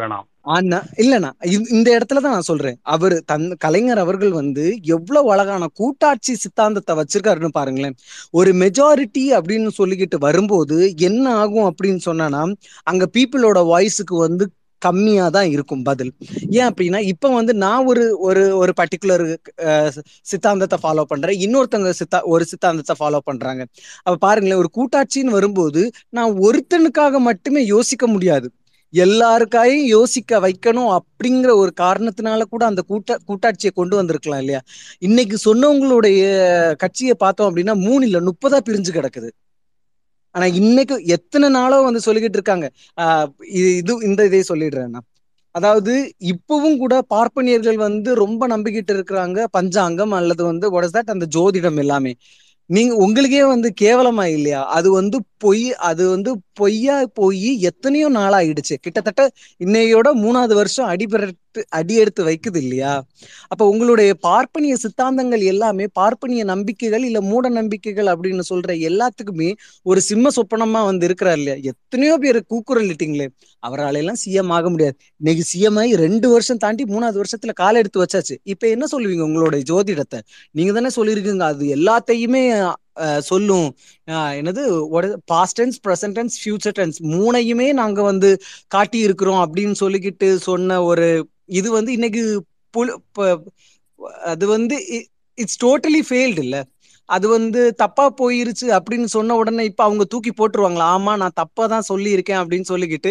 வேணாம். ஆனா இல்லண்ணா இந்த- இந்த இடத்துல தான் நான் சொல்றேன். அவர் தன் கலைஞர் அவர்கள் வந்து எவ்வளவு அழகான கூட்டாட்சி சித்தாந்தத்தை வச்சிருக்காருன்னு பாருங்களேன். ஒரு மெஜாரிட்டி அப்படின்னு சொல்லிக்கிட்டு வரும்போது என்ன ஆகும் அப்படின்னு சொன்னா அங்க பீப்புளோட வாய்ஸுக்கு வந்து கம்மியா தான் இருக்கும் பதில். ஏன் அப்படின்னா இப்ப வந்து நான் ஒரு ஒரு ஒரு பர்டிகுலர் சித்தாந்தத்தை ஃபாலோ பண்றேன். இன்னொருத்தவங்க சித்தா ஒரு சித்தாந்தத்தை ஃபாலோ பண்றாங்க. அப்ப பாருங்களேன் ஒரு கூட்டாட்சின்னு வரும்போது நான் ஒருத்தனுக்காக மட்டுமே யோசிக்க முடியாது. எல்லாருக்காயும் யோசிக்க வைக்கணும் அப்படிங்கிற ஒரு காரணத்தினால கூட அந்த கூட்ட கூட்டாட்சியை கொண்டு வந்திருக்கலாம் இல்லையா? இன்னைக்கு சொன்னவங்களுடைய கட்சியை பார்த்தோம் அப்படின்னா மூணு இல்ல முப்பதா பிரிஞ்சு கிடக்குது. ஆனா இன்னைக்கு எத்தனை நாளோ வந்து சொல்லிக்கிட்டு இருக்காங்க. ஆஹ் இது இந்த இதே சொல்லிடுறேன் நான். அதாவது இப்பவும் கூட பார்ப்பனியர்கள் வந்து ரொம்ப நம்பிக்கிட்டு இருக்கிறாங்க. பஞ்சாங்கம் அல்லது வந்து what தட் அந்த ஜோதிடம் எல்லாமே. நீங்க உங்களுக்கே வந்து கேவலமா இல்லையா? அது வந்து பொய் அது வந்து பொய்யா போய் எத்தனையோ நாளாயிடுச்சு. கிட்டத்தட்ட இன்னையோட மூணாவது வருஷம் அடிபெடுத்து அடி எடுத்து வைக்குது இல்லையா? அப்ப உங்களுடைய பார்ப்பனிய சித்தாந்தங்கள் எல்லாமே பார்ப்பனிய நம்பிக்கைகள் இல்ல மூட நம்பிக்கைகள் அப்படின்னு சொல்ற எல்லாத்துக்குமே ஒரு சிம்ம சொப்பனமா வந்து இருக்கிறார் இல்லையா? எத்தனையோ பேர் கூக்குரலிட்டீங்களே. அவரால் எல்லாம் சிஎம் ஆக முடியாது. இன்னைக்கு சிஎம் ஆகி ரெண்டு வருஷம் தாண்டி மூணாவது வருஷத்துல கால எடுத்து வச்சாச்சு. இப்ப என்ன சொல்லுவீங்க உங்களுடைய ஜோதிடத்தை? நீங்க தானே சொல்லியிருக்கீங்க. அது எல்லாத்தையுமே சொல்லும். என்னது past tense present tense future tense மூணையுமே நாங்க வந்து காட்டி இருக்கிறோம் அப்படின்னு சொல்லிக்கிட்டு சொன்ன ஒரு இது வந்து இன்னைக்கு அது வந்து இட்ஸ் டோட்டலி ஃபெயில்டு இல்ல. அது வந்து தப்பா போயிருச்சு அப்படின்னு சொன்ன உடனே இப்ப அவங்க தூக்கி போட்டுருவாங்களா? ஆமா நான் தப்பா தான் சொல்லியிருக்கேன் அப்படின்னு சொல்லிக்கிட்டு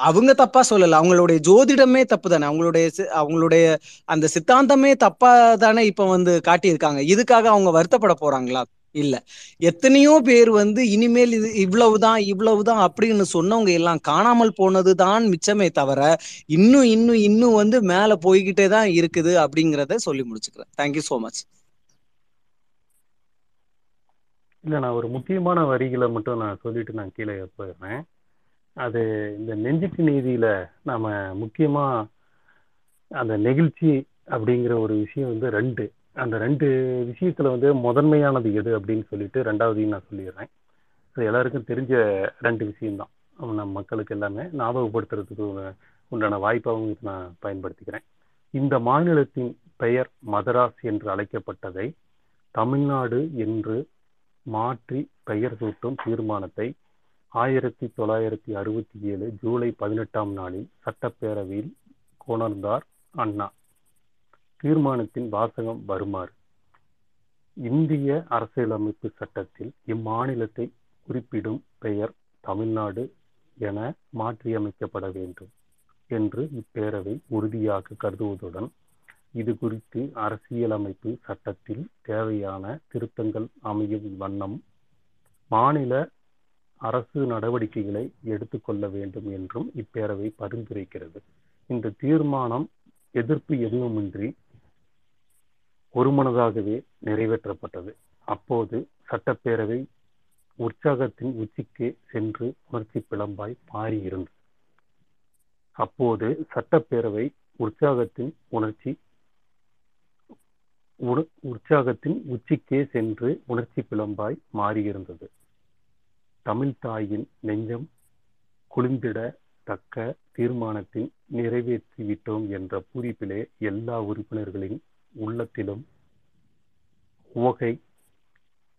அவங்க தப்பா சொல்லல. அவங்களுடைய ஜோதிடமே தப்பு தானே. அவங்களுடைய அவங்களுடைய அந்த சித்தாந்தமே தப்பா தானே இப்ப வந்து காட்டியிருக்காங்க. இதுக்காக அவங்க வருத்தப்பட போறாங்களா? இல்ல. எத்தனையோ பேர் வந்து இனிமேல் இது இவ்வளவுதான் இவ்வளவுதான் அப்படின்னு சொன்னவங்க எல்லாம் காணாமல் போனதுதான் மிச்சமே தவிர இன்னும் இன்னும் இன்னும் வந்து மேல போய்கிட்டே தான் இருக்குது அப்படிங்கிறத சொல்லி முடிச்சுக்கிறேன். தேங்க்யூ சோ மச் இல்ல நான் ஒரு முக்கியமான வரிகளை மட்டும் நான் சொல்லிட்டு நான் கீழே போயிடுறேன். அது இந்த நெஞ்சுக்கு நீதியில நாம முக்கியமா அந்த நெகிழ்ச்சி அப்படிங்கிற ஒரு விஷயம் வந்து ரெண்டு. அந்த ரெண்டு விஷயத்துல வந்து முதன்மையானது எது அப்படின்னு சொல்லிட்டு ரெண்டாவதையும் நான் சொல்லிடுறேன். அது எல்லாருக்கும் தெரிஞ்ச ரெண்டு விஷயம்தான். நம்ம மக்களுக்கு எல்லாமே ஞாபகப்படுத்துறதுக்கு உண்டான வாய்ப்பாகவும் இது நான் பயன்படுத்திக்கிறேன். இந்த மாநிலத்தின் பெயர் மதராஸ் என்று அழைக்கப்பட்டதை தமிழ்நாடு என்று மாற்றி பெயர் சூட்டும் தீர்மானத்தை ஆயிரத்தி தொள்ளாயிரத்தி அறுபத்தி ஏழு ஜூலை பதினெட்டாம் நாளில் சட்டப்பேரவையில் கொணர்ந்தார் அண்ணா. தீர்மானத்தின் வாசகம் வருமாறு. இந்திய அரசியலமைப்பு சட்டத்தில் இம்மாநிலத்தை குறிப்பிடும் பெயர் தமிழ்நாடு என மாற்றியமைக்கப்பட வேண்டும் என்று இப்பேரவை உறுதியாக கருதுவதுடன் இது குறித்து அரசியலமைப்பு சட்டத்தில் தேவையான திருத்தங்கள் அமையும் வண்ணம் மாநில அரசு நடவடிக்கைகளை எடுத்துக்கொள்ள வேண்டும் என்றும் இப்பேரவை பரிந்துரைக்கிறது. இந்த தீர்மானம் எதிர்ப்பு எதுவுமின்றி ஒருமனதாகவே நிறைவேற்றப்பட்டது. அப்போது சட்டப்பேரவை உற்சாகத்தின் உச்சிக்கு சென்று உணர்ச்சி பிளம்பாய் மாறியிருந்தது. அப்போது சட்டப்பேரவை உற்சாகத்தின் உணர்ச்சி உற்சாகத்தின் உச்சிக்கே சென்று உணர்ச்சி பிளம்பாய் மாறியிருந்தது. தமிழ் தாயின் நெஞ்சம் குளிர்ந்திட தக்க தீர்மானத்தின் நிறைவேற்றிவிட்டோம் என்ற பூரிப்பிலே எல்லா உறுப்பினர்களின் உள்ளத்திலும் உவகை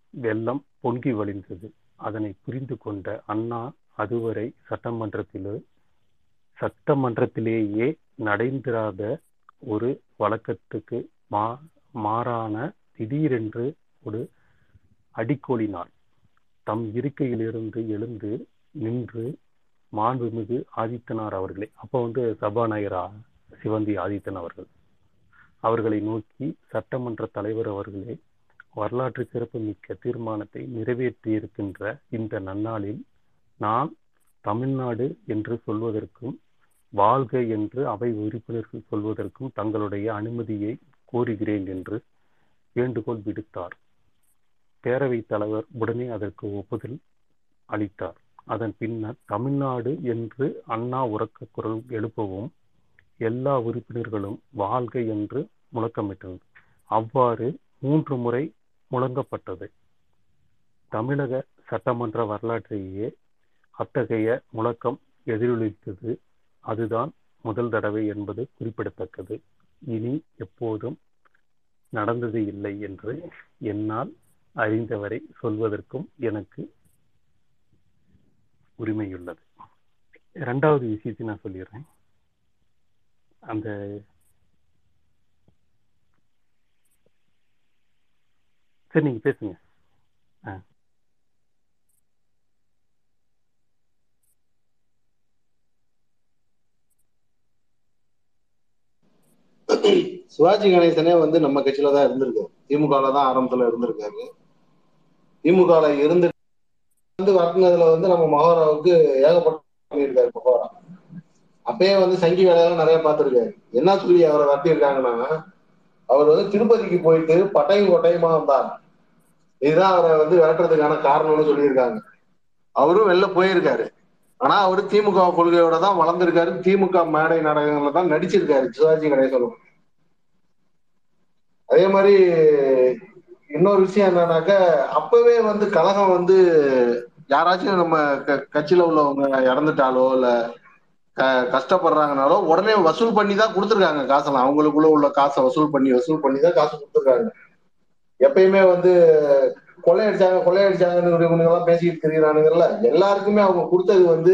வெள்ளம் பொங்கி வழிந்தது. அதனை புரிந்து கொண்ட அண்ணா அதுவரை சட்டமன்றத்திலே சட்டமன்றத்திலேயே நடைந்திராத ஒரு வழக்கத்துக்கு மா மாறான திடீரென்று ஒரு அடிக்கோளினார் தம் இருக்கையிலிருந்து எழுந்து நின்று மாண்புமிகு ஆதித்தனார் அவர்களே. அப்போ வந்து சபாநாயகரா சிவந்தி ஆதித்தன் அவர்கள். அவர்களை நோக்கி சட்டமன்ற தலைவர் அவர்களே வரலாற்று சிறப்புமிக்க தீர்மானத்தை நிறைவேற்றியிருக்கின்ற இந்த நன்னாளில் நான் தமிழ்நாடு என்று சொல்வதற்கும் வாழ்க என்று அவை உறுப்பினர்கள் சொல்வதற்கும் தங்களுடைய அனுமதியை கோருகிறேன் என்று வேண்டுகோள் விடுத்தார். பேரவைத் தலைவர் உடனே அதற்கு ஒப்புதல் அளித்தார். அதன் பின்னர் தமிழ்நாடு என்று அண்ணா உறக்க குரல் எழுப்பவும் எல்லா உறுப்பினர்களும் வாழ்க என்று முழக்கமிட்டனர். அவ்வாறு மூன்று முறை முழங்கப்பட்டது. தமிழக சட்டமன்ற வரலாற்றையே அத்தகைய முழக்கம் எதிரொலித்தது. அதுதான் முதல் தடவை என்பது குறிப்பிடத்தக்கது. இனி எப்போதும் நடந்தது இல்லை என்று என்னால் அறிந்தவரை சொல்வதற்கும் எனக்கு உரிமையுள்ளது. இரண்டாவது விஷயத்தை நான் சொல்லிடுறேன். அந்த சரி நீங்க பேசுங்க. ஆ. சிவாஜி கணேசனே வந்து நம்ம கட்சியில தான் இருந்திருக்காரு திமுகல தான் ஆரம்பத்துல இருந்திருக்காரு. திமுகல இருந்து வந்து வந்து நம்ம மகோராவுக்கு ஏகப்பட்ட பண்ணியிருக்காரு மகோரா. அப்பயே வந்து சங்கி வேலையெல்லாம் நிறைய பார்த்துருக்காரு. என்ன சொல்லி அவரை வரட்டியிருக்காங்கன்னா அவர் வந்து திருப்பதிக்கு போயிட்டு பட்டையும் கொட்டையுமா வந்தார். இதுதான் அவரை வந்து விரட்டுறதுக்கான காரணம்னு சொல்லியிருக்காங்க. அவரும் வெளில போயிருக்காரு. ஆனா அவரு திமுக கொள்கையோட தான் வளர்ந்திருக்காரு. திமுக மேடை நாடகங்கள்ல தான் நடிச்சிருக்காரு. சிவாஜி கணேசனும் அதே மாதிரி இன்னொரு விஷயம் என்னன்னாக்க அப்பவே வந்து கழகம் வந்து யாராச்சும் நம்ம க- கட்சியில உள்ளவங்க இறந்துட்டாலோ இல்ல கஷ்டப்படுறாங்கனாலோ உடனே வசூல் பண்ணி தான் கொடுத்துருக்காங்க காசெல்லாம். அவங்களுக்குள்ள உள்ள காசை வசூல் பண்ணி வசூல் பண்ணி தான் காசு கொடுத்துருக்காங்க. எப்பயுமே வந்து கொள்ளையடிச்சாங்க கொள்ளையடிச்சாங்கன்னு இவங்க எல்லாம் பேசிட்டு இருக்கிறானுங்கல்ல எல்லாருக்குமே அவங்க கொடுத்தது வந்து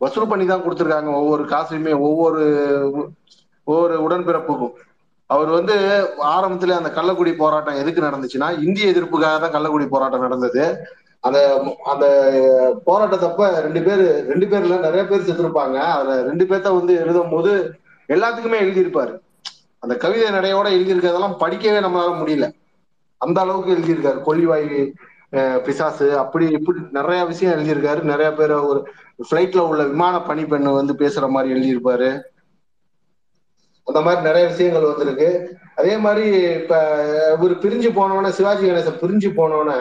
வசூல் பண்ணி தான் கொடுத்துருக்காங்க. ஒவ்வொரு காசுமே ஒவ்வொரு ஒவ்வொரு உடன்பிறப்புக்கும். அவர் வந்து ஆரம்பத்துல அந்த கள்ளக்குடி போராட்டம் எதுக்கு நடந்துச்சுன்னா இந்திய எதிர்ப்புக்காக தான் கள்ளக்குடி போராட்டம் நடந்தது. அந்த அந்த போராட்டத்தப்ப ரெண்டு பேர் ரெண்டு பேர்ல நிறைய பேர் செத்துருப்பாங்க. அதுல ரெண்டு பேர்த்த வந்து எழுதும் போது எல்லாத்துக்குமே எழுதியிருப்பாரு. அந்த கவிதை நடையோட எழுதியிருக்கிறதெல்லாம் படிக்கவே நம்மளால முடியல. அந்த அளவுக்கு எழுதியிருக்காரு. கொல்லிவாய் பிசாசு அப்படி இப்படி நிறைய விஷயம் எழுதியிருக்காரு. நிறைய பேர் ஒரு ஃபிளைட்ல உள்ள விமான பணிப்பெண்ணு வந்து பேசுற மாதிரி எழுதியிருப்பாரு. அந்த மாதிரி நிறைய விஷயங்கள் வந்திருக்கு. அதே மாதிரி இப்ப இவர் பிரிஞ்சு போனவன சிவாஜி கணேசன் பிரிஞ்சு போனோடனே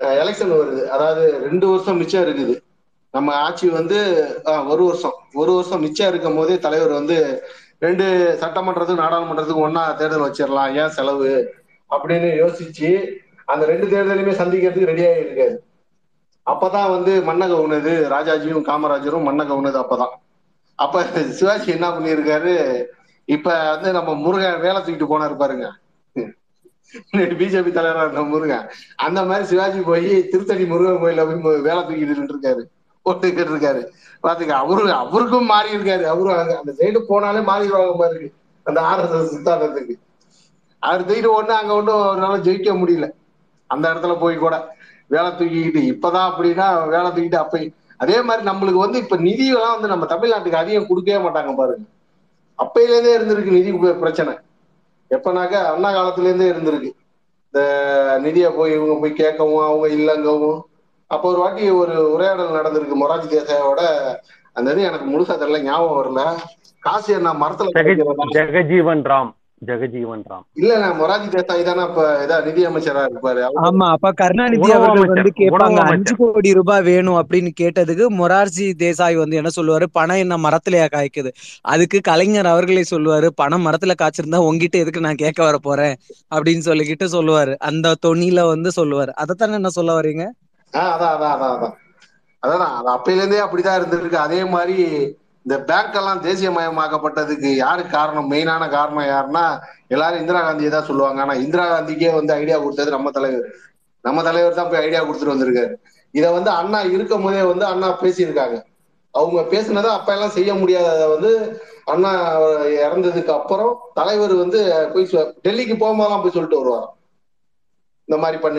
எலெக்ஷன் வருது. அதாவது ரெண்டு வருஷம் மிச்சம் இருக்குது. நம்ம ஆட்சி வந்து ஒரு வருஷம். ஒரு வருஷம் மிச்சம் இருக்கும் போதே தலைவர் வந்து ரெண்டு சட்டமன்றத்துக்கும் நாடாளுமன்றத்துக்கும் ஒன்னா தேர்தல் வச்சிடலாம். ஏன் செலவு? அப்படின்னு யோசிச்சு அந்த ரெண்டு தேர்தலையுமே சந்திக்கிறதுக்கு ரெடியாக இருக்காது அப்பதான் வந்து மன்ன உணது ராஜாஜியும் காமராஜரும் மன்ன உணது அப்பதான். அப்ப சிவாஜி என்ன பண்ணியிருக்காரு? இப்ப வந்து நம்ம முருகன் வேலை தூக்கிட்டு போனாரு பாருங்க. பிஜேபி தலைவரா இருந்த முருகன். அந்த மாதிரி சிவாஜி போய் திருத்தணி முருகன் கோயில போய் வேலை தூக்கிட்டு இருக்காரு போட்டுக்கிட்டு இருக்காரு. பாத்துக்க அவரு அவருக்கும் மாறி இருக்காரு. அவரும் அங்க அந்த சைடு போனாலே மாறிடுவாங்க பாருங்க அந்த ஆர்எஸ்எஸ் சித்தாந்தத்துக்கு. அவர் தூக்கிட்டு ஒண்ணு அங்க ஒண்ணும் அவரால ஜெயிக்க முடியல. அந்த இடத்துல போய் கூட வேலை தூக்கிக்கிட்டு இப்பதான் அப்படின்னா வேலை தூக்கிட்டு அப்ப அதே மாதிரி நம்மளுக்கு வந்து இப்ப நிதியெல்லாம் வந்து நம்ம தமிழ்நாட்டுக்கு அதிகம் கொடுக்கவே மாட்டாங்க பாருங்க. அப்பையில இருந்தே இருந்திருக்கு நிதி பிரச்சனை. எப்பனாக்க அண்ணா காலத்துல இருந்தே இருந்திருக்கு. இந்த நிதியை போய் இவங்க போய் கேட்கவும் அவங்க இல்லங்கவும். அப்போ ஒரு வாட்டி ஒரு உரையாடல் நடந்திருக்கு மொராஜி தேசாயோட. அந்த இது எனக்கு முழுசா தெரியல ஞாபகம் வரல. காசு என்ன மரத்துல ஜெகஜீவன் ராம். ஜெகஜீவன் ராம். இல்ல நான் மொராஜி தேசாய் தானே இப்ப இதா நிதி அமைச்சரா இருப்பாரு? ஆமா அப்ப கருணாநிதி அவர்கள் வந்து கேட்பாங்க அஞ்சு. கோடி ரூபாய் வேணும் அப்படின்னு கேட்டதுக்கு மொரார்ஜி தேசாய் வந்து என்ன சொல்லுவாரு? பணம் என்ன மரத்திலயா காய்க்குது? அதுக்கு கலைஞர் அவர்களே சொல்லுவாரு பணம் மரத்துல காய்ச்சிருந்தா உங்ககிட்ட எதுக்கு நான் கேட்க வர போறேன்? அப்படின்னு சொல்லிக்கிட்டு சொல்லுவாரு. அந்த தொனியில வந்து சொல்லுவாரு. அதைத்தானே என்ன சொல்ல வர்றீங்க ஆஹ் அதான் அதான் அதான் அதான் அதான் அது. அப்பையில இருந்தே அப்படிதான் இருந்திருக்கு. அதே மாதிரி இந்த பேங்க் எல்லாம் தேசியமயமாக்கப்பட்டதுக்கு யாரு காரணம்? மெயினான காரணம் யாருன்னா எல்லாரும் இந்திரா காந்தியை தான் சொல்லுவாங்க. ஆனா இந்திரா காந்திக்கே வந்து ஐடியா கொடுத்தது நம்ம தலைவர். நம்ம தலைவர் தான் போய் ஐடியா கொடுத்துட்டு வந்திருக்காரு. இதை வந்து அண்ணா இருக்கும் போதே வந்து அண்ணா பேசியிருக்காங்க. அவங்க பேசினதை அப்ப எல்லாம் செய்ய முடியாததை வந்து அண்ணா இறந்ததுக்கு அப்புறம் தலைவர் வந்து போய் டெல்லிக்கு போகும்போதெல்லாம் போய் சொல்லிட்டு வருவார் இந்த மாதிரி பண்ணுங்க